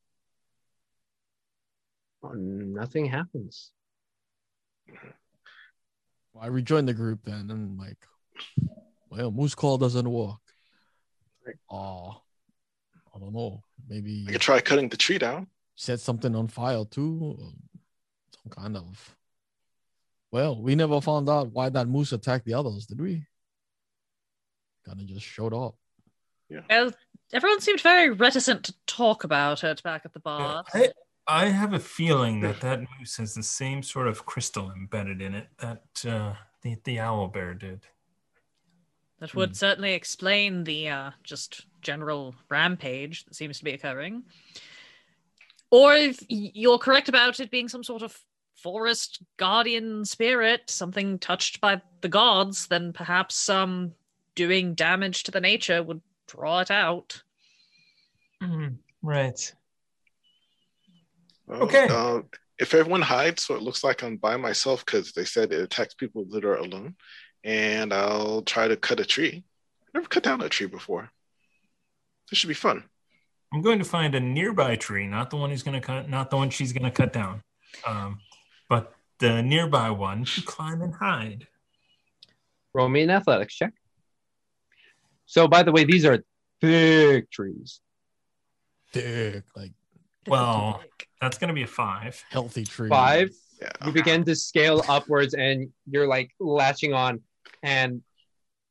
oh, nothing happens. Well, I rejoined the group then, and like, well, moose call doesn't work. Oh, I don't know. Maybe I could try cutting the tree down. set something on fire too. Some kind of. Well, we never found out why that moose attacked the others, did we? Kind of just showed up. Yeah. Well, everyone seemed very reticent to talk about it back at the bar. I, I have a feeling that that moose has the same sort of crystal embedded in it that uh, the the owlbear did. That would certainly explain the uh, just general rampage that seems to be occurring. Or if you're correct about it being some sort of forest guardian spirit, something touched by the gods, then perhaps um, doing damage to the nature would draw it out. Right. Well, Okay. Uh, if everyone hides, so it looks like I'm by myself because they said it attacks people that are alone, and I'll try to cut a tree. Never cut down a tree before. This should be fun. I'm going to find a nearby tree, not the one he's going to cut, not the one she's going to cut down, um, but the nearby one to climb and hide. Roll me an athletics check. So, by the way, these are thick trees. Thick, like Well, that's going to be a five. healthy tree. Five. Yeah. You begin to scale upwards and you're like latching on. And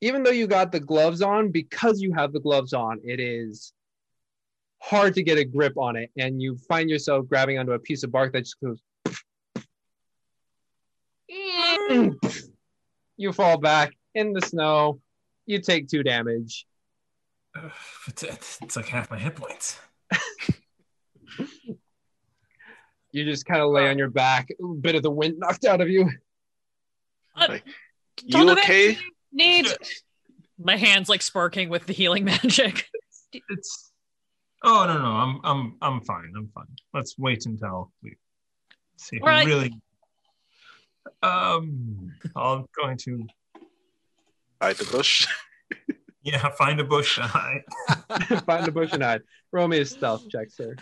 even though you got the gloves on, because you have the gloves on, it is hard to get a grip on it. And you find yourself grabbing onto a piece of bark that just goes. You fall back in the snow. You take two damage. Ugh, It's, it's, it's like half my hit points. You just kind of lay on your back, a bit of the wind knocked out of you. You Donovan, okay? Need my hands like sparking with the healing magic. It's oh no no I'm I'm I'm fine I'm fine. Let's wait until we see who Right. really. Um, I'm going to Hide the bush. yeah find a bush to hide. Find a bush and hide. Roll me a stealth check, sir.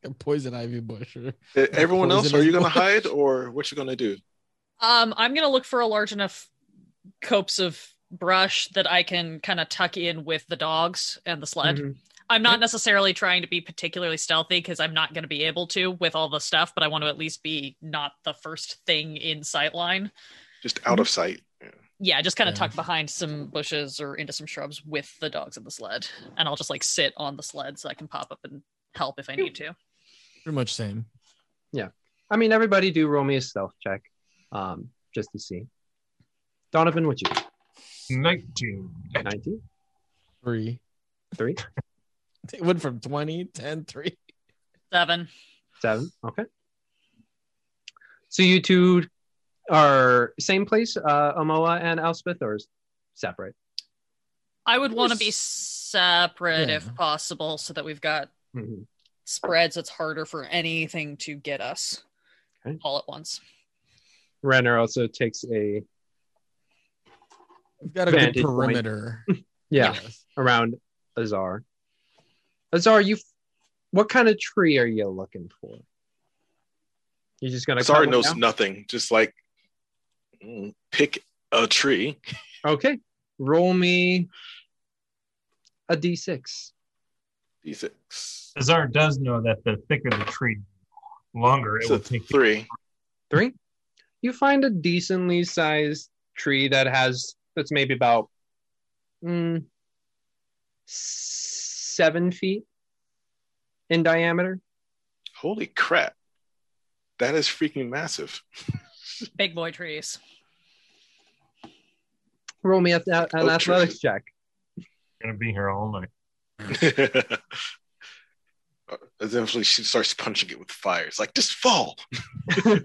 A poison ivy bush. Or... Everyone else, are you gonna hide or what you gonna do? Um, I'm gonna look for a large enough copse of brush that I can kind of tuck in with the dogs and the sled. Mhm. I'm not necessarily trying to be particularly stealthy because I'm not going to be able to with all the stuff, but I want to at least be not the first thing in sight line. Just out of sight. Yeah. Yeah, just kind of Yeah. tuck behind some bushes or into some shrubs with the dogs and the sled, and I'll just like sit on the sled so I can pop up and help if I need to. Pretty much same. Yeah. I mean, everybody do roll me a stealth check, um, just to see. Donovan, what you? 19. 19? Three. Three? It went from 20, 10, 3. Seven. Seven. Okay. So you two are same place, uh, Amoa and Elspeth, or is separate? I would want to be separate Yeah. if possible, so that we've got Mhm. Spreads. It's harder for anything to get us Okay. all at once. Renner also takes a We've got a good perimeter. yeah, Yes. around Azar. Azar, you, what kind of tree are you looking for? You're just gonna Sorry cut one knows down? nothing. Just like mm, pick a tree. Okay, roll me a d6. D6. Azar does know that the thicker the tree, longer it So will take. three. Three. You find a decently sized tree that has that's maybe about mm, seven feet in diameter. Holy crap. That is freaking massive. Big boy trees. Roll me at that an Oak athletics tree. check. Gonna be here all night. Eventually, she starts punching it with fire. It's like, just fall.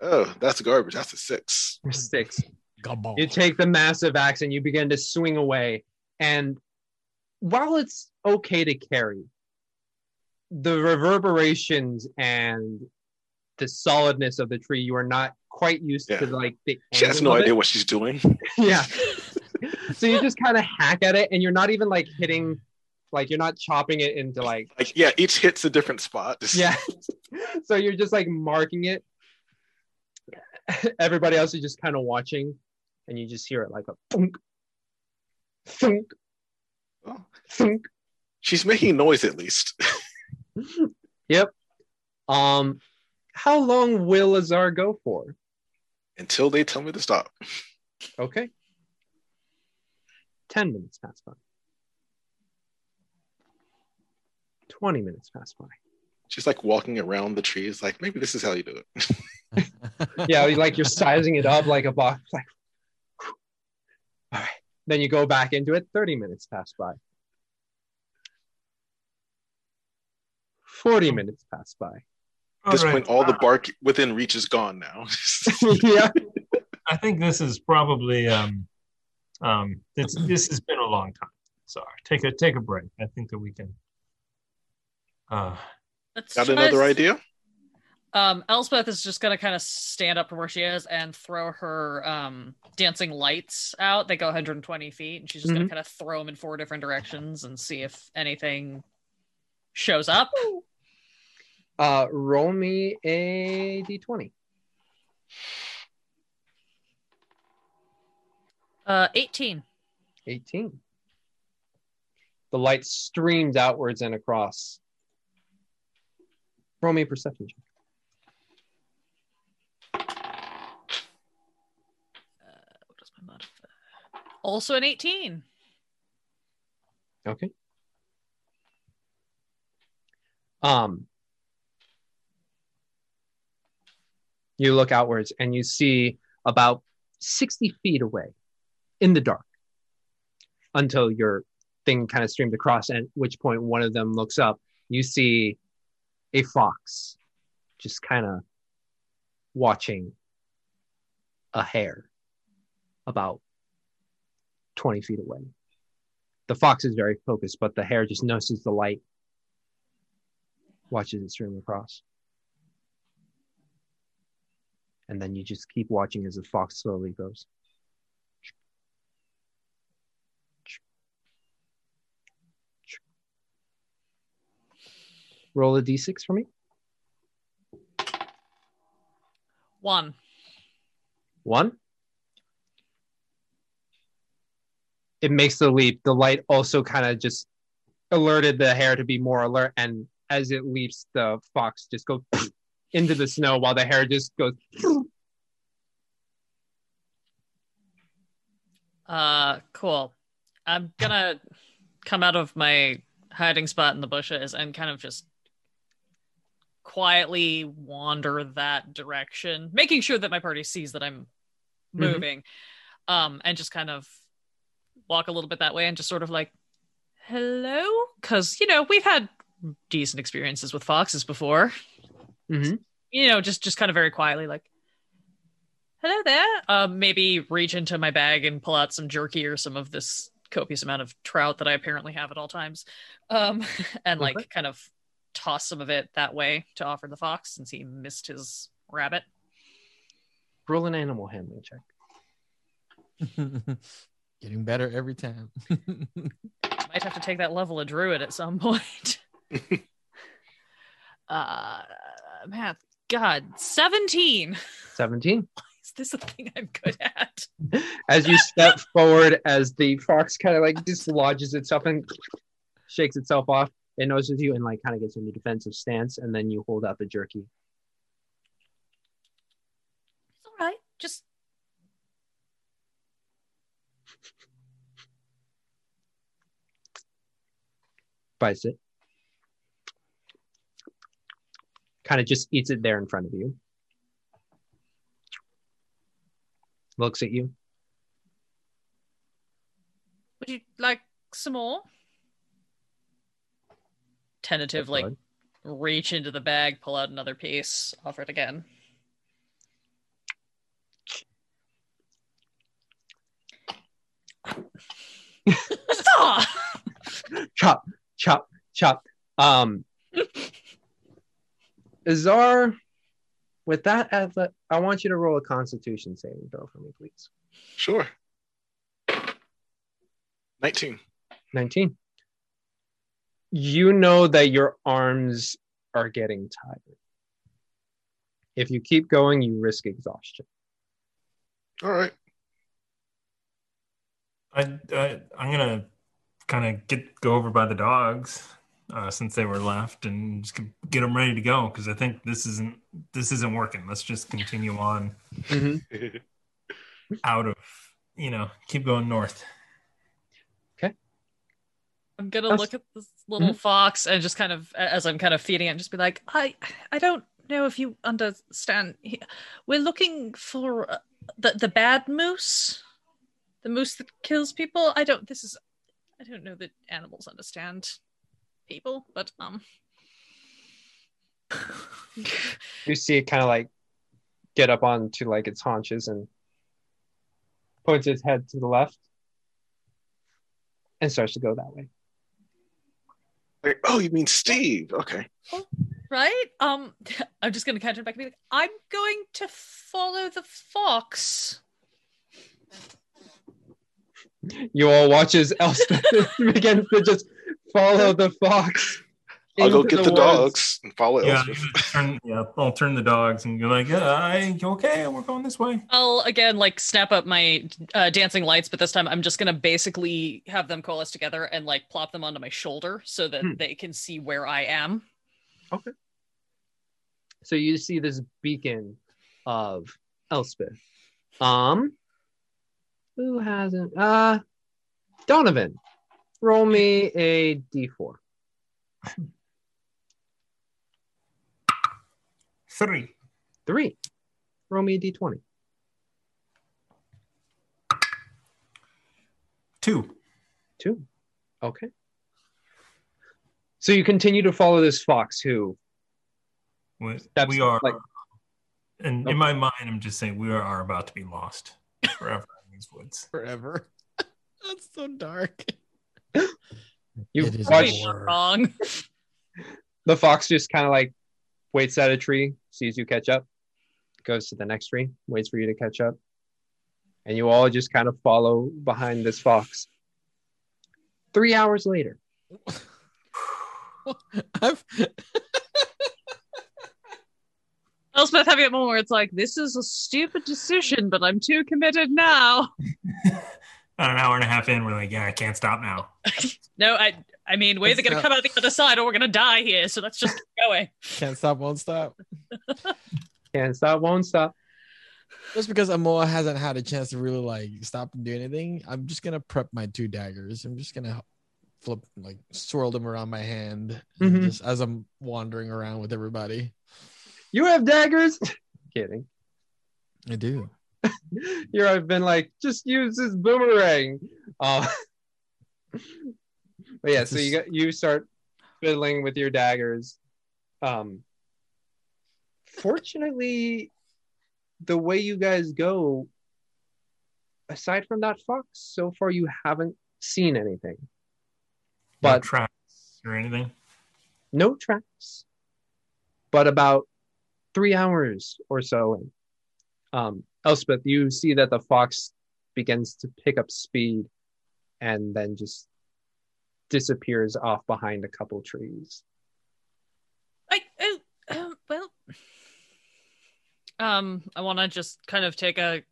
Oh, that's garbage. That's a six. Six. Gobble. You take the massive axe and you begin to swing away. And while it's okay to carry, the reverberations and the solidness of the tree, you are not quite used to like the She has no of it. idea what she's doing. yeah. so you just kind of hack at it and you're not even like hitting like you're not chopping it into like Like, yeah, each hit's a different spot. Yeah. so you're just like marking it. Everybody else is just kind of watching and you just hear it like a thunk, thunk, Oh, thunk. she's making noise at least. Yep. Um how long will Azar go for? Until they tell me to stop. Okay. 10 minutes pass by. 20 minutes pass by. She's like walking around the trees, like, maybe this is how you do it. yeah, like you're sizing it up like a box. Like, all right. Then you go back into it. 30 minutes pass by. 40 minutes pass by. At this All right. point, all the bark within reach is gone now. yeah. I think this is probably um, um, this this has been a long time. Sorry, take a take a break. I think that we can. Uh, Let's Got another s- idea? Um, Elspeth is just gonna kind of stand up from where she is and throw her um dancing lights out. They go 120 feet, and she's just gonna kind of throw them in four different directions and see if anything shows up. Uh, roll me a d20. Uh, 18. 18. The light streams outwards and across. Roll me a perception check. What is my modifier? Also an 18. Okay. Um, you look outwards and you see about 60 feet away in the dark until your thing kind of streamed across, at which point one of them looks up. You see a fox just kind of watching a hare about 20 feet away. The fox is very focused, but the hare just notices the light, watches it stream across. And then you just keep watching as the fox slowly goes. Roll a d6 for me. One. One. It makes the leap. The light also kind of just alerted the hare to be more alert, and as it leaps, the fox just goes into the snow while the hare just goes. Uh, cool. I'm gonna come out of my hiding spot in the bushes and kind of just quietly wander that direction, making sure that my party sees that I'm Mhm. moving, um, and just kind of walk a little bit that way and just sort of like, hello, because you know we've had decent experiences with foxes before. Mm-hmm. You know, just just kind of very quietly like. Hello there. Um, maybe reach into my bag and pull out some jerky or some of this copious amount of trout that I apparently have at all times, um, and like Okay. kind of toss some of it that way to offer the fox since he missed his rabbit. Roll an animal handling check. Getting better every time. Might have to take that level of druid at some point. uh, math. God, seventeen. 17. Is this a thing I'm good at? As you step forward, as the fox kind of like dislodges itself and shakes itself off, it notices you and like kind of gets into defensive stance, and then you hold out the jerky. It's all right. Just bites it. Kind of just eats it there in front of you. Looks at you. would you like some more? Tentative, like Bud. reach into the bag, pull out another piece, offer it again. Stop! chop, chop, chop. Um, Azar, with that, athlete, I want you to roll a Constitution saving throw for me, please. Sure. 19. 19. You know that your arms are getting tired. If you keep going, you risk exhaustion. All right. I, I I'm gonna kind of get go over by the dogs uh, since they were left and just get them ready to go because I think this isn't this isn't working. Let's just continue on out of you know keep going north. I'm gonna That's- look at this little fox and just kind of, as I'm kind of feeding it, just be like, I, I don't know if you understand. We're looking for uh, the the bad moose, the moose that kills people. I don't. This is, I don't know that animals understand people, but um. You see it kind of like get up onto like its haunches and points its head to the left and starts to go that way. Like, oh, you mean Steve? Okay. right? Um, I'm just gonna catch it back and be like, I'm going to follow the fox. You all watch as Elspeth begins to just follow the fox. I'll go get the, woods. dogs and follow Yeah, Elspeth. I'm gonna turn, yeah, I'll turn the dogs and go like, yeah, I, okay, we're going this way. I'll again like snap up my uh, dancing lights, but this time I'm just gonna basically have them coalesce together and like plop them onto my shoulder so that Hmm. they can see where I am. Okay. So you see this beacon of Elspeth. Um, who hasn't? Uh, Donovan, roll me a d4. Three. Three. Roll me a d20. Two. Two. Okay. So you continue to follow this fox who We, we are, like- and Okay. in my mind, I'm just saying we are, are about to be lost forever in these woods. Forever. That's so dark. you It is watch wrong. the fox just kind of like waits at a tree, sees you catch up, goes to the next tree, waits for you to catch up. And you all just kind of follow behind this fox. Three hours later. I've Elspeth having moment more it's like this is a stupid decision, but I'm too committed now. About an hour and a half in, we're like, yeah, I can't stop now. no, I I mean, we're either gonna come out the other side or we're gonna die here, so let's just keep going. Can't stop, won't stop. Can't stop, won't stop. Just because Amoa hasn't had a chance to really like stop and do anything, I'm just gonna prep my two daggers. I'm just gonna flip like swirl them around my hand and Mhm. just as I'm wandering around with everybody. You have daggers? Kidding. I do. Here I've been like, just use this boomerang. Uh, but yeah, so you got you start fiddling with your daggers. Um, fortunately, the way you guys go, aside from that fox, so far you haven't seen anything. No But tracks or anything. no tracks. But about three hours or so in, um, Elspeth, you see that the fox begins to pick up speed and then just disappears off behind a couple trees. I, uh, uh, well, um, I want to just kind of take a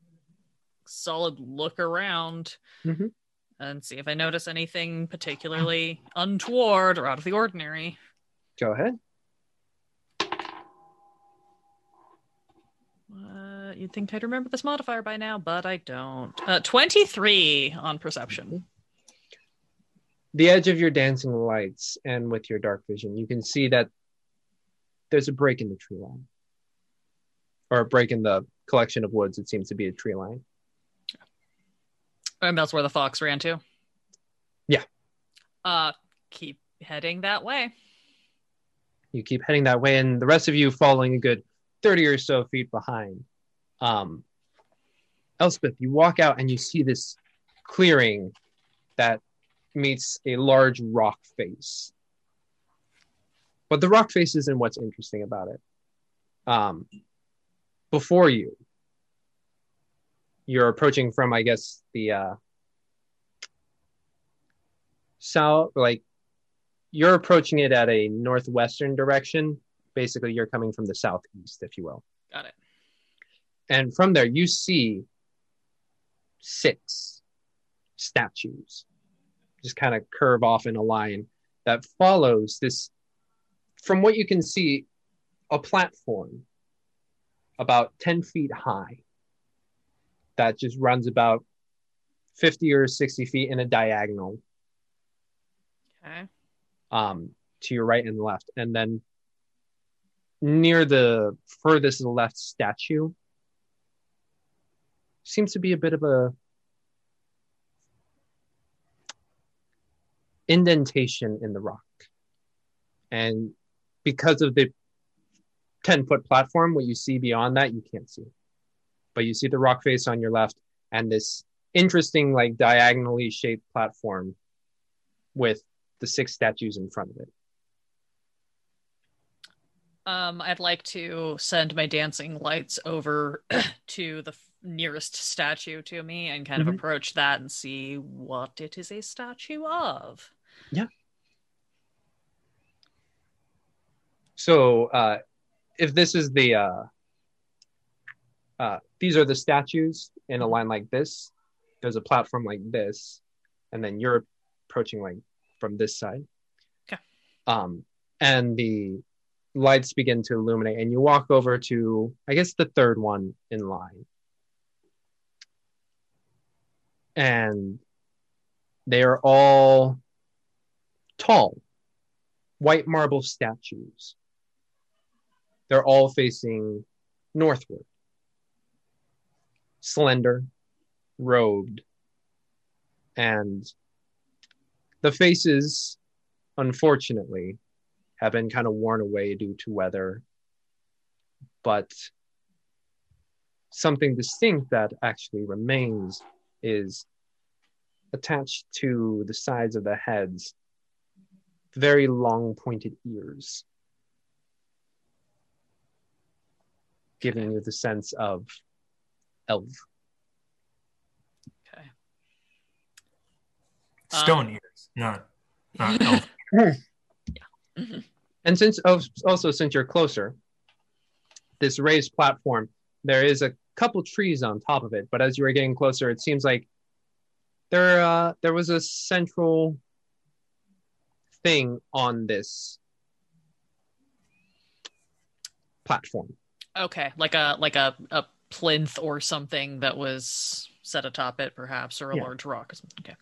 solid look around Mhm. and see if I notice anything particularly untoward or out of the ordinary. Go ahead. Uh, you'd think I'd remember this modifier by now, but I don't. Uh, 23 on perception. The edge of your dancing lights and with your dark vision, you can see that there's a break in the tree line. Or a break in the collection of woods. It seems to be a tree line. And that's where the fox ran to. Yeah. Uh, keep heading that way. you keep heading that way and the rest of you following a good 30 or so feet behind um elspeth you walk out and you see this clearing that meets a large rock face but the rock face isn't what's interesting about it um before you you're approaching from i guess the uh south like you're approaching it at a northwestern direction. Basically, you're coming from the southeast, if you will. Got it. And from there, you see six statues just kind of curve off in a line that follows this, from what you can see, a platform about 10 feet high that just runs about 50 or 60 feet in a diagonal Okay. um, to your right and left. And then near the furthest left statue seems to be a bit of a indentation in the rock. And because of the 10 foot platform, what you see beyond that, you can't see. But you see the rock face on your left and this interesting, like diagonally shaped platform with the six statues in front of it. Um, I'd like to send my dancing lights over to the nearest statue to me and kind Mhm. of approach that and see what it is a statue of. So, uh, if this is the, uh, uh, these are the statues in a line like this. There's a platform like this, and then you're approaching like from this side. Okay. Um, and the lights begin to illuminate, and you walk over to, I guess, the third one in line. And they are all tall, white marble statues. They're all facing northward. Slender, robed, and the faces, unfortunately, have been kind of worn away due to weather. But something distinct that actually remains is attached to the sides of the heads very long pointed ears giving you the sense of elf Okay. Stone ears, not not elf. and since oh, also since you're closer this raised platform. There is a couple trees on top of it, but as you are getting closer, it seems like there uh, there was a central thing on this platform. Okay, like a like a, a plinth or something that was set atop it, perhaps, or a Yeah. large rock or something. Okay.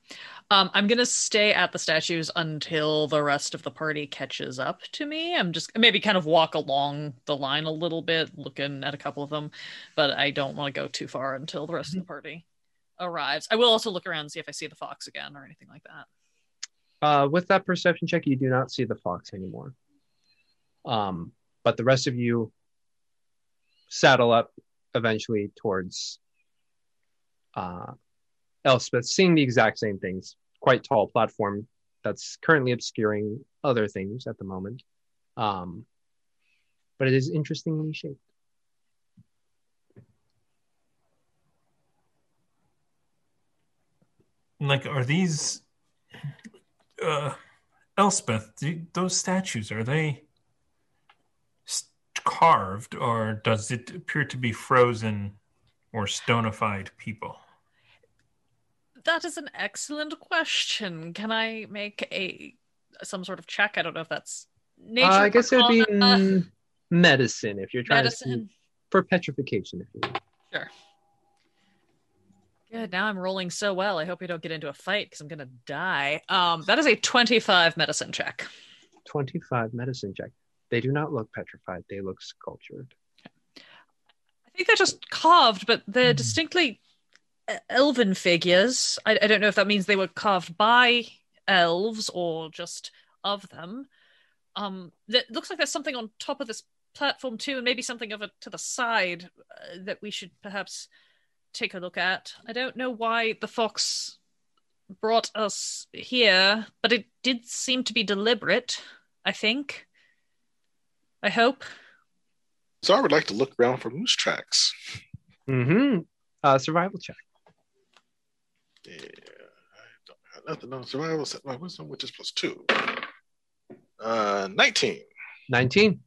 Um, I'm gonna stay at the statues until the rest of the party catches up to me. I'm just maybe kind of walk along the line a little bit, looking at a couple of them, but I don't want to go too far until the rest of the party arrives. I will also look around and see if I see the fox again or anything like that. Uh, with that perception check, you do not see the fox anymore. Um, but the rest of you saddle up eventually towards uh, Elspeth, seeing the exact same things. Quite tall platform that's currently obscuring other things at the moment. Um, but it is interestingly shaped. Like, are these uh, Elspeth? do- Those statues are they s- carved, or does it appear to be frozen or stonified people? That is an excellent question. Can I make a some sort of check? I don't know if that's nature. Uh, I guess it would be arcana, medicine if you're trying to see for petrification. If you will. Sure. Good. Now I'm rolling so well. I hope we don't get into a fight because I'm gonna die. Um, that is a 25 medicine check. 25 medicine check. They do not look petrified. They look sculptured. I think they're just carved, but they're Hmm. distinctly e- elven figures. I, I don't know if that means they were carved by elves or just of them. Um, it looks like there's something on top of this platform too, and maybe something of it to the side uh, that we should perhaps take a look at. I don't know why the fox brought us here, but it did seem to be deliberate. I think. I hope. So I would like to look around for moose tracks. Mm-hmm. Uh, survival check. Yeah, I don't have nothing on survival. Set my wisdom, which is plus two. Uh, 19. 19.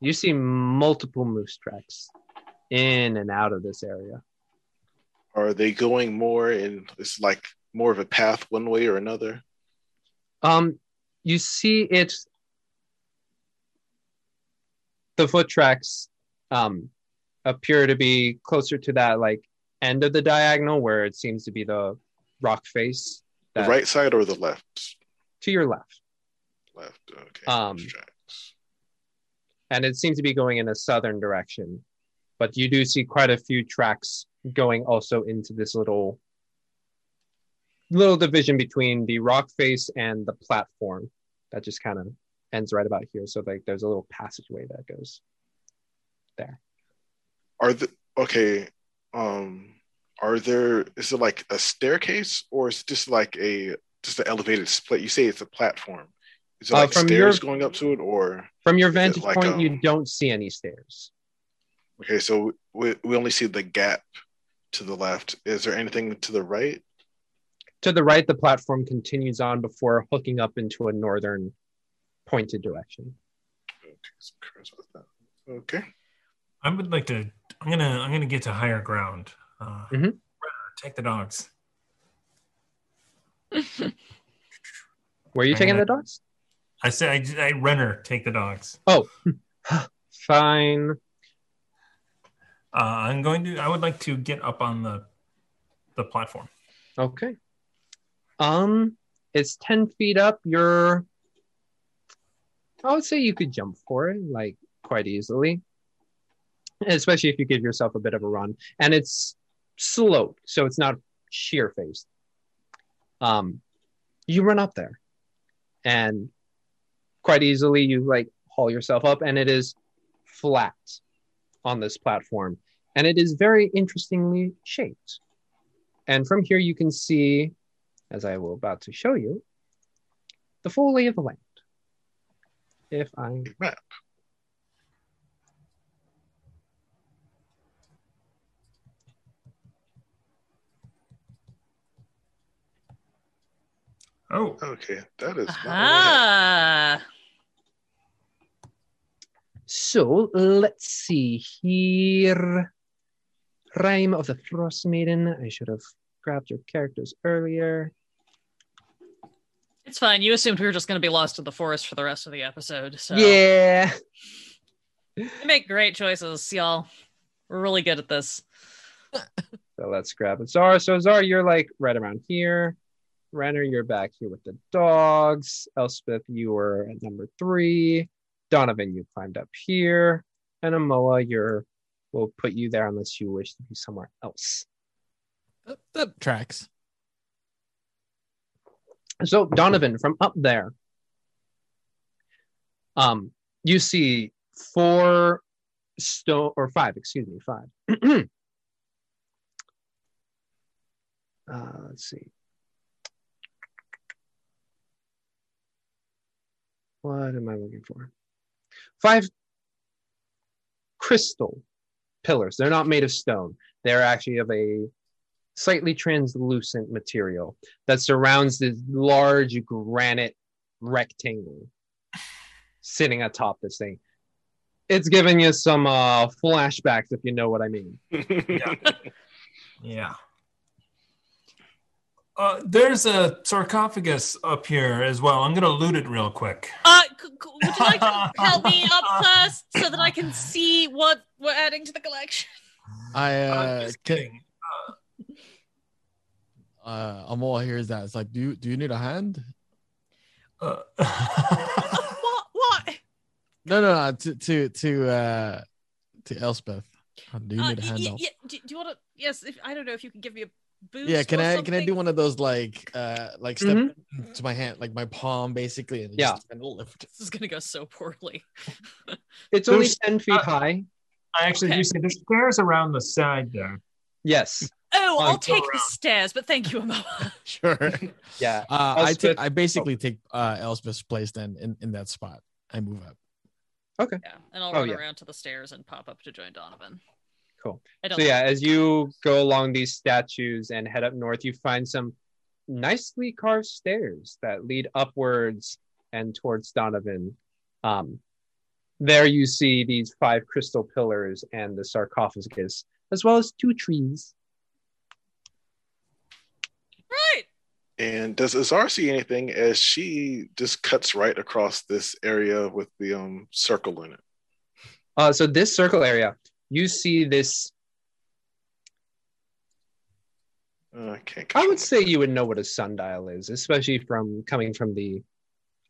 You see multiple moose tracks in and out of this area. Are they going more in? It's like more of a path one way or another. Um, you see it. The foot tracks um, appear to be closer to that like end of the diagonal where it seems to be the rock face. The right side or the left? to your left. Left. Okay. Um, and it seems to be going in a southern direction. But you do see quite a few tracks going also into this little little division between the rock face and the platform that just kind of ends right about here. So like there's a little passageway that goes there. Are the okay? Um, are there? Is it like a staircase or is it just like a just an elevated split? You say it's a platform. Is it Uh, like from stairs your- going up to it, or From your vantage like, point, um, you don't see any stairs. Okay? So we we only see the gap to the left. Is there anything to the right? To the right, the platform continues on before hooking up into a northern pointed direction. Okay, some curves that. Okay. I would like to. I'm gonna. I'm gonna get to higher ground. Uh, Mhm. Take the dogs. Where are you I'm taking gonna- the dogs? I say. I, I runner. Take the dogs. Oh, fine. Uh, I'm going to. I would like to get up on the the platform. Okay. Um, it's 10 feet up. You're, I would say you could jump for it, like, quite easily. Especially if you give yourself a bit of a run. And it's sloped, so it's not sheer faced. Um, you run up there. And quite easily you, like, haul yourself up, and it is flat on this platform. And it is very interestingly shaped. And from here, you can see, as I will about to show you, the full lay of the land. If I Map. Oh, Okay, that is not what I had. Ah, So let's see here. Rime of the Frostmaiden. I should have grabbed your characters earlier. It's fine. You assumed we were just going to be lost in the forest for the rest of the episode. So Yeah. you make great choices, y'all. We're really good at this. So let's grab it. Zara. So Zara, you're like right around here. Renner, you're back here with the dogs. Elspeth, you were at number three. Donovan, you climbed up here. And Amoa, you're we'll put you there unless you wish to be somewhere else. That, that tracks. So Donovan, from up there, um, you see four stone or five, excuse me, five. uh, let's see. What am I looking for? Five crystal pillars. They're not made of stone. They're actually of a slightly translucent material that surrounds this large granite rectangle sitting atop this thing. It's giving you some uh, flashbacks, if you know what I mean. Yeah. Uh, there's a sarcophagus up here as well. I'm gonna loot it real quick. Uh, c- c- would you like to help me up first so that I can see what we're adding to the collection? I I'm uh, just kidding. uh, I'm all hears that. It's like, do you do you need a hand? Uh, What? What? No, no, no. To to to uh to Elspeth. Do you Uh, need a y- hand? y- though? yeah, do, do you want to? Yes. If, I don't know if you can give me a boost. Yeah, can or I can I do one of those like uh like step Mhm. to my hand, like my palm basically, and Yeah. just kind lift. This is gonna go so poorly. It's only There's- 10 feet uh, high. I actually Okay. do see there's stairs around the side there. Yes. Oh, Fine, I'll go take the stairs, but thank you, Emma. Sure. Yeah. Uh, I Elspeth- take I basically take uh Elspeth's place then in in that spot. I move up. Okay. Yeah, and I'll Oh, run yeah. around to the stairs and pop up to join Donovan. Cool. So yeah, as you go along these statues and head up north, you find some nicely carved stairs that lead upwards and towards Donovan. Um, there you see these five crystal pillars and the sarcophagus, as well as two trees. Right. And does Azar see anything as she just cuts right across this area with the um circle in it? Uh, so this circle area, you see this. Uh, I can't. I control would say you would know what a sundial is, especially from coming from the,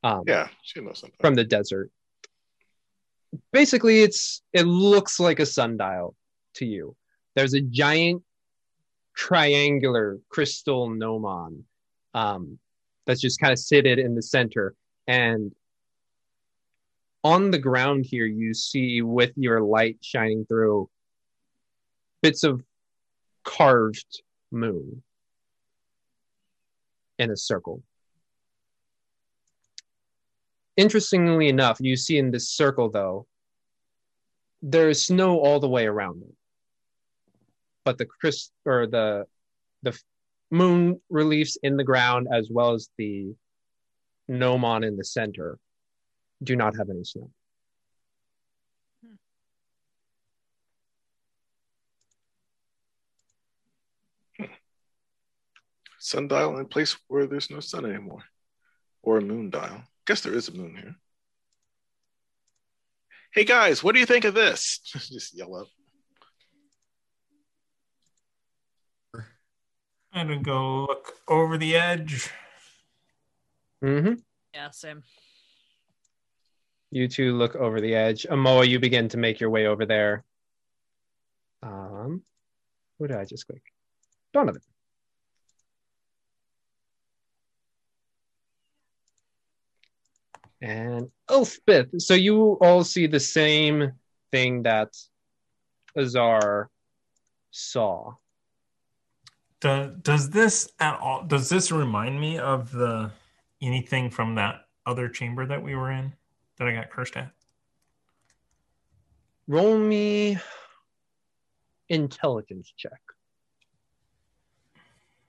um, Yeah, she knows something. from the desert. Basically, it's it looks like a sundial to you. There's a giant triangular crystal gnomon um, that's just kind of seated in the center, and on the ground here, you see with your light shining through bits of carved moon in a circle interestingly enough, you see in this circle though, there's snow all the way around it. But the cris or the the moon reliefs in the ground as well as the gnomon in the center do not have any snow. Sundial in a place where there's no sun anymore, or a moon dial. Guess there is a moon here. Hey guys, what do you think of this? Just yell out. I'm gonna go look over the edge. Mm-hmm. Yeah, same. You two look over the edge. Amoa, you begin to make your way over there. Um, who did I just click? Donovan. And Elspeth. So you all see the same thing that Azar saw. Does does this at all? Does this remind me of the anything from that other chamber that we were in that I got cursed at? Roll me intelligence check.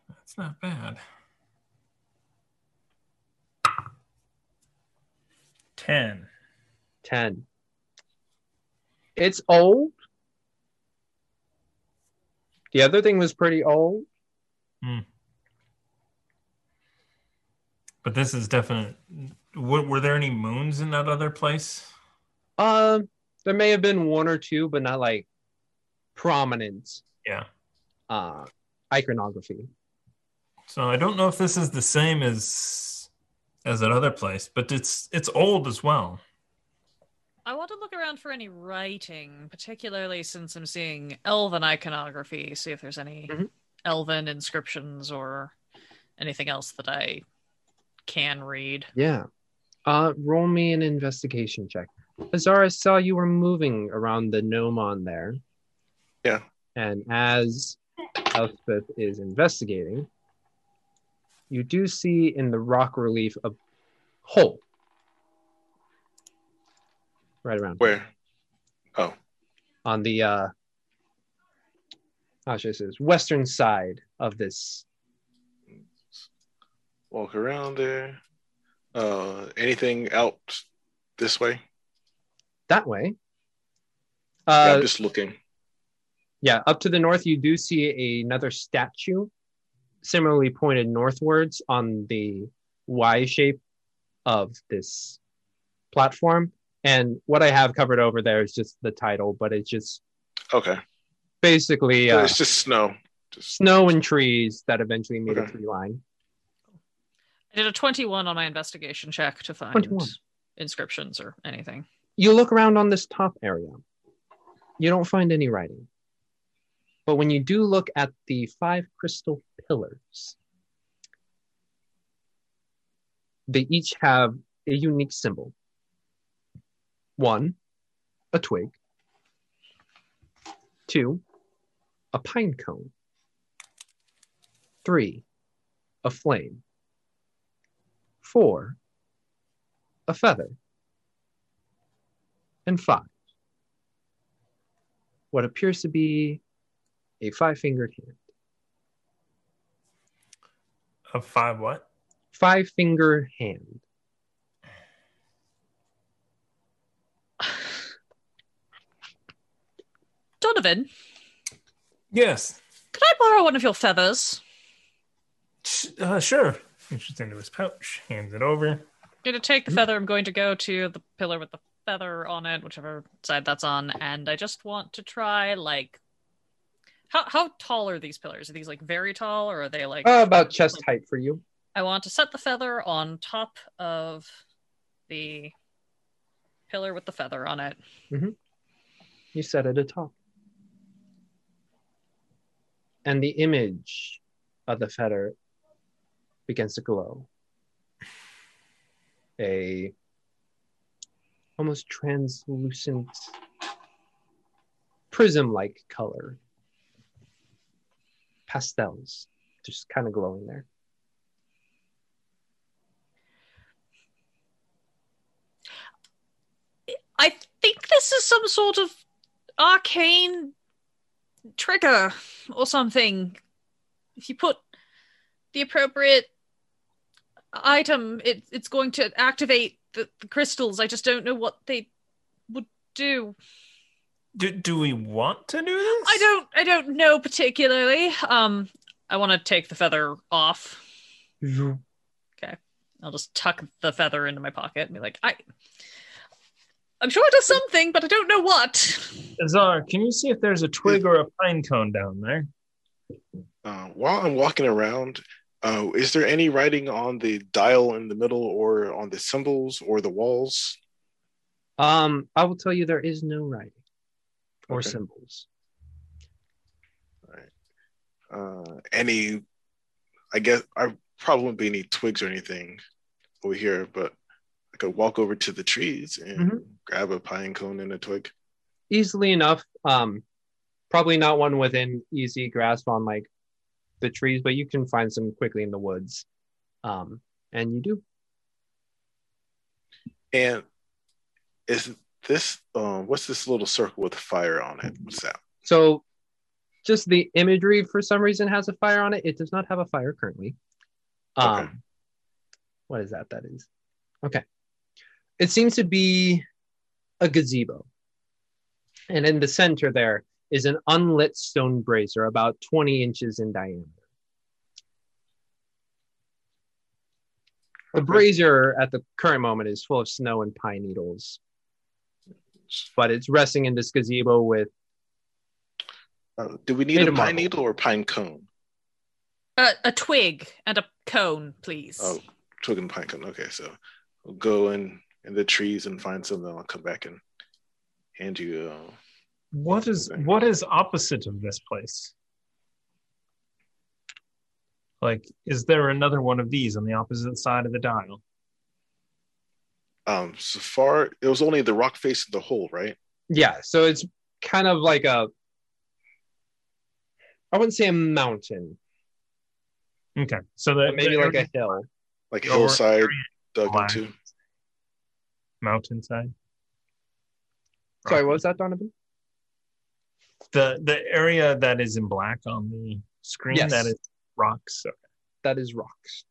That's not bad. Ten. 10. It's old. The other thing was pretty old. Hmm. But this is definite. Were, were there any moons in that other place? Um, there may have been one or two, but not like prominent Yeah. uh iconography. So I don't know if this is the same as as that other place, but it's it's old as well. I want to look around for any writing, particularly since I'm seeing elven iconography, see if there's any Mhm. elven inscriptions or anything else that I can read. Yeah. Uh roll me an investigation check. Azara saw you were moving around the gnomon there. Yeah. And as Elspeth is investigating, you do see in the rock relief a hole. Right around Where? Oh, on the uh how should I say this? Western side of this. walk around there. Uh, anything out this way? That way. yeah, Uh I'm just looking. Yeah, up to the north, you do see another statue, similarly pointed northwards on the Y shape of this platform. And what I have covered over there is just the title, but it's just Okay, basically So uh, it's just snow. Just snow and trees that eventually meet a tree line. I did a 21 on my investigation check to find 21. inscriptions or anything. You look around on this top area, you don't find any writing. But when you do look at the five crystal pillars, they each have a unique symbol. One, a twig. Two, a pine cone. Three, a flame. Four, a feather. And five, what appears to be a five fingered hand. A five what? Five finger hand. Donovan, Yes. could I borrow one of your feathers? Uh, sure. Reaches into his pouch, hands it over. I'm going to take the feather. I'm going to go to the pillar with the feather on it, whichever side that's on, and I just want to try like. How how tall are these pillars? Are these like very tall, or are they like? Uh, about chest height for you. I want to set the feather on top of the pillar with the feather on it. You set it atop. And the image of the feather begins to glow. A almost translucent prism-like color. Pastels just kind of glowing there. I think this is some sort of arcane trigger or something. If you put the appropriate item, it, it's going to activate the, the crystals. I just don't know what they would do. Do, do we want to do this? I don't I don't know particularly. Um I want to take the feather off. Okay. I'll just tuck the feather into my pocket and be like, I I'm sure it does something, but I don't know what. Azar, can you see if there's a twig or a pine cone down there? Uh, while I'm walking around, uh, is there any writing on the dial in the middle, or on the symbols, or the walls? Um, I will tell you there is no writing or Okay. symbols. Uh, any? I guess I probably wouldn't be any twigs or anything over here, but I could walk over to the trees and Mhm. grab a pine cone and a twig. easily enough. Um, probably not one within easy grasp on like the trees, but you can find some quickly in the woods. Um, and you do. And is this? Um, what's this little circle with a fire on it? What's that? So, just the imagery for some reason has a fire on it. It does not have a fire currently. Um, Okay. what is that? That is okay. It seems to be a gazebo. And in the center there is an unlit stone brazier about 20 inches in diameter. The brazier at the current moment is full of snow and pine needles, but it's resting in this gazebo with Uh, do we need a pine marble. needle or pine cone? Uh, a twig and a cone, please. Oh, twig and pine cone. Okay, so we'll go in in the trees and find some. Then I'll come back and hand you. Uh, What is what is opposite of this place? Like, is there another one of these on the opposite side of the dial? um, so far, it was only the rock face in the hole, right? yeah, so it's kind of like a I wouldn't say a mountain, Okay, so the, but maybe like a hill. Like hillside area dug black. into. mountainside. Sorry, what was that, Donovan? The the area that is in black on the screen Yes. that is rocks. Okay, That is rocks.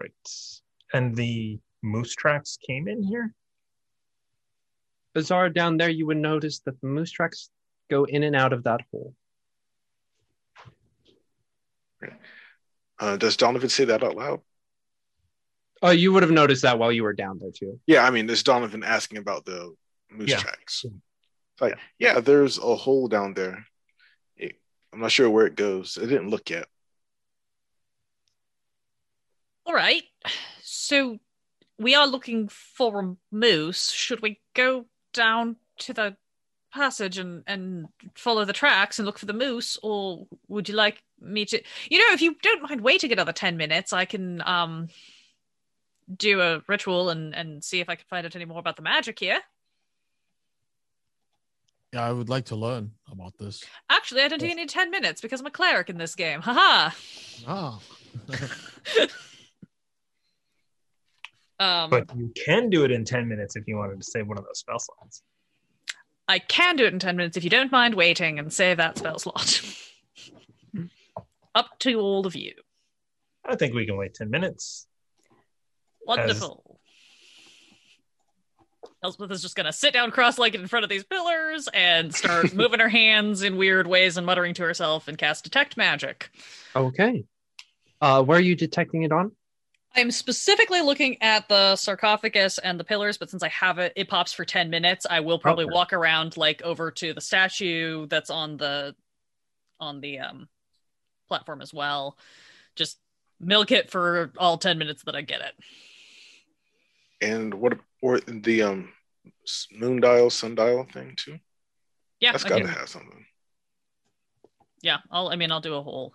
right. And the moose tracks came in here. Azar down there, you would notice that the moose tracks go in and out of that hole. Uh, does Donovan say that out loud? Oh, you would have noticed that while you were down there too. Yeah, I mean, there's Donovan asking about the moose Yeah. tracks. Like, yeah, there's a hole down there. It- I'm not sure where it goes. I didn't look yet. All right. So we are looking for a moose. Should we go down to the passage and, and follow the tracks and look for the moose, or would you like me to? You know, if you don't mind waiting another ten minutes, I can um do a ritual and and see if I can find out any more about the magic here. Yeah, I would like to learn about this. Actually, I don't think I need ten minutes because I'm a cleric in this game. Haha. Ah. Um, But you can do it in 10 minutes if you wanted to save one of those spell slots. I can do it in 10 minutes if you don't mind waiting and save that spell slot. Up to all of you. I think we can wait 10 minutes. Wonderful. Elspeth is just going to sit down cross legged in front of these pillars and start moving her hands in weird ways and muttering to herself and cast Detect Magic. Okay. Uh, where are you detecting it on? I'm specifically looking at the sarcophagus and the pillars, but since I have it, it pops for 10 minutes. I will probably Okay. walk around like over to the statue that's on the on the um platform as well. Just milk it for all 10 minutes that I get it. And what or the um moon dial, sundial thing too? Yeah, That's I got can- to have something. yeah. I'll I mean I'll do a whole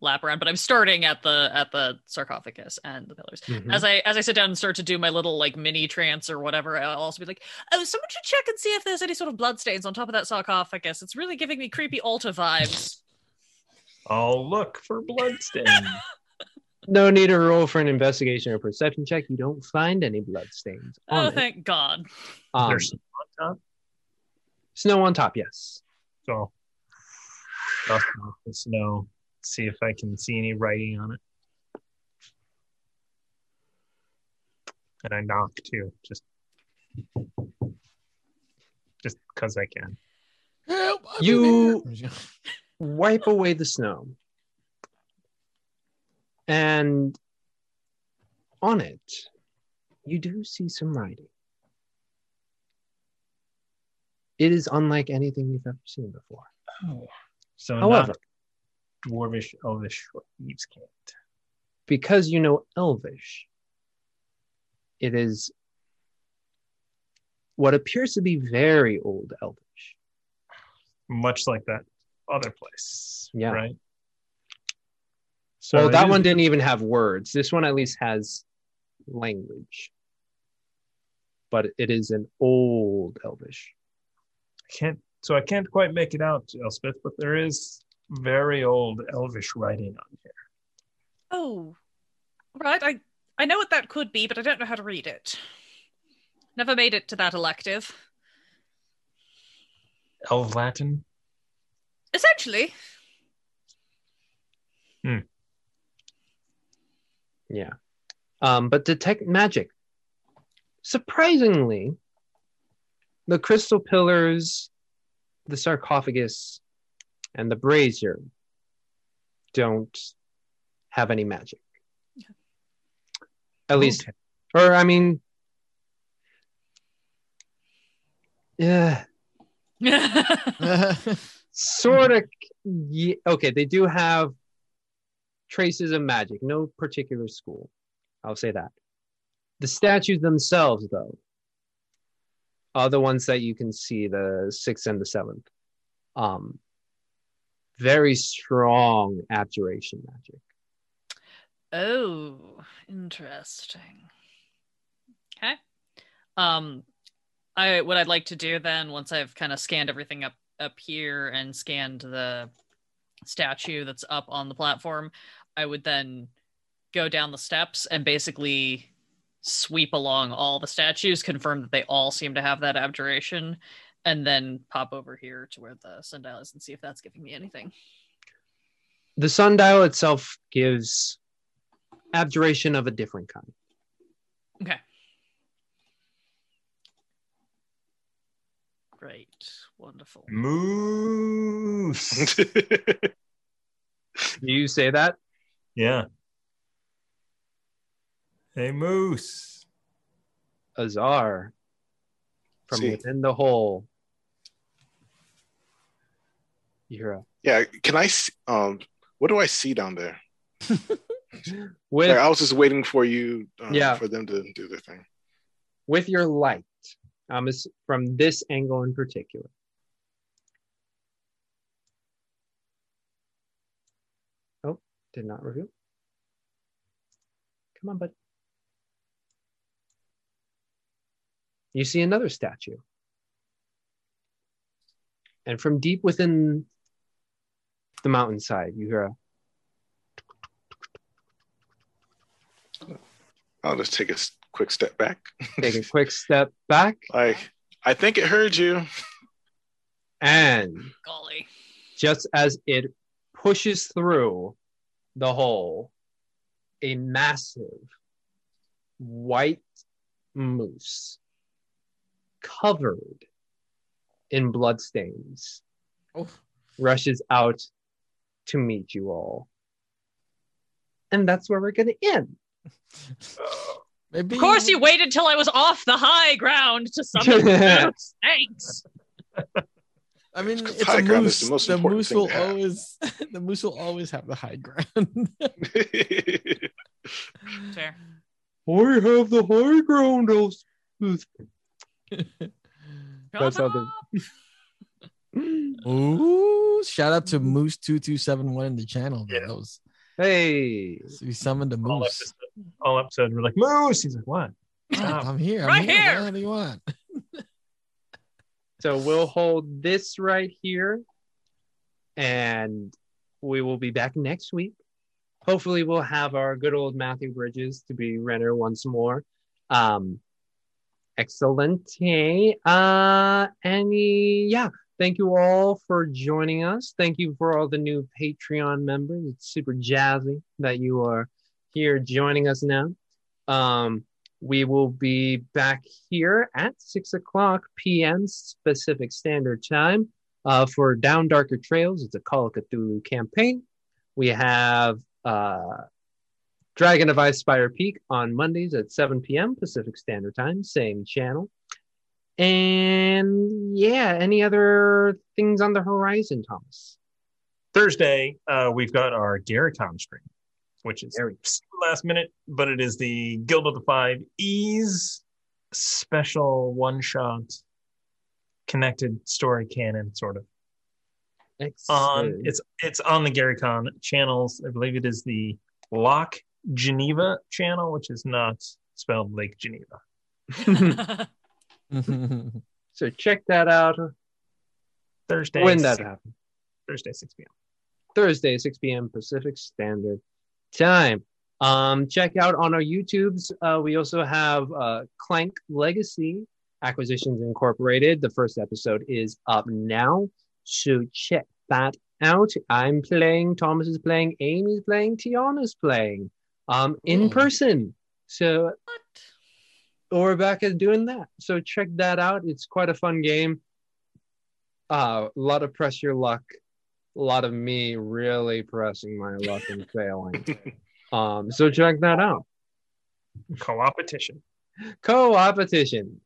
lap around, but I'm starting at the at the sarcophagus and the pillars. Mhm. As I as I sit down and start to do my little like mini trance or whatever, I'll also be like, "Oh, someone should check and see if there's any sort of bloodstains on top of that sarcophagus. It's really giving me creepy altar vibes." I'll look for bloodstain. No need to roll for an investigation or perception check. You don't find any bloodstains. on oh, it. thank God! Um, There's some on top. snow on top, yes. So, dust off the snow. See if I can see any writing on it. And I knock too, just just because I can. Help, You- Wipe away the snow. And on it, you do see some writing. It is unlike anything you've ever seen before. Oh. So However, not dwarvish, elvish, or thieves' cant. because you know Elvish, it is what appears to be very old Elvish. Much like that other place. Yeah. Right. So well, that is- one didn't even have words. This one at least has language. But it is an old Elvish. I can't so I can't quite make it out, Elspeth, but there is very old elvish writing on here. Oh, right. I I know what that could be, but I don't know how to read it. Never made it to that elective. Elf Latin. Essentially, hmm. Yeah. Um, but detect magic. Surprisingly, the crystal pillars, the sarcophagus, and the brazier don't have any magic. At least, or I mean, yeah, sort of. Yeah, okay, they do have traces of magic. No particular school. I'll say that. The statues themselves, though, are the ones that you can see, the sixth and the seventh. Um, very strong abjuration magic. Oh, interesting. Okay. Um I what I'd like to do then once I've kind of scanned everything up up here and scanned the statue that's up on the platform, I would then go down the steps and basically sweep along all the statues, confirm that they all seem to have that abjuration, and then pop over here to where the sundial is and see if that's giving me anything. The sundial itself gives abjuration of a different kind. Okay. Great. Wonderful. Moose. Do you say that? Yeah. Hey, Moose. Azar from See. within the hole. You hear a yeah, can I? s- Um, what do I see down there? with Like, I was just waiting for you. Um, Yeah. For them to do their thing. with your light. Um, is from this angle in particular. Oh, did not reveal. Come on, bud. You see another statue. And from deep within the mountainside, you hear a I'll just take a quick step back. take a quick step back I I think it heard you. and Golly. just as it pushes through the hole, a massive white moose covered in bloodstains Oh. rushes out to meet you all. And that's where we're going to end. Maybe Of course, you waited till I was off the high ground to summon the moose. Thanks. I mean, it's High a ground moose. is the most the important moose thing will to have. always, the moose will always have the high ground. Fair. I have the high ground. Elspeth. That's how the. Ooh! Shout out to Moose two two seven one in the channel. Yeah. That was Hey, we summoned a moose. All moose. episode, all episode, we're like, Moose. He's like, what? Stop. I'm here. I'm Right here. here. What do you want? So we'll hold this right here, and we will be back next week. Hopefully, we'll have our good old Matthew Bridges to be Renner once more. Um, excellent. Uh, any, yeah. Thank you all for joining us. Thank you for all the new Patreon members. It's super jazzy that you are here joining us now. Um, we will be back here at 6 o'clock p.m. Pacific Standard Time uh, for Down Darker Trails. It's a Call of Cthulhu campaign. We have uh, Dragon of Icespire Peak on Mondays at 7 p.m. Pacific Standard Time, same channel. And yeah, any other things on the horizon, Thomas? Thursday, uh, we've got our GaryCon stream, which is Very- last minute, but it is the Guild of the Five E's special one shot connected story canon, sort of. Um, on it's it's on the Gary GaryCon channels. I believe it is the Lock Geneva channel, which is not spelled Lake Geneva. so check that out Thursday, when that happens. Thursday, six p.m. Thursday, 6 p.m. Pacific Standard Time. Um, check out on our YouTubes. Uh, we also have uh, Clank Legacy Acquisitions Incorporated. The first episode is up now, so check that out. I'm playing, Thomas is playing, Amy's playing, Tiana's playing, um, in Oh. person. So What? we're back at doing that. So check that out. It's quite a fun game. Uh, a lot of press your luck. A lot of me really pressing my luck and failing. Um, so check that out. Co-opetition. Co-opetition,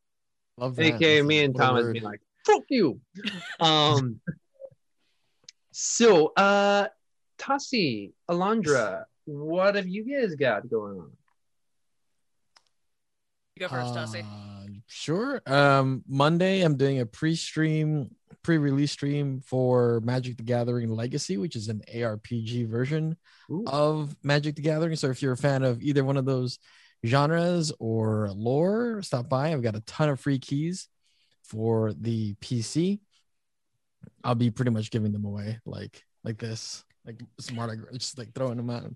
Love that. aka me and Thomas word. being like, "Fuck you." Um. so, uh, Tassi, Alondra, what have you guys got going on? You go first, Tassie. Uh, sure. Um, Monday, I'm doing a pre-stream, pre-release stream for Magic the Gathering Legacy, which is an ARPG version Ooh. of Magic the Gathering. So if you're a fan of either one of those genres or lore, stop by. I've got a ton of free keys for the PC. I'll be pretty much giving them away like like this, like smart, just like throwing them out.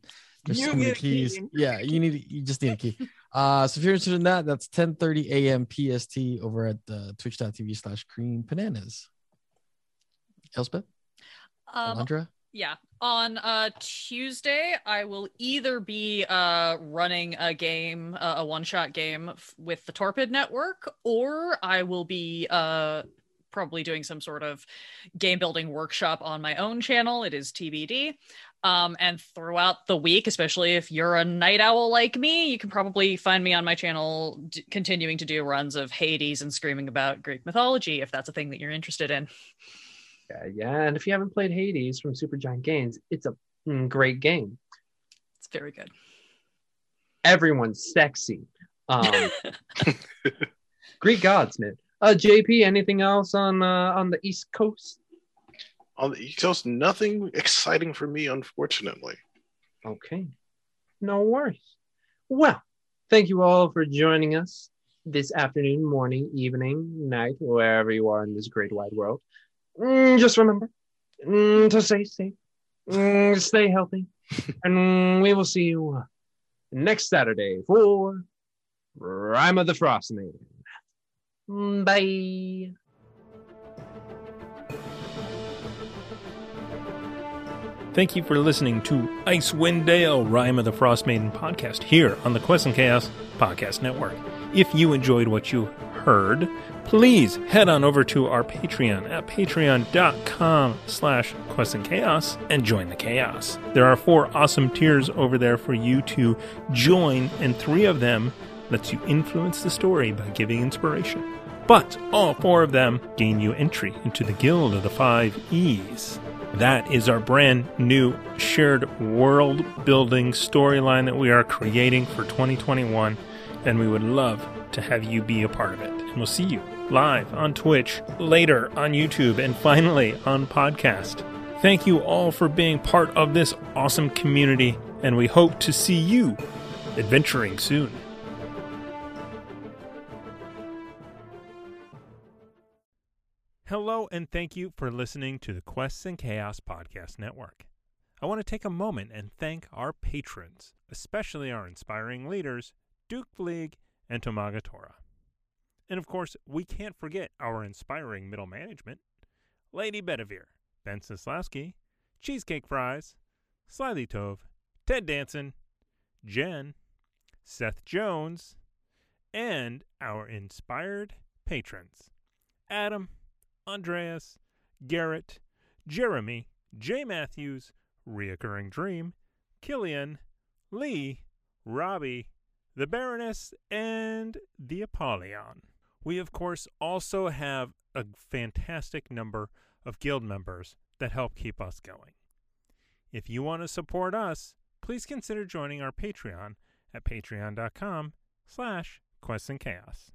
There's You so many a key keys. Yeah, you need you just need a key. Uh, so if you're interested in that, that's 10:30 a.m. PST over at uh, twitch.tv slash cream bananas. Elspeth, Um, Alondra, Yeah. On uh Tuesday, I will either be uh running a game, uh, a one-shot game f- with the Torpid Network, or I will be uh probably doing some sort of game building workshop on my own channel. It is TBD. Um, and throughout the week, especially if you're a night owl like me, you can probably find me on my channel d- continuing to do runs of Hades and screaming about Greek mythology if that's a thing that you're interested in. Yeah, yeah. And if you haven't played Hades from Supergiant Games, it's a great game. It's very good. Everyone's sexy. Um, Greek gods, man. Uh, JP, anything else on uh, on the East Coast? On the East Coast, nothing exciting for me, unfortunately. Okay, no worries. Well, thank you all for joining us this afternoon, morning, evening, night, wherever you are in this great wide world. Mm, just remember mm, to stay safe, mm, stay healthy, and we will see you next Saturday for Rhyme of the Frost Maiden. Bye. Thank you for listening to Icewind Dale, Rime of the Frostmaiden podcast here on the Quest and Chaos Podcast Network. If you enjoyed what you heard, please head on over to our Patreon at patreon.com slash quest and chaos and join the chaos. There are four awesome tiers over there for you to join, and three of them lets you influence the story by giving inspiration. But all four of them gain you entry into the Guild of the Five E's. That is our brand new shared world building storyline that we are creating for 2021, and we would love to have you be a part of it. And we'll see you live on Twitch, later on YouTube, and finally on podcast. Thank you all for being part of this awesome community, and we hope to see you adventuring soon. Hello, and thank you for listening to the Quests and Chaos Podcast Network. I want to take a moment and thank our patrons, especially our inspiring leaders, Duke Fleeg and Tomaga Tora. And of course, we can't forget our inspiring middle management. Lady Bedivere, Ben Sislowski, Cheesecake Fries, Slyly Tove, Ted Danson, Jen, Seth Jones, and our inspired patrons. Adam, Andreas, Garrett, Jeremy, Jay Matthews, Reoccurring Dream, Killian, Lee, Robbie, the Baroness, and the Apollyon. We, of course, also have a fantastic number of guild members that help keep us going. If you want to support us, please consider joining our Patreon at patreon.com slash quests and chaos.